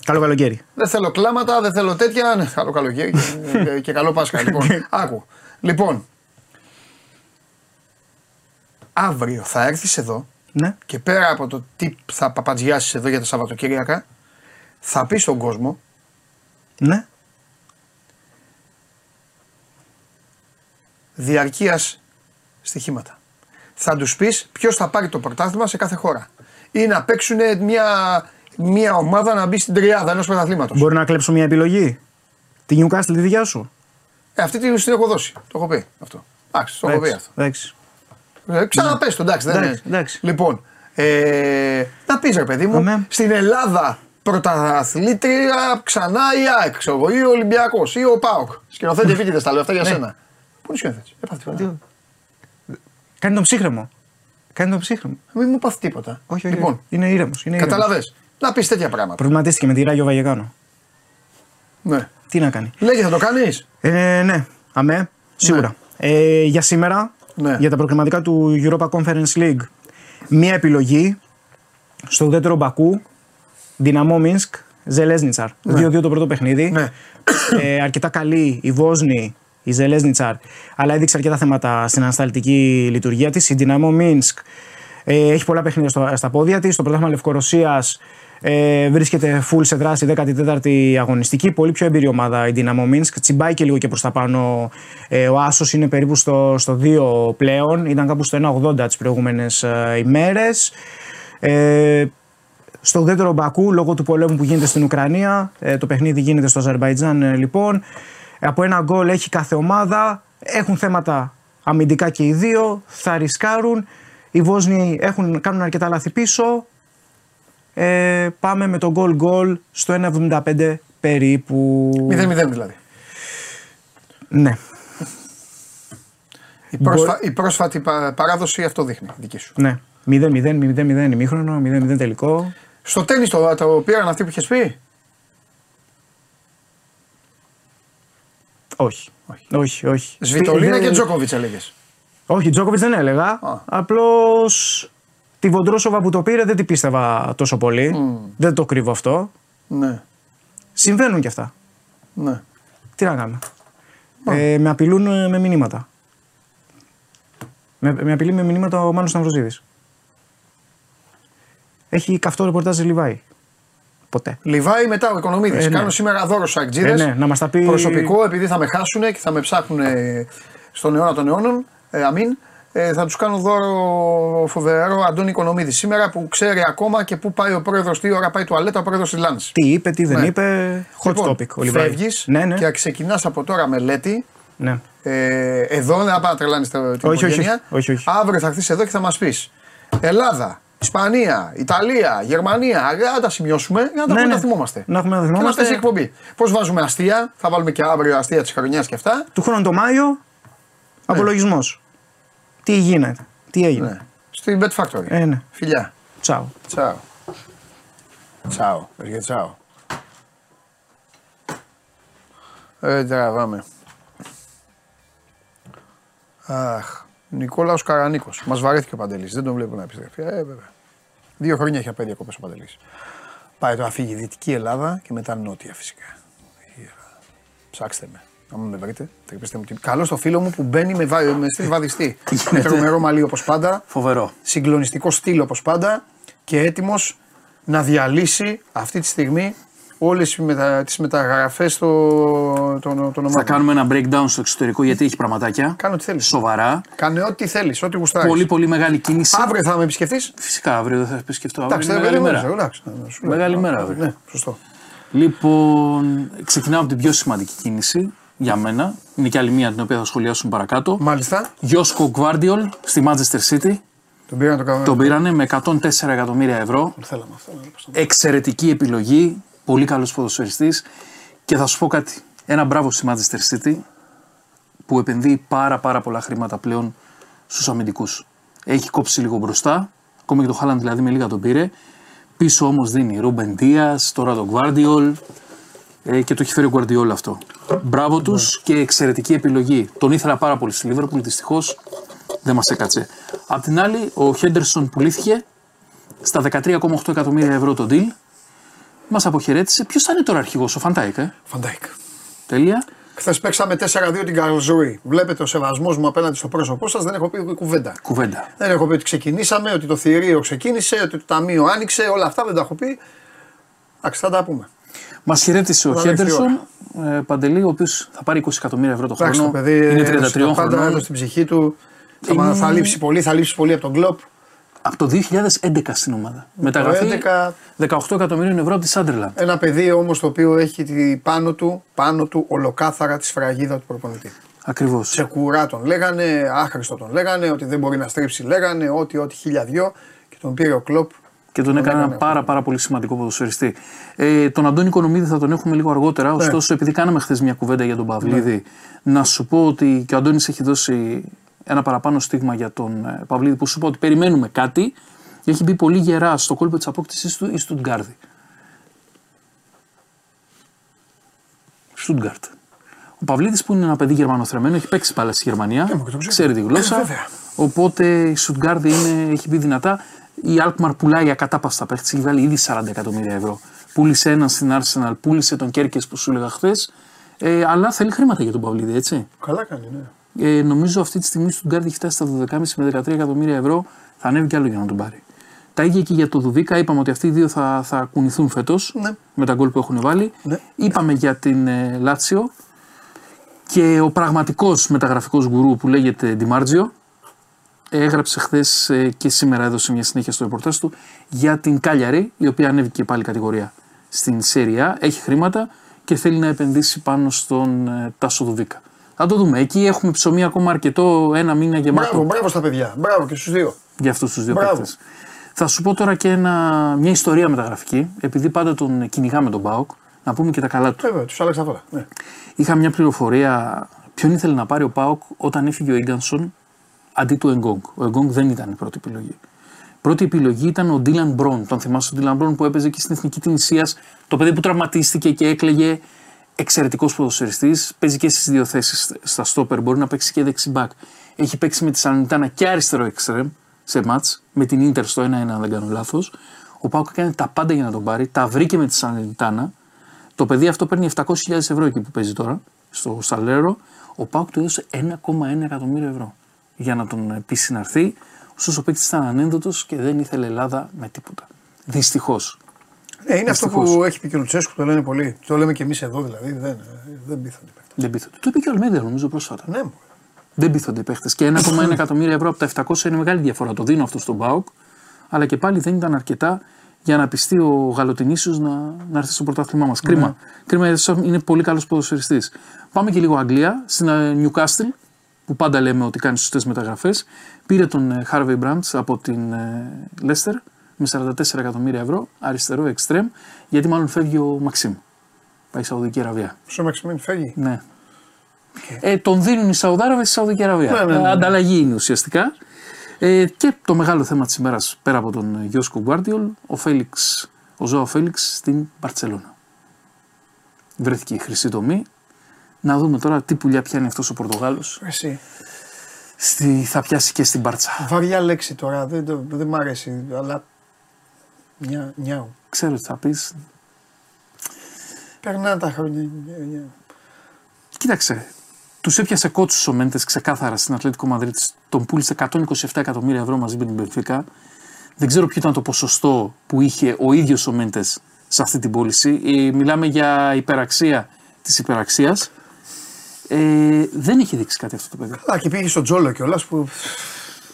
Καλό καλοκαίρι. Δεν θέλω κλάματα, δεν θέλω τέτοια. Ναι, καλό καλοκαίρι και, και καλό Πάσχα. Λοιπόν, άκου. Λοιπόν, αύριο θα έρθεις εδώ Ναι. και πέρα από το τι θα παπατζιάσεις εδώ για τα Σαββατοκύριακα, θα πεις στον κόσμο Ναι. διαρκείας στοιχήματα. Θα τους πεις ποιος θα πάρει το πρωτάθλημα σε κάθε χώρα. Ή να παίξουν μια, μια ομάδα να μπει στην τριάδα ενός πρωταθλήματος. Μπορεί να κλέψω μια επιλογή. Τη Newcastle τη δικιά σου. Ε, αυτή την την έχω δώσει. Το έχω πει αυτό. Εντάξει, το έχω πει αυτό. Εντάξει. Ε, Ξαναπες το, εντάξει, δεν Εντάξει, είναι. εντάξει. Λοιπόν, ε, να πεις ρε παιδί μου, Αμέ. στην Ελλάδα πρωταθλήτρια ξανά η ΑΕΚ, ξέρω εγώ, ή ο Ολυμπιακός ή ο ΠΑΟΚ. Σκηνοθέτη επίτηδες τα λέω αυτά για Ναι. σένα. Πού είναι σκηνοθέτη, έπαθε τίποτα. Κάνει τον ψύχρεμο. Κάνει τον ψύχρεμο. Μην μου πάθει τίποτα. Όχι, όχι. Λοιπόν, είναι ήρεμος. Είναι ήρεμος. καταλαβέ. Να πεις τέτοια πράγματα. Προβληματίστηκε με τη Ράγιο Βαγεκάνο. Ναι. Τι να κάνει. Λέγε, θα το κάνεις; Ε, ναι, αμέ, σίγουρα. Ε, για σήμερα, Ναι. για τα προκριματικά του Europa Conference League, μία επιλογή στο ουδέτερο Μπακού, Δυναμό Μίνσκ, Ζελέσνιτσαρ. 2-2 το πρώτο παιχνίδι. Ναι. Ε, αρκετά καλή η Βόσνη, η Ζελέσνιτσαρ, αλλά έδειξε αρκετά θέματα στην ανασταλτική λειτουργία της. Η Δυναμό Μίνσκ ε, έχει πολλά παιχνίδια στο, στα πόδια της. Το πρωτάθλημα Λευκορωσίας ε, βρίσκεται full σε δράση 14η αγωνιστική. Πολύ πιο εμπειρή ομάδα η Δυναμό Μίνσκ. Τσιμπάει και λίγο και προς τα πάνω. Ε, ο Άσος είναι περίπου στο, στο 2 πλέον. Ήταν κάπου στο 1,80 τις προηγούμενες ε, ημέρες. Ε, στο ουδέτερο Μπακού, λόγω του πολέμου που γίνεται στην Ουκρανία, ε, το παιχνίδι γίνεται στο Αζερβαϊτζάν ε, λοιπόν. Από ένα γκολ έχει κάθε ομάδα. Έχουν θέματα αμυντικά και οι δύο. Θα ρισκάρουν. Οι Βόσνοι έχουν, κάνουν αρκετά λάθη πίσω. Ε, πάμε με το γκολ γκολ στο 1,75 περίπου. 0-0 δηλαδή. Ναι, Η, πρόσφα... η πρόσφατη πα- παράδοση αυτό δείχνει, δική σου. ναι. 0-0, 0-0 ημίχρονο, 0-0 τελικό. Στο τέννη το, το πήραν αυτοί που είχες πει; Όχι. Όχι, όχι. όχι. Σβιτολίνα Δεν- και Τζόκοβιτς έλεγες. Όχι, Τζόκοβιτς δεν έλεγα. Α. Απλώς τη Βοντρόσοβα που το πήρε δεν την πίστευα τόσο πολύ. Δεν το κρύβω αυτό. Ναι, Συμβαίνουν κι αυτά. ναι. Τι να κάνουμε. Ε, με απειλούν ε, με μηνύματα. Με, με απειλεί με μηνύματα ο Μάνος Σταυροζίδης. Έχει καυτό ρεπορτάζ Λιβάη. Ποτέ. Λιβάη μετά ο Οικονομίδης. Ε, ναι. Κάνω σήμερα δώρο στους Αγκτζίδε. Ε, ναι, να μας τα πει- Προσωπικό, επειδή θα με χάσουν και θα με ψάχνουν ε, στον αιώνα των αιώνων. Ε, αμήν. Ε, θα τους κάνω δώρο φοβερό Αντώνη Οικονομίδη σήμερα που ξέρει ακόμα και πού πάει ο πρόεδρος, τι ώρα πάει τουαλέτα ο πρόεδρος της Λάνση. Τι είπε, τι δεν Ναι. είπε; Hot topic. Ο Λιβάη. Φεύγεις Ναι, ναι. και ξεκινάς από τώρα μελέτη. ναι. Ε, εδώ δεν θα πάει να τρελάνεις την Όχι, όχι, οικογένεια. όχι, όχι. Αύριο θα έρθεις εδώ και θα μας πεις Ελλάδα, Ισπανία, Ιταλία, Γερμανία. Για να τα σημειώσουμε για να τα, Ναι, πούμε, ναι. να θυμόμαστε. Να έχουμε να Και να θυμόμαστε. πέσει εκπομπή. Πώς βάζουμε αστεία, θα βάλουμε και αύριο αστεία της χρονιάς και αυτά. Του χρόνου το Μάιο, απολογισμός. Τι γίνεται, τι έγινε. Ναι. Στην Bet Factory. Ε, ναι. Φιλιά. Τσάου. Τσάου. Τσάου. Πες και τσάου. Ε, τραβάμε. Αχ. Νικόλαος Καρανίκος. Μας βαρέθηκε ο Παντελής. Δεν τον βλέπω να επιστρέφει. Ε, βέβαια. Δύο χρόνια έχει απέναντι διακοπές ο Παντελής. Πάει τώρα φύγει η Δυτική Ελλάδα και μετά Νότια φυσικά. Δυτική Ελλάδα. Ψάξτε με. Αν με βρείτε, τρυπήστε μου την. Καλό στο φίλο μου που μπαίνει με, βα... με στυλ βαδιστή. με γίνεται; τρομερό μαλλί όπως πάντα Φοβερό. συγκλονιστικό στυλ όπως πάντα και έτοιμος να διαλύσει αυτή τη στιγμή όλες τις, μετα... τις μεταγραφές των, των, των Θα ομάδων. κάνουμε ένα breakdown στο εξωτερικό γιατί έχει πραγματάκια. Κάνε ό,τι θέλεις. Σοβαρά. Κάνε ό,τι θέλεις, ό,τι γουστάρεις. Πολύ πολύ μεγάλη κίνηση. Αύριο θα με επισκεφτείς. Φυσικά αύριο δεν θα επισκεφτώ. Αύριο Εντάξει, είναι δεν μεγάλη μεγάλη μέρα. Εντάξει, να σου λέω. Μεγάλη μέρα, Α, αύριο. Ναι, σωστό. Λοιπόν, ξεκινάω από την πιο σημαντική κίνηση για μένα. Είναι και άλλη μία την οποία θα σχολιάσουμε παρακάτω. Μάλιστα, Γιώσκο Γκβάρντιολ στη Manchester City. τον πήραν το κανόνα. Τον πήρανε με 104 εκατομμύρια ευρώ. Θέλαμε αυτό. να το πω. Εξαιρετική επιλογή. Πολύ καλός ποδοσφαιριστής. Και θα σου πω κάτι. Ένα μπράβο στη Manchester City που επενδύει πάρα πάρα πολλά χρήματα πλέον στους αμυντικούς. Έχει κόψει λίγο μπροστά. Ακόμα και το Χάλαντ δηλαδή με λίγα τον πήρε. Πίσω όμως δίνει Ρούμπεν Δίας, τώρα τον Guardiol ε, και το έχει φέρει ο Guardiol αυτό. Μπράβο τους και εξαιρετική επιλογή. Τον ήθελα πάρα πολύ στη Liverpool, δυστυχώς δεν μας έκατσε. Απ' την άλλη, ο Χέντερσον πουλήθηκε στα 13,8 εκατομμύρια ευρώ το deal. Μας αποχαιρέτησε. Ποιος θα είναι τώρα αρχηγός, ο Φαν Ντάικ, ε; Φαν Ντάικ. Τέλεια. Χθες παίξαμε 4-2 την Καρλσρούη. Βλέπετε ο σεβασμός μου απέναντι στο πρόσωπό σας, δεν έχω πει κουβέντα. Κουβέντα. Δεν έχω πει ότι ξεκινήσαμε, ότι το θηρίο ξεκίνησε, ότι το ταμείο άνοιξε, όλα αυτά δεν τα έχω πει. Εντάξει, θα τα πούμε. Μας χαιρέτησε ο Όταν έρθει η Χέντερσον ε, Παντελή, ο οποίος θα πάρει 20 εκατομμύρια ευρώ το Εντάξει, το χρόνο. παιδί είναι έδωσε 33 τα πάντα, χρονών. έδωσε την ψυχή του. Θα, Είναι- θα λείψει πολύ, θα λείψει πολύ από τον κλοπ. Από το 2011 στην ομάδα. Μεταγραφή 11. 18 εκατομμύριων ευρώ από τη Σάντρελαντ. Ένα παιδί όμως το οποίο έχει τη, πάνω, του, πάνω του ολοκάθαρα τη σφραγίδα του προπονητή. Ακριβώς. Τσεκουρά τον λέγανε, άχρηστο τον λέγανε, ότι δεν μπορεί να στρίψει λέγανε, ότι, ότι χίλια δυο και τον πήρε ο κλοπ. Και τον έκανε ένα έκανες πάρα, πάρα πολύ σημαντικό ποδοσφαιριστή. Ε, τον Αντώνη Κονομίδη θα τον έχουμε λίγο αργότερα. Ναι. Ωστόσο, επειδή κάναμε χθες μια κουβέντα για τον Παυλίδη, να σου πω ότι και ο Αντώνης έχει δώσει ένα παραπάνω στίγμα για τον ε, Παυλίδη που σου πω ότι περιμένουμε κάτι. Έχει μπει πολύ γερά στο κόλπο της απόκτησης του η Στουτγκάρδη. Στούτγκαρτ. Ο Παυλίδης που είναι ένα παιδί γερμανοθρεμένο, έχει παίξει πάλι στη Γερμανία, Ναι, μα και το ξέρω. ξέρει τη γλώσσα. Ε, βέβαια. οπότε η Στούτγκαρτ είναι, έχει μπει δυνατά. Η Αλκμαρ πουλάει ακατάπαστα παίχτη, έχει βάλει ήδη 40 εκατομμύρια ευρώ. Πούλησε έναν στην Arsenal, πούλησε τον Κέρκες που σου έλεγα χθες. Ε, αλλά θέλει χρήματα για τον Παυλίδη, έτσι. Καλά κάνει, ναι. Ε, νομίζω αυτή τη στιγμή στο Στουτγκάρδη έχει φτάσει στα 12,5 με 13 εκατομμύρια ευρώ. Θα ανέβει κι άλλο για να τον πάρει. Τα ίδια και για το Δουβίκα. Είπαμε ότι αυτοί οι δύο θα, θα κουνηθούν φέτος Ναι. με τα γκολ που έχουν βάλει. Ναι. Είπαμε για την ε, Λάτσιο και ο πραγματικός μεταγραφικός γκουρού που λέγεται Ντιμάρτζιο έγραψε χθες και σήμερα έδωσε μια συνέχεια στο ρεπορτάζ του για την Κάλιαρη, η οποία ανέβηκε πάλι κατηγορία στην Σέρια, έχει χρήματα και θέλει να επενδύσει πάνω στον ε, Τάσο Δουβίκα. Θα το δούμε. Εκεί έχουμε ψωμί ακόμα αρκετό, ένα μήνα γεμάτο Μπράβο, μπράβο στα παιδιά. Μπράβο και στους δύο. για αυτούς τους δύο Μπράβο. παίκτες. Θα σου πω τώρα και ένα, μια ιστορία μεταγραφική, επειδή πάντα τον κυνηγάμε τον Μπάουκ, να πούμε και τα καλά του. Βέβαια, τους άλλαξα τώρα. Ναι. Είχα μια πληροφορία ποιον ήθελε να πάρει ο Πάοκ όταν έφυγε ο Ίγκανσον αντί του Εγκόγκ. Ο Εγκόγκ δεν ήταν η πρώτη επιλογή. Πρώτη επιλογή ήταν ο Ντίλαν Μπρόν. Τον θυμάσαι τον Ντίλαν Μπρόν που έπαιζε και στην εθνική την Το παιδί που τραυματίστηκε και έκλαιγε. Εξαιρετικός ποδοσφαιριστής. Παίζει και στις δύο θέσεις στα στόπερ. Μπορεί να παίξει και δεξιμπάκ. Έχει παίξει με τη Σαλονιτάνα και αριστερό εξτρεμ σε μάτς. Με την ντερ στο 1-1, αν δεν κάνω λάθος. Ο Πάοκ έκανε τα πάντα για να τον πάρει. Τα βρήκε με τη Σαλονιτάνα. Το παιδί αυτό παίρνει 700.000 ευρώ εκεί που παίζει τώρα, στο Σαλέρο. Ο Πάουκ του έδωσε 1,1 εκατομμύριο ευρώ για να τον πείσει να έρθει. Ωστόσο ο παίκτης ήταν ανένδοτος και δεν ήθελε Ελλάδα με τίποτα. Δυστυχώς. Ναι, είναι αυτό Δυστυχώς. που έχει πει και ο Λουτσέσκου, το λένε πολλοί. Το λέμε και εμείς εδώ δηλαδή. Δεν, δεν πείθονται οι παίκτες. Δεν πείθονται. Το είπε και ο Αλμέδια νομίζω πρόσφατα. Ναι, μου. Δεν πείθονται οι παίχτε. Και 1,1 εκατομμύρια ευρώ από τα 700 είναι μεγάλη διαφορά. Το δίνω αυτό στον Πάουκ. Αλλά και πάλι δεν ήταν αρκετά για να πιστεί ο Γαλοτινίσιο να, να έρθει στο πρωτάθλημά μας. Κρίμα. Κρίμα γιατί είναι πολύ καλός ποδοσφαιριστής. Πάμε και λίγο Αγγλία, στην ε, Newcastle, που πάντα λέμε ότι κάνει σωστές μεταγραφές. Πήρε τον ε, Harvey Brandt από την ε, Leicester με 44 εκατομμύρια ευρώ, αριστερό εξτρέμ, γιατί μάλλον φεύγει ο Μαξίμ. Πάει στη Σαουδική Αραβία. Στο Μαξιμίν φεύγει; Ναι. Ε, τον δίνουν οι Σαουδάραβες στη Σαουδική Αραβία. Ναι, ναι, ναι. Ε, Ανταλλαγή είναι ουσιαστικά. Ε, και το μεγάλο θέμα της ημέρας πέρα από τον Γιώσκο Γκουάρντιολ, ο Φέληξ, ο Ζωά Φέληξ στην Παρσελώνα. Βρέθηκε η χρυσή τομή. Να δούμε τώρα τι πουλιά πιάνει αυτός ο Πορτογάλος. Εσύ. Στη, θα πιάσει και στην Μπάρτσα. Βαριά λέξη τώρα. Δεν, το- δεν μ' αρέσει. Αλλά. Νιά, νιάου. Ξέρω τι θα πεις. Περνάνε τα χρόνια. Νιά, νιά. Κοίταξε. Τους έπιασε κότσους ο Μέντες ξεκάθαρα στην Ατλέτικο Μαδρίτης. Τον πούλησε 127 εκατομμύρια ευρώ μαζί με την Πενφύκα. Δεν ξέρω ποιο ήταν το ποσοστό που είχε ο ίδιος ο Μέντες σε αυτή την πώληση. Ε, μιλάμε για υπεραξία της υπεραξίας. Ε, δεν έχει δείξει κάτι αυτό το παιδί. Καλά, και πήγε στον Τζόλο κιόλας που.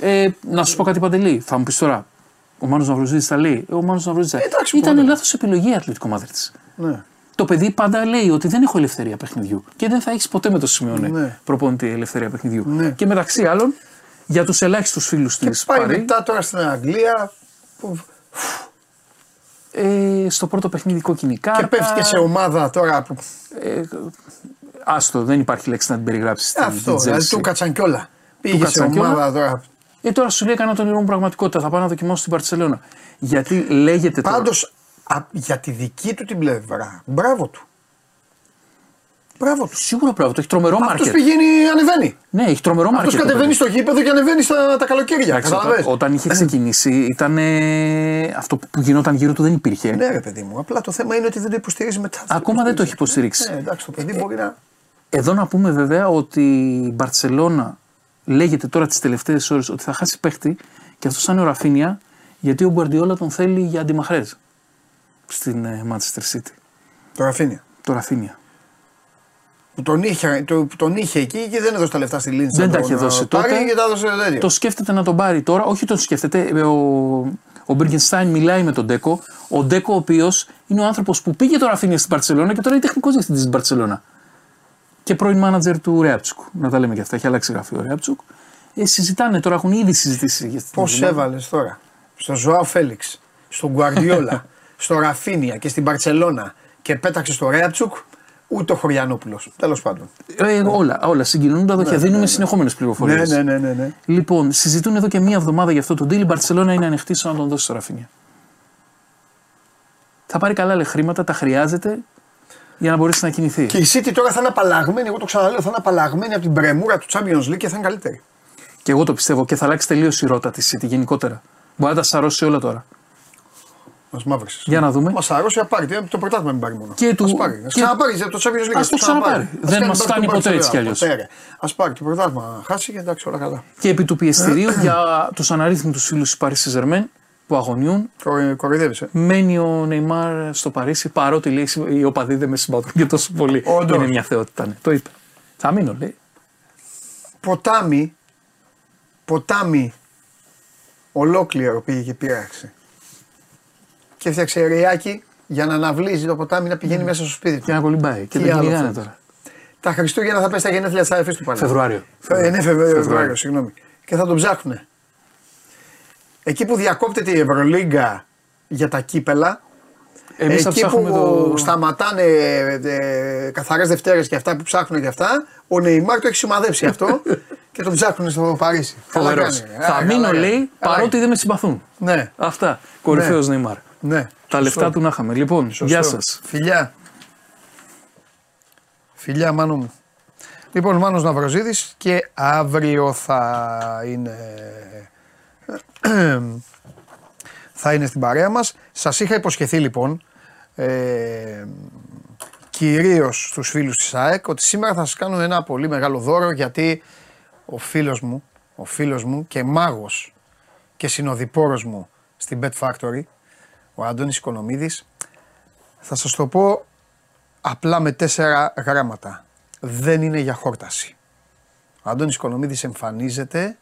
Ε, να σου πω κάτι παντελή. Θα μου πεις τώρα. Ο Μάνος Ναυροζήτη τα λέει; Ε, ο Μάνος Ναυροζήτη. εντάξει, Ήταν πολύ. λάθος επιλογή η Ατλέτικο Μαδρίτης. Ναι. Το παιδί πάντα λέει ότι δεν έχω ελευθερία παιχνιδιού. Και δεν θα έχεις ποτέ με το σημειώνει Ναι. προπονητή ελευθερία παιχνιδιού. Ναι. Και μεταξύ άλλων, για τους ελάχιστους φίλους της Και πάει μετά τώρα στην Αγγλία. Που... ε, στο πρώτο παιχνίδι κόκκινη κάρτα. Και πέφτει και σε ομάδα τώρα. Που... Ε, άστο, δεν υπάρχει λέξη να την περιγράψεις. στην- Αυτό, στην δηλαδή Chelsea. του Κατσανκιόλα. Πήγε σε Κατσανκιόλα. ομάδα τώρα. Ε, τώρα σου λέει έκανα τον ήρω μου πραγματικότητα. Θα πάω να δοκιμάσω στην Παρσελώνα. Γιατί λέγεται τώρα. Πάντως για τη δική του την πλευρά. Μπράβο του. Μπράβο του. Σίγουρα πράγμα, το έχει τρομερό Αυτός μάρκετ. πηγαίνει, ανεβαίνει. Ναι, έχει τρομερό Αυτός μάρκετ. το κατεβαίνει παιδί. στο γήπεδο και ανεβαίνει στα, τα καλοκαίρια. Εντάξει, Καταλαβες. όταν, όταν είχε ξεκινήσει, ήταν. αυτό που γινόταν γύρω του δεν υπήρχε. Ναι, ρε παιδί μου. Απλά το θέμα είναι ότι δεν το υποστηρίζει μετά. Ακόμα δεν το έχει υποστηρίξει. Ναι, εντάξει, το παιδί μπορεί να. Εδώ να πούμε βέβαια ότι η Μπαρσελόνα λέγεται τώρα τις τελευταίες ώρες ότι θα χάσει παίχτη και αυτό θα είναι ο Ραφίνια γιατί ο Γκουαρδιόλα τον θέλει για αντιμαχρέζ στην ε, Manchester City. Το Ραφίνια. Το Ραφίνια. Που τον είχε, το, που τον είχε εκεί και δεν έδωσε τα λεφτά στη Λίντσα. Δεν τα τον, είχε δώσει ε, πάρει τότε. Και τα έδωσε τέτοιο. Το σκέφτεται να τον πάρει τώρα. Όχι τον σκέφτεται. ε, Ο, ο Μπίργκενστάιν μιλάει με τον Ντέκο. Ο Ντέκο, ο οποίος είναι ο άνθρωπος που πήγε το Ραφίνια στην Παρσελόνα και τώρα είναι τεχνικός διευθυντής της Μπαρσελόνα. Και πρώην μάνατζερ του Ρέαψουκ. Να τα λέμε και αυτά. Έχει αλλάξει γραφείο ο Ρέαψουκ. Ε, συζητάνε τώρα, έχουν ήδη συζητήσει για αυτή Πώς την εβδομάδα. έβαλες τώρα; Στο Ζωάο Φέληξ, στον Γκουαρδιόλα, στο Ραφίνια και στην Παρσελώνα και πέταξες στο Ρέατσουκ, ούτε ο Χωριανόπουλος. Τέλος πάντων. Ε, όλα, όλα συγκινούν τα δοχεία. Δίνουμε συνεχόμενες πληροφορίες. Ναι, ναι, ναι, ναι, ναι. Λοιπόν, συζητούν εδώ και μία εβδομάδα για αυτό το deal. Η Μπαρσελόνα είναι ανοιχτή στο να τον δώσει στο Ραφίνια. Θα πάρει καλά λέει, χρήματα, τα χρειάζεται. Για να μπορέσει να κινηθεί. Και η City τώρα θα είναι απαλλαγμένη, εγώ το ξαναλέω, θα είναι απαλλαγμένη από την πρεμούρα του Champions League και θα είναι καλύτερη. Και εγώ το πιστεύω και θα αλλάξει τελείως η ρότα της City γενικότερα. Μπορεί να τα σαρώσει όλα τώρα. Μας μαύρησες. Για να δούμε. Μας αρρώσει να πάρει. Το πρωτάθλημα μην πάρει μόνο. Και του- Ας πάρει. Ας και- ξαναπάρει το Champions League. Ας το ξαναπάρει. Δεν μας φτάνει ποτέ έτσι κι αλλιώς. Α πάρει το πρωτάθλημα. Χάσει και εντάξει όλα καλά. Και επί του πιεστηρίου για τους αναρρύθμιτους φίλους της Paris Saint-Germain που αγωνιούν, Κορο- Κοροϊδεύεις, ε. μένει ο Νεϊμάρ στο Παρίσι παρότι λέει οι οπαδοί δεν με συμπαθούν και τόσο πολύ. Όντως. Είναι μια θεότητα. Ναι. Το είπε. Θα μείνω, λέει. Ποτάμι, ποτάμι ολόκληρο πήγε και πήραξε. Και έφτιαξε ρεάκι για να αναβλύζει το ποτάμι να πηγαίνει μέσα στο σπίτι του. Και να κολυμπάει. Και Τι δεν άλλο κυνηγάνε θέλεις. τώρα. Τα Χριστούγεννα θα πέσει τα γενέθλια της αδερφή του πάλι. Φεβρουάριο. Ε, ναι, Φεβρουάριο, Φεβρουάριο, συγγνώμη. Και θα τον ψάχνουνε. Εκεί που διακόπτεται η Ευρωλίγκα για τα κύπελα, Εμείς θα εκεί που ψάχνουμε το. σταματάνε ε, καθαρές Δευτέρες και αυτά που ψάχνουν και αυτά, ο Νεϊμάρ το έχει σημαδέψει αυτό και τον ψάχνουν στο Παρίσι. Καλά Φοβερός. κάνει. Θα Α, μείνω, καλά λέει, κάνει. Καλά παρότι δεν με συμπαθούν. κάνει. Ναι, Αυτά. Κορυφαίος Νεϊμάρ. ναι. Τα λεφτά του να είχαμε. Λοιπόν, Σωστό. γεια σας. Φιλιά. Φιλιά, Μάνο μου. Λοιπόν, Μάνος Ναυροζίδης και αύριο θα είναι... θα είναι στην παρέα μας. Σας είχα υποσχεθεί λοιπόν, ε, κυρίως στους φίλους της ΑΕΚ, ότι σήμερα θα σας κάνω ένα πολύ μεγάλο δώρο γιατί ο φίλος μου, ο φίλος μου και μάγος και συνοδοιπόρος μου στην Bet Factory, ο Αντώνης Οικονομίδης, θα σας το πω απλά με τέσσερα γράμματα. Δεν είναι για χόρταση. Ο Αντώνης Οικονομίδης εμφανίζεται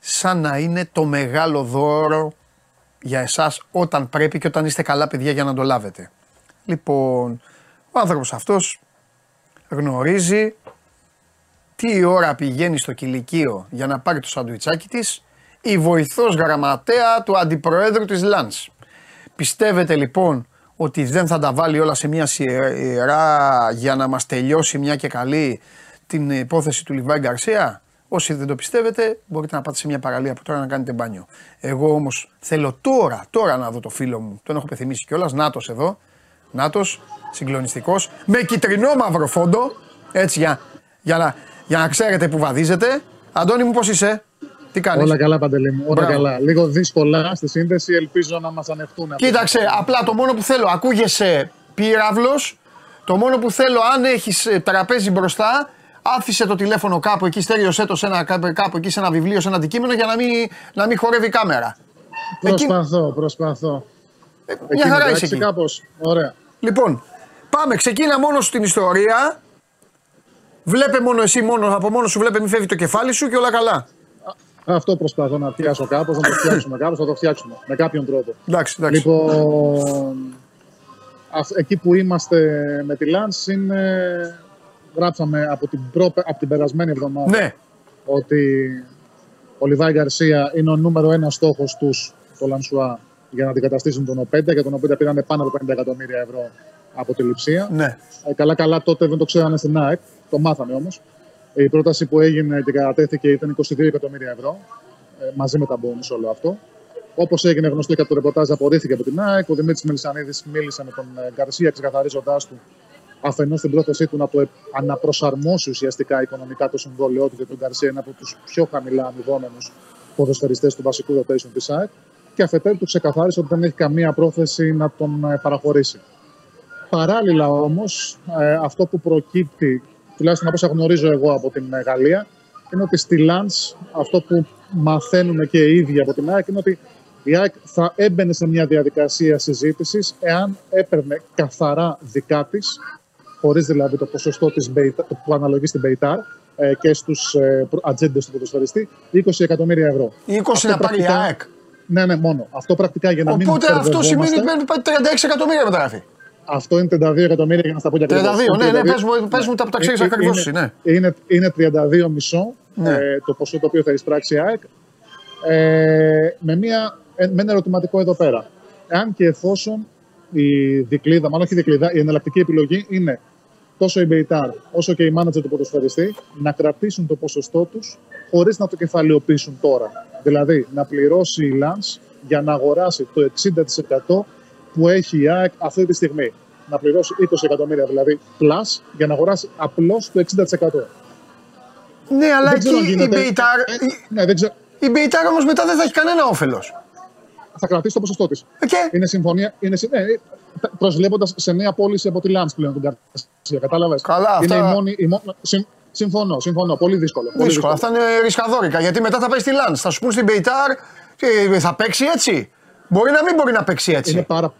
σαν να είναι το μεγάλο δώρο για εσάς όταν πρέπει και όταν είστε καλά παιδιά για να το λάβετε. Λοιπόν, ο άνθρωπος αυτός γνωρίζει τι ώρα πηγαίνει στο κηλικείο για να πάρει το σαντουιτσάκι της η βοηθός γραμματέα του αντιπροέδρου της ΛΑΝΣ. Πιστεύετε λοιπόν ότι δεν θα τα βάλει όλα σε μια σειρά για να μας τελειώσει μια και καλή την υπόθεση του Λιβάη Γκαρσία; Όσοι δεν το πιστεύετε μπορείτε να πάτε σε μια παραλία από τώρα να κάνετε μπάνιο. Εγώ όμως θέλω τώρα, τώρα να δω το φίλο μου, τον έχω πεθυμίσει κιόλας, Νάτος εδώ, Νάτος, συγκλονιστικός, με κυτρινό μαύρο φόντο, έτσι για, για, να, για να ξέρετε που βαδίζετε. Αντώνη μου πώς είσαι, τι κάνεις; Όλα καλά, Παντελή μου. Όλα Μπράβο. καλά. Λίγο δύσκολα στη σύνδεση. Ελπίζω να μας ανεχτούν. Κοίταξε, απλά το μόνο που θέλω, ακούγεσαι πύραυλος, το μόνο που θέλω, αν έχεις ε, τραπέζι μπροστά, άφησε το τηλέφωνο κάπου εκεί, στέριωσέ το σε ένα, κάπου κάπου εκεί σε ένα βιβλίο, σε ένα αντικείμενο για να μην, να μην χορεύει η κάμερα. Εκεί- Προσπαθώ, προσπαθώ. Ε, Μια χαρά είσαι εκεί. Κάπως. Ωραία. Λοιπόν, πάμε, ξεκίνα μόνος στην ιστορία. Βλέπε μόνο εσύ, μόνο, από μόνος σου βλέπε, μην φεύγει το κεφάλι σου και όλα καλά. Αυτό προσπαθώ να φτιάξω κάπως, να το φτιάξουμε κάπως, θα το φτιάξουμε με κάποιον τρόπο. Εντάξει, εντάξει. Λοιπόν, αυ- εκεί που είμαστε με τη Λάνς είναι. Γράψαμε από την, προ, από την περασμένη εβδομάδα Ναι, ότι ο Λιβάη Γκαρσία είναι ο νούμερο ένας στόχος τους στο Λανσουά για να αντικαταστήσουν τον ΟΠΕΝΤΑ και τον ΟΠΕΝΤΑ πήραν πάνω από 50 εκατομμύρια ευρώ από τη λειψία. ναι. Ε, καλά, καλά τότε δεν το ξέρανε στην ΑΕΚ, το μάθαμε όμως. Η πρόταση που έγινε και κατατέθηκε ήταν 22 εκατομμύρια ευρώ, ε, μαζί με τα bonus όλο αυτό. Όπως έγινε γνωστό και από το ρεπορτάζ, απορρίφθηκε από την ΑΕΚ. Ο Δημήτρης Μελισανίδης μίλησε με τον ε, Γκαρσία, ξεκαθαρίζοντάς του αφενός την πρόθεσή του να το ε- αναπροσαρμόσει ουσιαστικά οικονομικά το συμβόλαιό του, γιατί ο Γκαρσία είναι από τους πιο χαμηλά αμοιβόμενους ποδοσφαιριστές του βασικού rotation της ΑΕΚ. Και αφετέρου του ξεκαθάρισε ότι δεν έχει καμία πρόθεση να τον ε, παραχωρήσει. Παράλληλα όμως, αυτό που προκύπτει, τουλάχιστον από όσα γνωρίζω εγώ από την ε, Γαλλία, είναι ότι στη Λαντ αυτό που μαθαίνουμε και οι ίδιοι από την ΑΕΚ είναι ότι η ΑΕΚ θα έμπαινε σε μια διαδικασία συζήτησης εάν έπαιρνε καθαρά δικά της, χωρίς δηλαδή το ποσοστό της Μπεϊτα- που αναλογεί στην Μπεϊτάρ ε, και στους ατζέντες του ποδοσφαιριστή, 20 εκατομμύρια ευρώ. 20 Αυτό να πάρει η πρακτικά- ΑΕΚ. Ναι, ναι, μόνο. Αυτό πρακτικά για να μην Οπότε αυτό μπερδευόμαστε. σημαίνει ότι παίρνει 36 εκατομμύρια μεταγραφή. Αυτό είναι 32 εκατομμύρια για να στα πω για 32, ναι, ναι, πες μου, πες μου τα που τα ξέρεις Ε, ακριβώς είναι- εσύ, ναι. Είναι, είναι 32 μισό Ναι. ε, το ποσό το οποίο θα εισπράξει η ΑΕΚ. Ε, με, μια, ε, με ένα ερωτηματικό εδώ πέρα. Εάν και εφόσον η δικλίδα, μάλλον όχι η δικλίδα, η εναλλακτική επιλογή είναι τόσο η Μπεϊτάρ όσο και οι μάνατζερ του ποδοσφαιριστή να κρατήσουν το ποσοστό τους χωρίς να το κεφαλαιοποιήσουν τώρα. Δηλαδή να πληρώσει η Λανς για να αγοράσει το 60% που έχει η ΑΕΚ αυτή τη στιγμή. να πληρώσει 20 εκατομμύρια δηλαδή plus για να αγοράσει απλώς το 60%. Ναι, αλλά Δεν ξέρω αν εκεί η γίνεται. Μπεϊτάρ, Ε, ναι, δεν ξέρω. η Μπεϊτάρ όμως μετά δεν θα έχει κανένα όφελος. Θα κρατήσει το ποσοστό της. Και Είναι συμφωνία. Είναι, συ- ναι, προσβλέποντα σε νέα πώληση από τη Λανς πλέον τον Γκαρσία. Κατάλαβες; Καλά, είναι αυτά- η μόνη. Η μόνη συμ- συμφωνώ, συμφωνώ. Πολύ δύσκολο. Πολύ δύσκολα. Αυτά είναι ρισκαδόρικα γιατί μετά θα πάει στη Λανς. Θα σου πούν στην Μπεϊτάρ και θα παίξει έτσι. Μπορεί να μην μπορεί να παίξει έτσι. Είναι πάρα,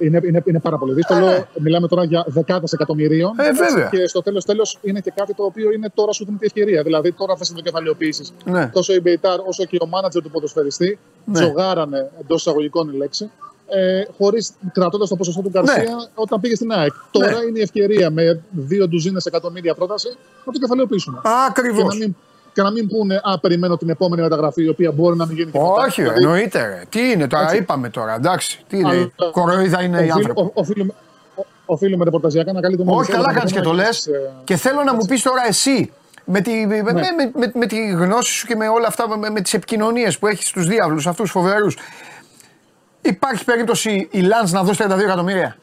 είναι, είναι, είναι πάρα πολύ δύσκολο. Ε, ναι. Μιλάμε τώρα για δεκάδες εκατομμυρίων. Ε, βέβαια. Και στο τέλος τέλος είναι και κάτι το οποίο είναι τώρα σου δίνει τη ευκαιρία. Δηλαδή τώρα θα το κεφαλαιοποιήσεις. Ναι. Τόσο η Μπεϊτάρ όσο και ο μάνατζερ του ποδοσφαιριστή Ναι. τζογάρανε εντός εισαγωγικών η λέξη. Ε, Χωρίς κρατώντας το ποσοστό του Γκαρσία Ναι. όταν πήγε στην ΑΕΚ. Τώρα είναι η ευκαιρία με δύο ντουζίνες εκατομμύρια πρόταση να το κεφαλαιοποιήσουμε. Ακριβώς. Και να μην, και να μην πούνε, Α, περιμένω την επόμενη μεταγραφή, η οποία μπορεί να μην γίνει και μετά». Όχι, ρε, Δηλαδή, εννοείται. Ρε. Τι είναι τώρα, Έτσι. είπαμε τώρα. Εντάξει, τι είναι. Αλλά- Κοροϊδά είναι οι οφείλ- άνθρωποι. ο- οφείλουμε, ο- οφείλουμε ρεπορταζιακά να καλύπτουμε Όχι, όλες τις καλά θέματα κάνεις και το λες. της, ε, Και θέλω να μου πεις τώρα εσύ. Με τη, με, Ναι. με, με, με τη γνώση σου και με όλα αυτά, με, με τις επικοινωνίες που έχεις στους διάβλους αυτούς φοβερούς. Υπάρχει περίπτωση η Λανς να δώσει 32 εκατομμύρια;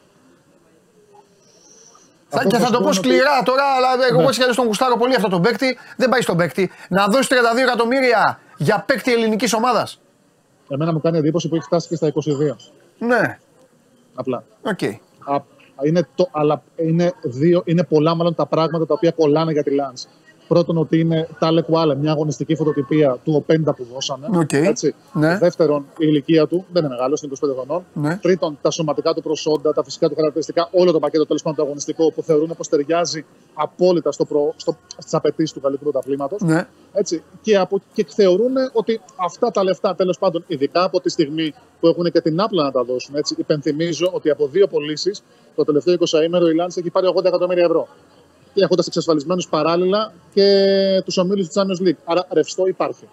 Θα, Αυτό και που θα σου το πω πω είναι ότι- σκληρά τώρα, αλλά εγώ Ναι. έτσι κι αλλιώς τον γουστάρω πολύ αυτό τον παίκτη. Δεν πάει στον παίκτη. Να δώσει 32 εκατομμύρια για παίκτη ελληνικής ομάδας. Εμένα μου κάνει εντύπωση που έχει φτάσει και στα 22. Ναι, Απλά. οκ. Α, είναι το, αλλά είναι, δύο, είναι πολλά μάλλον τα πράγματα τα οποία κολλάνε για τη Λανς. Πρώτον, ότι είναι Τάλε Κουάλε, μια αγωνιστική φωτοτυπία του Οπέντα που δώσανε. Οκ. Έτσι. Ναι. Δεύτερον, η ηλικία του δεν είναι μεγάλο, είναι 25 χρονών. Ναι. Τρίτον, τα σωματικά του προσόντα, τα φυσικά του χαρακτηριστικά, όλο το πακέτο τέλος πάντων το αγωνιστικό που θεωρούν πως ταιριάζει απόλυτα στο προ, στο, στις απαιτήσεις του καλύτερου πρωταθλήματο. Ναι. Έτσι. Και, από, και θεωρούν ότι αυτά τα λεφτά, τέλος πάντων, ειδικά από τη στιγμή που έχουν και την άπλα να τα δώσουν. Έτσι. Υπενθυμίζω ότι από δύο πωλήσεις το τελευταίο 20 ημέρο η Λάντ έχει πάρει 80 εκατομμύρια ευρώ. Και έχοντας εξασφαλισμένους παράλληλα και τους ομίλους του Champions League. Άρα ρευστό υπάρχει.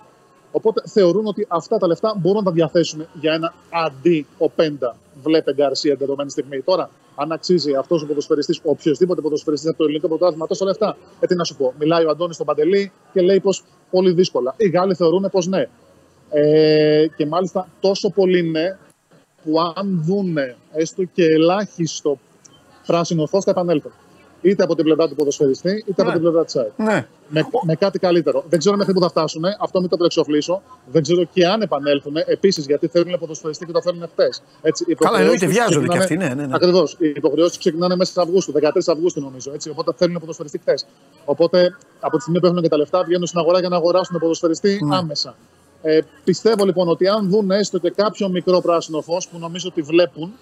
Οπότε θεωρούν ότι αυτά τα λεφτά μπορούν να τα διαθέσουν για ένα αντί ο Πέντα. Βλέπε Γκαρσία την δεδομένη στιγμή. Τώρα, αν αξίζει αυτός ο ποδοσφαιριστής, οποιοδήποτε ποδοσφαιριστής από το ελληνικό πρωτάθλημα τόσα λεφτά, ε, τι να σου πω. Μιλάει ο Αντώνης στον Παντελή και λέει πως πολύ δύσκολα. Οι Γάλλοι θεωρούν πως ναι. Ε, και μάλιστα τόσο πολύ ναι, που αν δούνε έστω και ελάχιστο πράσινο φως θα επανέλθουν. Είτε από την πλευρά του ποδοσφαιριστή, είτε από την πλευρά της ΑΕΚ. Ναι. Με, με κάτι καλύτερο. Δεν ξέρω μέχρι πού θα φτάσουν, αυτό μην το προεξοφλήσω. Δεν ξέρω και αν επανέλθουν. Επίσης, γιατί θέλουν ποδοσφαιριστή και το θέλουν χτες. Καλά, εννοείται, βιάζονται κι αυτοί, ναι, ναι, ναι. Ακριβώς. Οι υποχρεώσεις ξεκινάνε μέσα Αυγούστου, 13 Αυγούστου νομίζω. Έτσι, οπότε θέλουν ποδοσφαιριστή χτες. Οπότε από τη στιγμή που έχουν και τα λεφτά, βγαίνουν στην αγορά για να αγοράσουν ποδοσφαιριστή Ναι. άμεσα. Ε, πιστεύω λοιπόν ότι αν δουν έστω και κάποιο μικρό πράσινο φως που νομίζω ότι βλέπουν,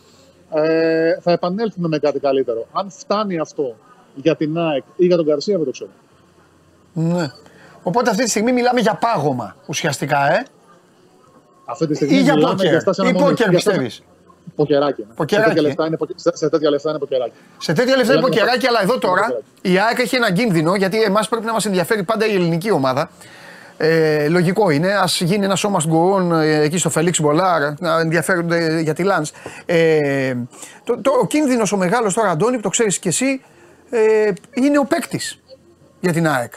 ε, θα επανέλθουν με κάτι καλύτερο. Αν φτάνει αυτό για την ΑΕΚ ή για τον Καρσία, δεν το ξέρω. ναι. Οπότε αυτή τη στιγμή μιλάμε για πάγωμα ουσιαστικά, ε. Αυτή τη στιγμή Ή για μιλάμε πόκερ. στάση Ή αναμονής. πόκερ Για στάση- πιστεύεις; Ποκεράκι. είναι. Ποκεράκι, Σε τέτοια ε. λεφτά είναι, ποκε- σε- σε τέτοια λεφτά είναι ποκεράκι. Σε τέτοια λεφτά είναι Μιλάμε ποκεράκι, για- αλλά εδώ τώρα Ποκεράκι. η ΑΕΚ έχει έναν κίνδυνο γιατί εμάς πρέπει να μας ενδιαφέρει πάντα η ελληνική ομάδα. Ε, λογικό είναι, ας γίνει ένα σώμα γκουρών ε, εκεί στο Φελίξ Μπολάρ να ενδιαφέρονται για τη Λανς. Ε, το, το, ο κίνδυνος ο μεγάλος τώρα, Αντώνη, που το ξέρεις κι εσύ, ε, είναι ο παίκτης για την ΑΕΚ.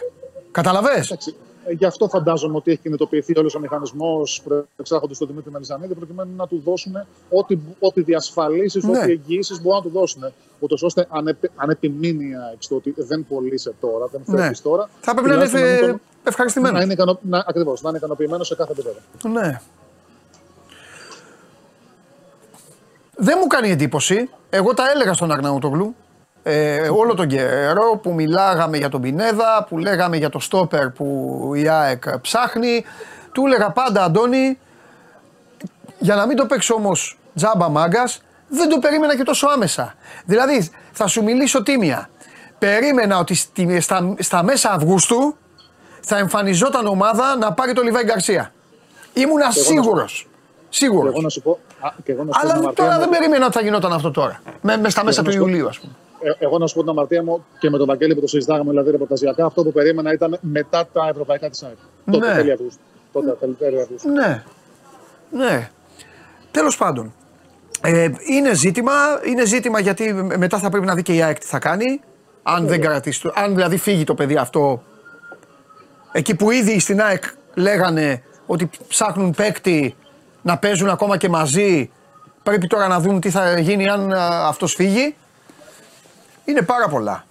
Καταλαβέ. Εντάξει, ε, Γι' αυτό φαντάζομαι ότι έχει κινητοποιηθεί όλος ο μηχανισμός προεξάρχοντας στον Δημήτρη Μελισανίδη, προκειμένου να του δώσουν ό,τι, ό,τι διασφαλίσεις, Ναι. ό,τι εγγυήσεις μπορούν να του δώσουν. Ούτως ώστε αν, επι- αν επιμείνει η ΑΕΚ στο ότι δεν πωλείσαι τώρα, δεν Ναι. φεύγεις τώρα. Θα πρέπει να είναι τουλάχιστον ε, μην τον- ευχαριστημένος. Να είναι, ικανο... να, ακριβώς, να είναι ικανοποιημένος σε κάθε επίπεδο. Ναι. Δεν μου κάνει εντύπωση. Εγώ τα έλεγα στον Αρναούτογλου ε, όλο τον καιρό που μιλάγαμε για τον Πινέδα, που λέγαμε για το στόπερ που η ΑΕΚ ψάχνει. Του έλεγα πάντα, Αντώνη, για να μην το παίξει όμως τζάμπα μάγκας, δεν το περίμενα και τόσο άμεσα. Δηλαδή, θα σου μιλήσω τίμια. Περίμενα ότι στη- στα, στα μέσα Αυγούστου θα εμφανιζόταν ομάδα να πάρει το Λιβάη Γκαρσία. Ήμουνα σου- σίγουρος. Και Σίγουρο. εγώ να σου πω. Α, και εγώ να σου πω την Αλλά αμαρτία τώρα μου- δεν περίμενα ότι θα γινόταν αυτό τώρα. Με, με στα μέσα να του σου πω- Ιουλίου, ας πούμε. Ε, εγώ να σου πω την αμαρτία μου και με τον Βαγγέλη που το συζητάγαμε δηλαδή ρεπορταζιακά, αυτό που περίμενα ήταν μετά τα ευρωπαϊκά της ΑΕΚ. Τότε Ναι. τέλη Αυγούστου. Τότε τέλη- τέλη Αυγούστου. Ναι. Ναι. Τέλος πάντων. Ε, είναι, ζήτημα, είναι ζήτημα γιατί μετά θα πρέπει να δει και η ΑΕΚ τι θα κάνει. Αν δεν κρατήσει. το- Αν δηλαδή φύγει το παιδί αυτό. Εκεί που ήδη στην ΑΕΚ λέγανε ότι ψάχνουν παίκτη να παίζουν ακόμα και μαζί. Πρέπει τώρα να δουν τι θα γίνει αν αυτός φύγει. Είναι πάρα πολλά.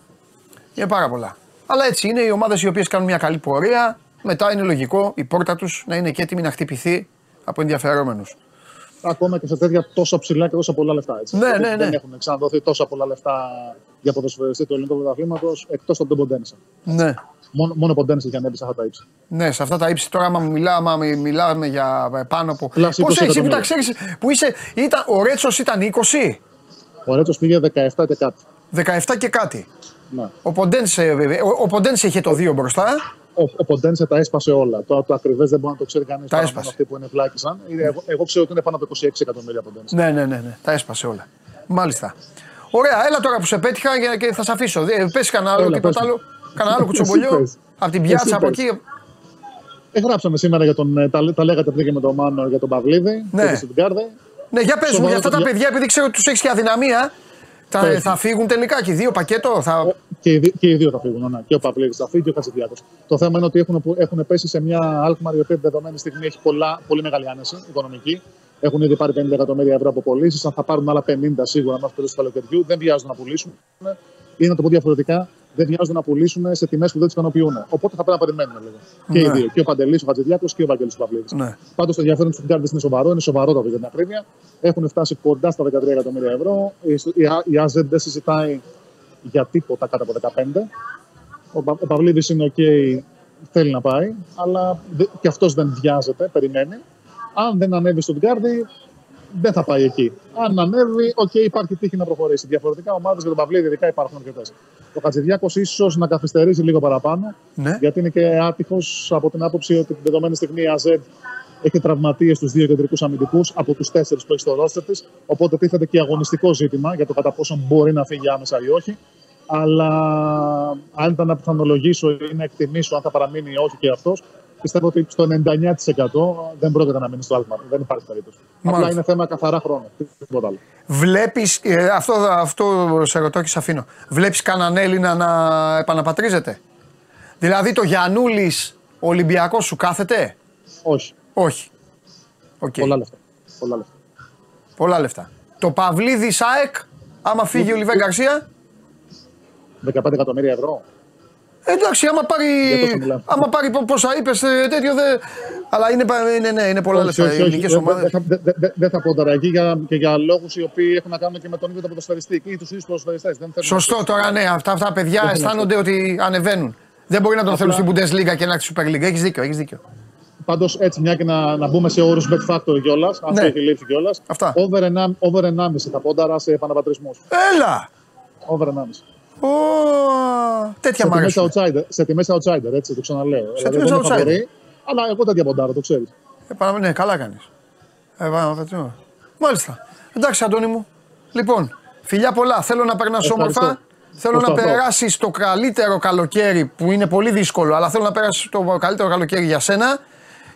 Είναι πάρα πολλά. Αλλά έτσι είναι οι ομάδες οι οποίες κάνουν μια καλή πορεία. Μετά είναι λογικό η πόρτα τους να είναι και έτοιμη να χτυπηθεί από ενδιαφερόμενους. Ακόμα και σε τέτοια τόσο ψηλά και τόσο πολλά λεφτά. Έτσι. Ναι, Γιατί ναι, ναι. Δεν έχουν ξαναδοθεί τόσα πολλά λεφτά για ποδοσφαιριστή του ελληνικού πρωταθλήματος εκτός από τον Ποντένισα. Ναι. Μόνο, μόνο ο Ποντένισα είχε ανέβει σε αυτά τα ύψη. Ναι, σε αυτά τα ύψη τώρα, άμα μιλάμε, άμα μιλάμε για πάνω από. Πλάση Πώς 20 έχει, που τα εκατομμύρια. ξέρεις, που είσαι. Ήταν, ο Ρέτσος ήταν 20, Ο Ρέτσος πήγε 17 και κάτι. 17 και κάτι. Ναι. Ο Ποντένσε, βέβαια, ο, ο Ποντένσε είχε το 2 μπροστά. Ο, ο Ποντένσε τα έσπασε όλα. Το, το ακριβές δεν μπορεί να το ξέρει κανείς. Τα έσπασε. Αυτοί που είναι πλάκησαν. Είναι- Εγώ, εγώ ξέρω ότι είναι πάνω από 26 εκατομμύρια Ποντένσε. Ναι, ναι, ναι, ναι, τα έσπασε όλα. Μάλιστα. Ωραία, έλα τώρα που σε πέτυχα και- και θα σε αφήσω. Ε, Πες κανένα άλλο, Έλα, τίποτα πες μου. άλλο. Κανένα άλλο Εσύ κουτσομπολιό. πες. Από την Εσύ πιάτσα από πες. εκεί. Ε, γράψαμε σήμερα για τον. ε, Τα, τα λέγατε πριν και με τον Μάνο για τον Παυλίδη. Ναι. Και τη Στουτγκάρδη. Ναι, για πες μου, Σοβαρό για αυτά τα παιδιά. παιδιά, επειδή ξέρω ότι τους έχεις και αδυναμία, θα, Πες μου. θα φύγουν τελικά και οι δύο πακέτο. Θα... Και οι, δι- και οι δύο θα φύγουν. Ναι. Και ο Παυλίδης θα φύγει και ο Χατζηδιάκο. Το θέμα είναι ότι έχουν, έχουν πέσει σε μια Alkmaar η οποία τη δεδομένη στιγμή έχει πολλά, πολύ μεγάλη άνεση οικονομική. Έχουν ήδη πάρει 50 εκατομμύρια ευρώ από πωλήσεις. Αν θα πάρουν άλλα 50 σίγουρα μέχρι τέλος του καλοκαιριού, δεν βιάζονται να πουλήσουν. Ή να το πω διαφορετικά, δεν βιάζονται να πουλήσουν σε τιμές που δεν του ικανοποιούν. Οπότε θα πρέπει να περιμένουμε λίγο. Και οι Ναι. δύο. Και ο Παντελής, ο Χατζηδιάκος και ο Βαγγέλη Παυλίδης. Ναι. Πάντως το ενδιαφέρον του Stuttgart είναι σοβαρό, είναι σοβαρότατο για την ακρίβεια. Έχουν φτάσει κοντά στα 13 εκατομμύρια ευρώ. Η, η, η AZ δεν συζητάει για τίποτα κάτω από 15. Ο, Πα- ο Παυλίδης είναι OK, θέλει να πάει, αλλά δε- και αυτός δεν βιάζεται, περιμένει. Αν δεν ανέβει στο Stuttgart, δεν θα πάει εκεί. Αν ανέβει, οκ, υπάρχει τύχη να προχωρήσει. Διαφορετικά, ομάδες για τον Παυλίδη ειδικά υπάρχουν αρκετές. Ο Χατζηδιάκος ίσως να καθυστερήσει λίγο παραπάνω, Ναι. γιατί είναι και άτυχος από την άποψη ότι την δεδομένη στιγμή η ΑΖΕΔ έχει τραυματίες στου δύο κεντρικούς αμυντικούς από τους τέσσερις που έχει στο ρόστερ της. Οπότε τίθεται και αγωνιστικό ζήτημα για το κατά πόσο μπορεί να φύγει άμεσα ή όχι. Αλλά αν ήταν να πιθανολογήσω ή να εκτιμήσω αν θα παραμείνει ή όχι και αυτός, πιστεύω ότι στο 99% δεν πρόκειται να μείνει στο Άλμαρ. Δεν υπάρχει περίπτωση. Απλά Μάλιστα. είναι θέμα καθαρά χρόνου. Τίποτα άλλο. Βλέπεις, αυτό, αυτό σε ρωτώ και σε αφήνω. Βλέπεις κανέναν Έλληνα να επαναπατρίζεται; Δηλαδή το Γιαννούλης Ολυμπιακός σου κάθεται; Όχι. Όχι. Οκ. Πολλά λεφτά. Πολλά λεφτά. Πολλά λεφτά. Το Παυλίδης ΑΕΚ, άμα φύγει ο Λιβάι Γκαρσία. 15 εκατομμύρια ευρώ. Εντάξει, άμα πάρει, Για τόσο μιλάμε. άμα πάρει πο- πόσα είπες, τέτοιο δεν. Αλλά είναι, πα- είναι, ναι, είναι πολλά Όχι, λεφτά. όχι, Οι όχι. ελληνικές Δεν- ομάδες. Δεν θα- δεν- δεν- δεν θα πω τώρα εκεί για, και για λόγους οι οποίοι έχουν να κάνουν και με τον ίδιο τον ποδοσφαιριστή ή τους ίδιους ποδοσφαιριστές. Δεν θέλουν Σωστό τώρα, ναι. Αυτά, αυτά τα παιδιά Δεν αισθάνονται ότι ανεβαίνουν. Δεν μπορεί να τον θέλουν στην Απλά- Bundesliga και να έχει Super League. Έχεις δίκιο, έχεις δίκιο. Πάντως έτσι, μια και να, να μπούμε σε όρους bet factor κιόλας, αν Ναι. το έχει λείψει κιόλας. Αυτά. Over 1,5 over 1,5 θα πόνταρα σε επαναπατρισμούς. Έλα! Over 1,5. Ω, τέτοια Σε μ' τιμές αρέσουν. outsider, σε τιμές outsider, έτσι το ξαναλέω. Δηλαδή, τιμές δεν είναι outsider. φαβορί, Αλλά εγώ τέτοια ποντάρω, το ξέρεις. Ε, παρα- ναι, καλά κάνεις. Ε, βα- βα- Μάλιστα. Εντάξει, Αντώνη μου. Λοιπόν, φιλιά πολλά. Θέλω να περνάς Ευχαριστώ. όμορφα. Θέλω να Προσπαθώ. περάσεις το καλύτερο καλοκαίρι που είναι πολύ δύσκολο, αλλά θέλω να περάσεις το καλύτερο καλοκαίρι για σένα.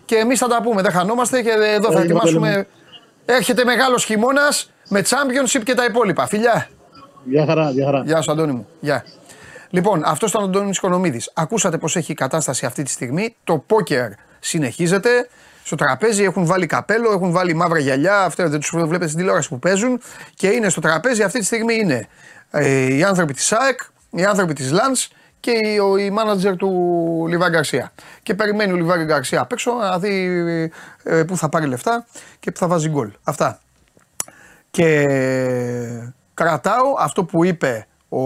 Και εμείς θα τα πούμε. Δεν χανόμαστε και εδώ θα Έγινε, ετοιμάσουμε. Βαγγέλη Έρχεται μεγάλος χειμώνας με championship και τα υπόλοιπα. Φιλιά. Γεια χαρά, γεια χαρά. Γεια σου, Αντώνη μου. Γεια. Λοιπόν, αυτός ήταν ο Αντώνης Οικονομίδης. Ακούσατε πώς έχει η κατάσταση αυτή τη στιγμή. Το πόκερ συνεχίζεται. Στο τραπέζι έχουν βάλει καπέλο, έχουν βάλει μαύρα γυαλιά. Αυτά δεν τους βλέπετε στην τηλεόραση που παίζουν. Και είναι στο τραπέζι αυτή τη στιγμή είναι ε, οι άνθρωποι της ΣΑΕΚ, οι άνθρωποι της ΛΑΝΣ και η, ο, η μάνατζερ του Λιβάη Γκαρσία. Και περιμένει ο Λιβάη Γκαρσία απ' έξω να δει ε, πού θα πάρει λεφτά και πού θα βάζει γκολ. Αυτά. Και κρατάω αυτό που είπε ο,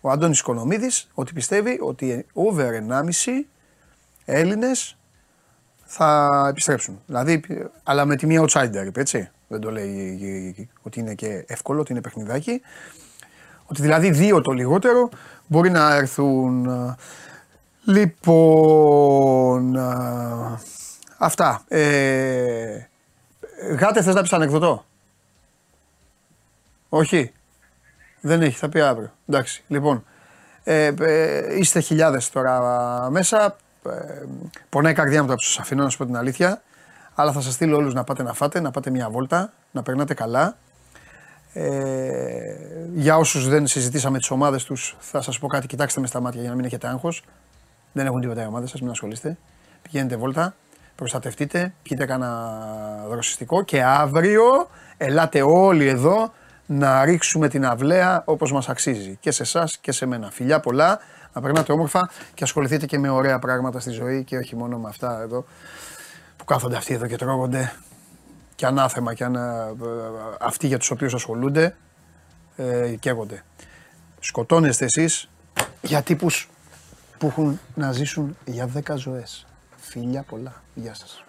ο Αντώνης Οικονομίδης, ότι πιστεύει ότι over 1,5 Έλληνες θα επιστρέψουν. Δηλαδή, αλλά με τη μία outsider, είπε, έτσι. Δεν το λέει ότι είναι και εύκολο, ότι είναι παιχνιδάκι. Ότι δηλαδή δύο το λιγότερο μπορεί να έρθουν. Λοιπόν, α, αυτά. Ε, γάτε θες να πεις ανεκδοτό. Όχι. Δεν έχει, θα πει αύριο. Εντάξει, λοιπόν. Ε, ε, είστε χιλιάδες τώρα μέσα. Ε, πονάει η καρδιά μου τώρα που σας αφήνω να σου πω την αλήθεια. Αλλά θα σας στείλω όλους να πάτε να φάτε, να πάτε μια βόλτα, να περνάτε καλά. Ε, για όσους δεν συζητήσαμε τις ομάδες τους, θα σας πω κάτι, κοιτάξτε με στα μάτια για να μην έχετε άγχος. Δεν έχουν τίποτα οι ομάδες σας, μην ασχολείστε. Πηγαίνετε βόλτα, προστατευτείτε, πιείτε κανένα δροσιστικό και αύριο ελάτε όλοι εδώ να ρίξουμε την αυλαία όπως μας αξίζει. Και σε εσάς και σε μένα. Φιλιά πολλά, να περνάτε όμορφα και ασχοληθείτε και με ωραία πράγματα στη ζωή και όχι μόνο με αυτά εδώ που κάθονται αυτοί εδώ και τρώγονται και ανάθεμα και ανα, αυτοί για τους οποίους ασχολούνται ε, καίγονται. Σκοτώνεστε εσείς για τύπους που έχουν να ζήσουν για 10 ζωές. Φιλιά πολλά. Γεια σας.